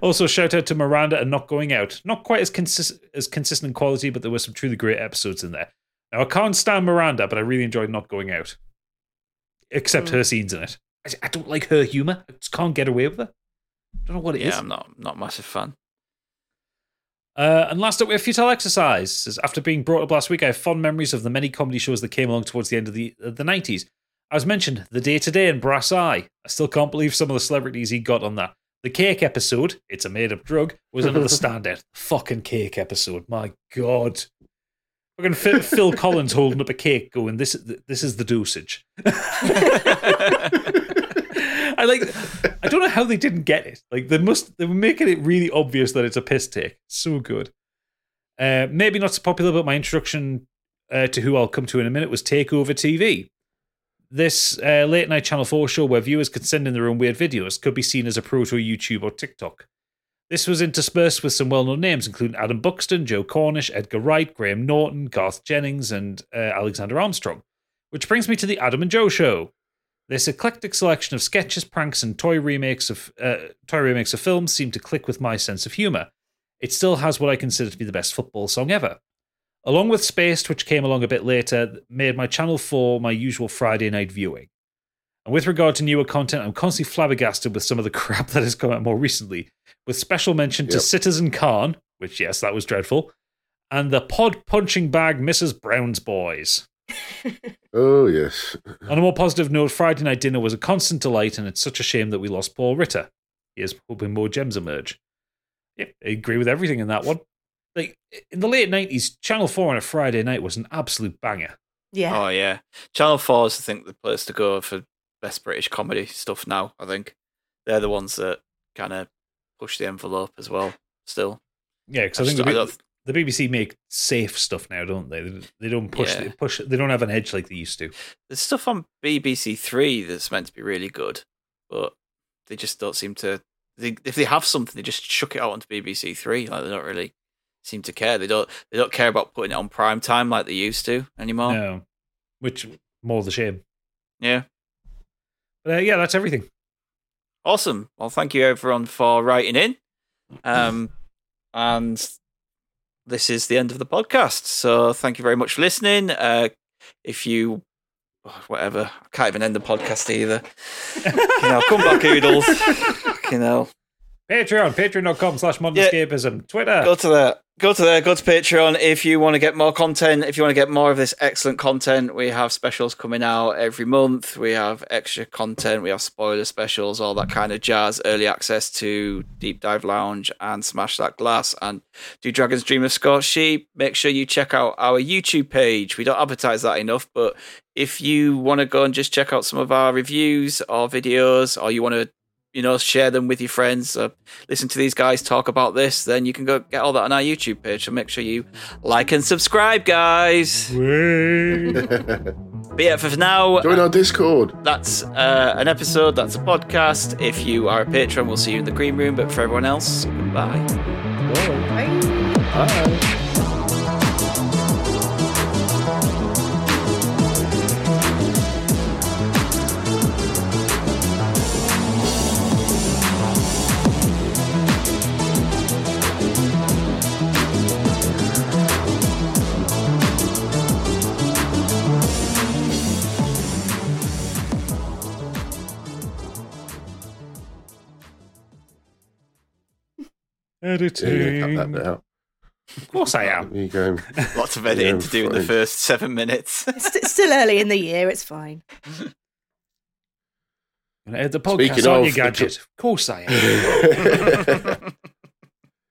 Also, shout out to Miranda and Not Going Out. Not quite as consist- as consistent in quality, but there were some truly great episodes in there. Now, I can't stand Miranda, but I really enjoyed Not Going Out, except Mm. her scenes in it. I, I don't like her humor. I just can't get away with it. I don't know what it is. yeah, I'm not not massive fan. Uh, and last up, we have Futile Exercise. Says, After being brought up last week, I have fond memories of the many comedy shows that came along towards the end of the, of the 90s. As mentioned, The Day Today and Brass Eye. I still can't believe some of the celebrities he got on that. The Cake episode, It's a Made Up Drug, was another standout. Fucking Cake episode. My God. Fucking Phil, Phil Collins holding up a cake going, this, this is the dosage. I like. I don't know how they didn't get it. Like they must. They were making it really obvious that it's a piss take. So good. Uh, maybe not so popular, but my introduction uh, to who I'll come to in a minute was Takeover TV. This uh, late night Channel 4 show where viewers could send in their own weird videos could be seen as a proto YouTube or TikTok. This was interspersed with some well known names, including Adam Buxton, Joe Cornish, Edgar Wright, Graham Norton, Garth Jennings, and uh, Alexander Armstrong. Which brings me to the Adam and Joe show. This eclectic selection of sketches, pranks, and toy remakes of uh, toy remakes of films seemed to click with my sense of humor. It still has what I consider to be the best football song ever. Along with Spaced, which came along a bit later, made my Channel 4 my usual Friday night viewing. And with regard to newer content, I'm constantly flabbergasted with some of the crap that has come out more recently, with special mention to Citizen Khan, which, yes, that was dreadful, and the pod punching bag Mrs. Brown's Boys. Oh yes. On a more positive note, Friday Night Dinner was a constant delight, and it's such a shame that we lost Paul Ritter. Here's hoping more gems emerge. Yep, I agree with everything in that one. Like in the late nineties, Channel Four on a Friday night was an absolute banger. Yeah. Oh yeah, Channel Four is I think the place to go for best British comedy stuff now. I think they're the ones that kind of push the envelope as well. Still, Yeah, because I think just- the, don't- the the BBC make safe stuff now, don't they? They, they don't push Yeah. they push. They don't have an edge like they used to. There's stuff on BBC Three that's meant to be really good, but they just don't seem to. They, if they have something, they just chuck it out onto BBC Three. Like they're not really seem to care. They don't. They don't care about putting it on prime time like they used to anymore. No, which more the shame. Yeah. But uh, yeah, that's everything. Awesome. Well, thank you everyone for writing in. Um, and this is the end of the podcast. So thank you very much for listening. Uh, if you, oh, whatever, I can't even end the podcast either. you know, come back, oodles. you know, Patreon, patreon.com slash modern Yeah. Twitter. go to that. Go to there. Go to Patreon if you want to get more content. If you want to get more of this excellent content, we have specials coming out every month. We have extra content. We have spoiler specials, all that kind of jazz. Early access to Deep Dive Lounge and Smash That Glass and Do Dragons Dream of Scorched Sheep. Make sure you check out our YouTube page. We don't advertise that enough, but if you want to go and just check out some of our reviews or videos, or you want to you know, share them with your friends. Uh, listen to these guys talk about this. Then you can go get all that on our YouTube page. So make sure you like and subscribe, guys. But yeah, for now, Join our Discord. that's uh, an episode. That's a podcast. If you are a patron, we'll see you in the green room. But for everyone else, goodbye. Yeah, yeah, cut Editing. that bit out. Of course I am. There you go. Lots of editing Yeah, to do in the first seven minutes. It's still early in the year. It's fine. Gonna edit the podcast Speaking on of, your it gadget. Of course I am.